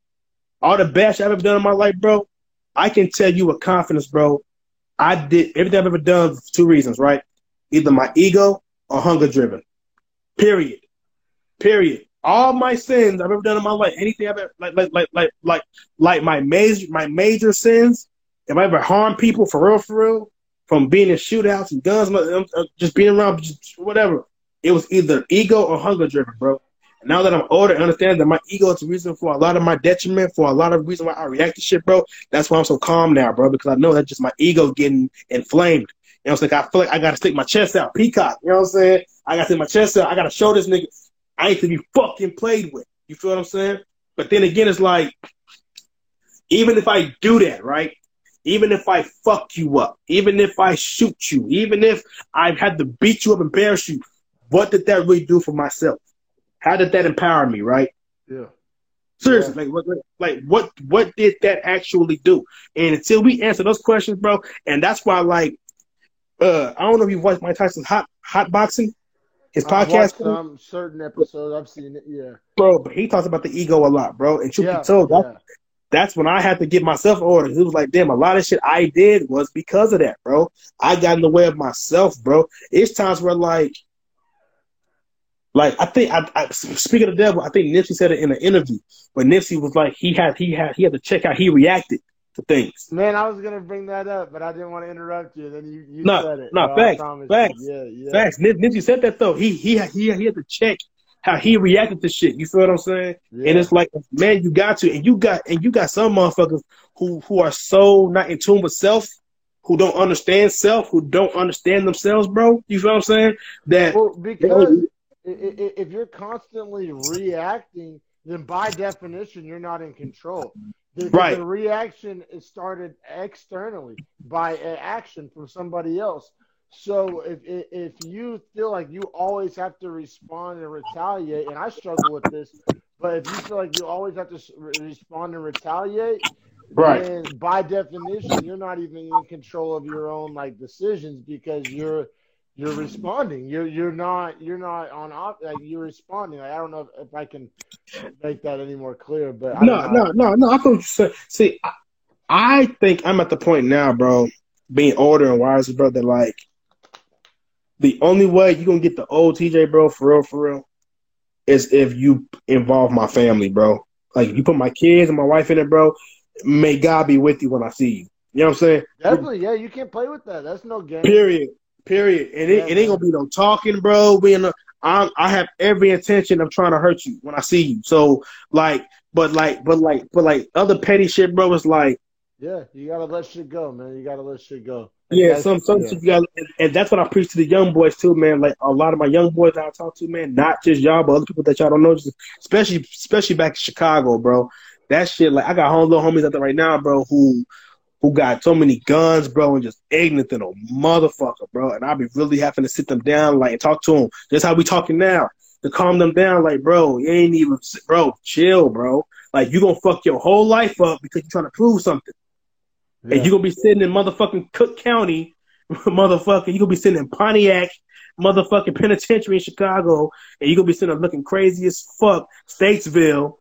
all the best I've ever done in my life, bro. I can tell you with confidence, bro. I did everything I've ever done for two reasons, right? Either my ego or hunger driven. Period. Period. All my sins I've ever done in my life, anything I've ever like like like like like like my major my major sins if I ever harm people for real, for real, from being in shootouts and guns, uh, just being around, just whatever, it was either ego or hunger driven, bro. And now that I'm older, I understand that my ego is the reason for a lot of my detriment, for a lot of reason why I react to shit, bro. That's why I'm so calm now, bro, because I know that's just my ego getting inflamed. You know what I'm saying? I feel like I gotta stick my chest out. Peacock, you know what I'm saying? I gotta stick my chest out. I gotta show this nigga I ain't to be fucking played with. You feel what I'm saying? But then again, it's like, even if I do that, right? Even if I fuck you up, even if I shoot you, even if I had to beat you up and embarrass you, what did that really do for myself? How did that empower me, right? Yeah. Seriously, yeah. like, like, like, what, what did that actually do? And until we answer those questions, bro, and that's why, like, uh, I don't know if you've watched Mike Tyson's hot hot boxing, his podcast. Some certain episodes I've seen it, yeah, bro. But he talks about the ego a lot, bro. And truth yeah, be told, yeah. that's, that's when I had to get myself ordered. It was like, damn, a lot of shit I did was because of that, bro. I got in the way of myself, bro. It's times where like like I think I, I speaking of the devil, I think Nipsey said it in an interview, but Nipsey was like he had he had he had to check how he reacted things. Man, I was gonna bring that up, but I didn't want to interrupt you. Then you, you no, said it. No, facts, facts, yeah, yeah. facts. Nipsey said that though. He he he he had to check how he reacted to shit. You feel what I'm saying? Yeah. And it's like, man, you got to, and you got, and you got some motherfuckers who who are so not in tune with self, who don't understand self, who don't understand themselves, bro. You feel what I'm saying? That well, because if you're constantly reacting, then by definition you're not in control. The, right. the reaction is started externally by an action from somebody else. So if if you feel like you always have to respond and retaliate, and I struggle with this, but if you feel like you always have to respond and retaliate, right. then by definition you're not even in control of your own like decisions because you're you're responding. You're you're not you're not on op like you're responding. Like, I don't know if, if, I can make that any more clear, but no, no, no, no. I thought you See, I, I think I'm at the point now, bro, being older and wiser, bro. That like the only way you're gonna get the old TJ, bro, for real, for real, is if you involve my family, bro. Like you put my kids and my wife in it, bro. May God be with you when I see you. You know what I'm saying? Definitely, yeah. You can't play with that. That's no game. Period. Period. And it, it ain't gonna be no talking, bro. Being a, I, I have every intention of trying to hurt you when I see you. So like, but like, but like, but like other petty shit, bro. Is like, yeah, you gotta let shit go, man. You gotta let shit go. yeah, some some yeah. you gotta, and, and, that's what I preach to the young boys too, man. Like a lot of my young boys that I talk to, man, not just y'all, but other people that y'all don't know, just especially especially back in Chicago, bro. That shit, like I got home little homies out there right now, bro, who who got so many guns, bro, and just ignorant than a motherfucker, bro. And I'll be really having to sit them down, like, and talk to them. Just how we talking now. To calm them down, like, bro, you ain't even, bro, chill, bro. Like, you gonna fuck your whole life up because you're trying to prove something. Yeah. And you gonna be sitting in motherfucking Cook County, motherfucker. You gonna be sitting in Pontiac, motherfucking penitentiary in Chicago, and you gonna be sitting there looking crazy as fuck, Statesville,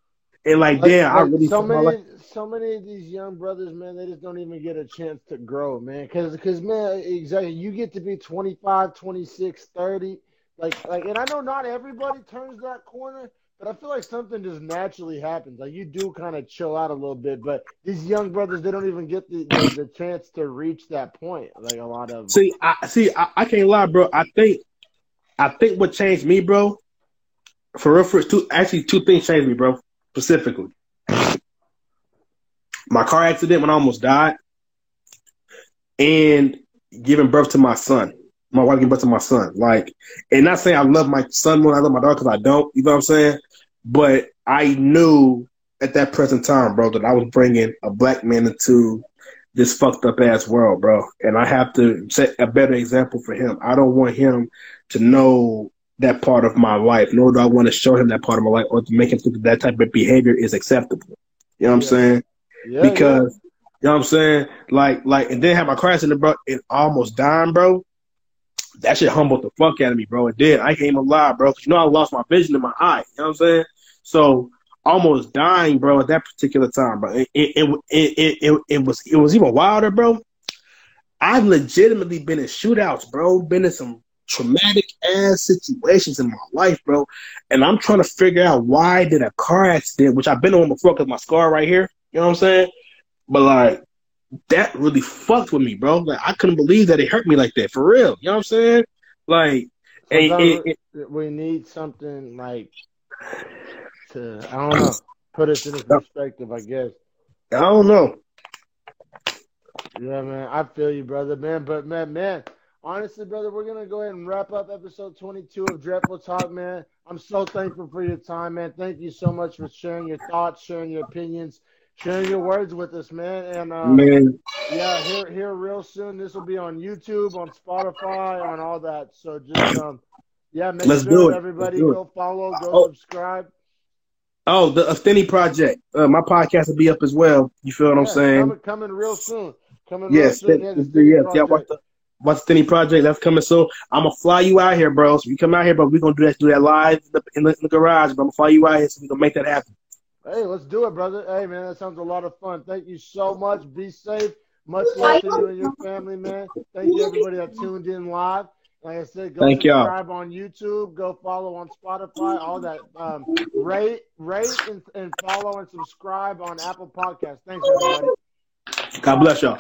and like, like damn, like, I really so many, so many of these young brothers, man, they just don't even get a chance to grow, man. Because, cause, man, exactly, you get to be 25, 26, 30. Like, like, and I know not everybody turns that corner, but I feel like something just naturally happens. Like, you do kind of chill out a little bit, but these young brothers, they don't even get the, the, the chance to reach that point. Like, a lot of. See, I see, I, I can't lie, bro. I think, I think what changed me, bro, for real, for two, actually, two things changed me, bro, specifically my car accident when I almost died, and giving birth to my son. My wife gave birth to my son. Like, and not saying I love my son more than I love my daughter because I don't. You know what I'm saying? But I knew at that present time, bro, that I was bringing a black man into this fucked up ass world, bro. And I have to set a better example for him. I don't want him to know that part of my life, nor do I want to show him that part of my life or to make him think that, that type of behavior is acceptable. You know what I'm saying? Yeah, because yeah. you know what I'm saying? Like, like, and then have my car accident, bro, and almost dying, bro. That shit humbled the fuck out of me, bro. It did. I even lie, bro. Cause you know I lost my vision in my eye. You know what I'm saying? So almost dying, bro, at that particular time, bro. It it it it, it, it was it was even wilder, bro. I've legitimately been in shootouts, bro. Been in some traumatic ass situations in my life, bro. And I'm trying to figure out why did a car accident, which I've been on before because my scar right here, you know what I'm saying? But like, that really fucked with me, bro. Like I couldn't believe that it hurt me like that for real. You know what I'm saying? Like, and, we need something like to I don't know put us in perspective. I guess I don't know. Yeah, man, I feel you, brother, man. But man, man, honestly, brother, we're gonna go ahead and wrap up episode 22 of Dreadful Talk, man. I'm so thankful for your time, man. Thank you so much for sharing your thoughts, sharing your opinions, sharing your words with us, man. And um, man, yeah, here, here, real soon. This will be on YouTube, on Spotify, on all that. So just um, yeah, make Let's sure everybody do go follow, go oh. subscribe. Oh, the Affinity Project. Uh, my podcast will be up as well. You feel what yeah, I'm saying? Coming, coming real soon. Coming yes, real soon. Yeah, yeah, watch the watch the Project. That's coming soon. I'm gonna fly you out here, bro. So you come out here, but we're gonna do that do that live in the, in the, in the garage. But I'm gonna fly you out here so we can make that happen. Hey, let's do it, brother. Hey, man, that sounds a lot of fun. Thank you so much. Be safe. Much love to you and your family, man. Thank you, everybody that tuned in live. Like I said, go Thank subscribe y'all. on YouTube, go follow on Spotify, all that. Um, rate, rate, and, and follow and subscribe on Apple Podcasts. Thanks, everybody. God bless y'all.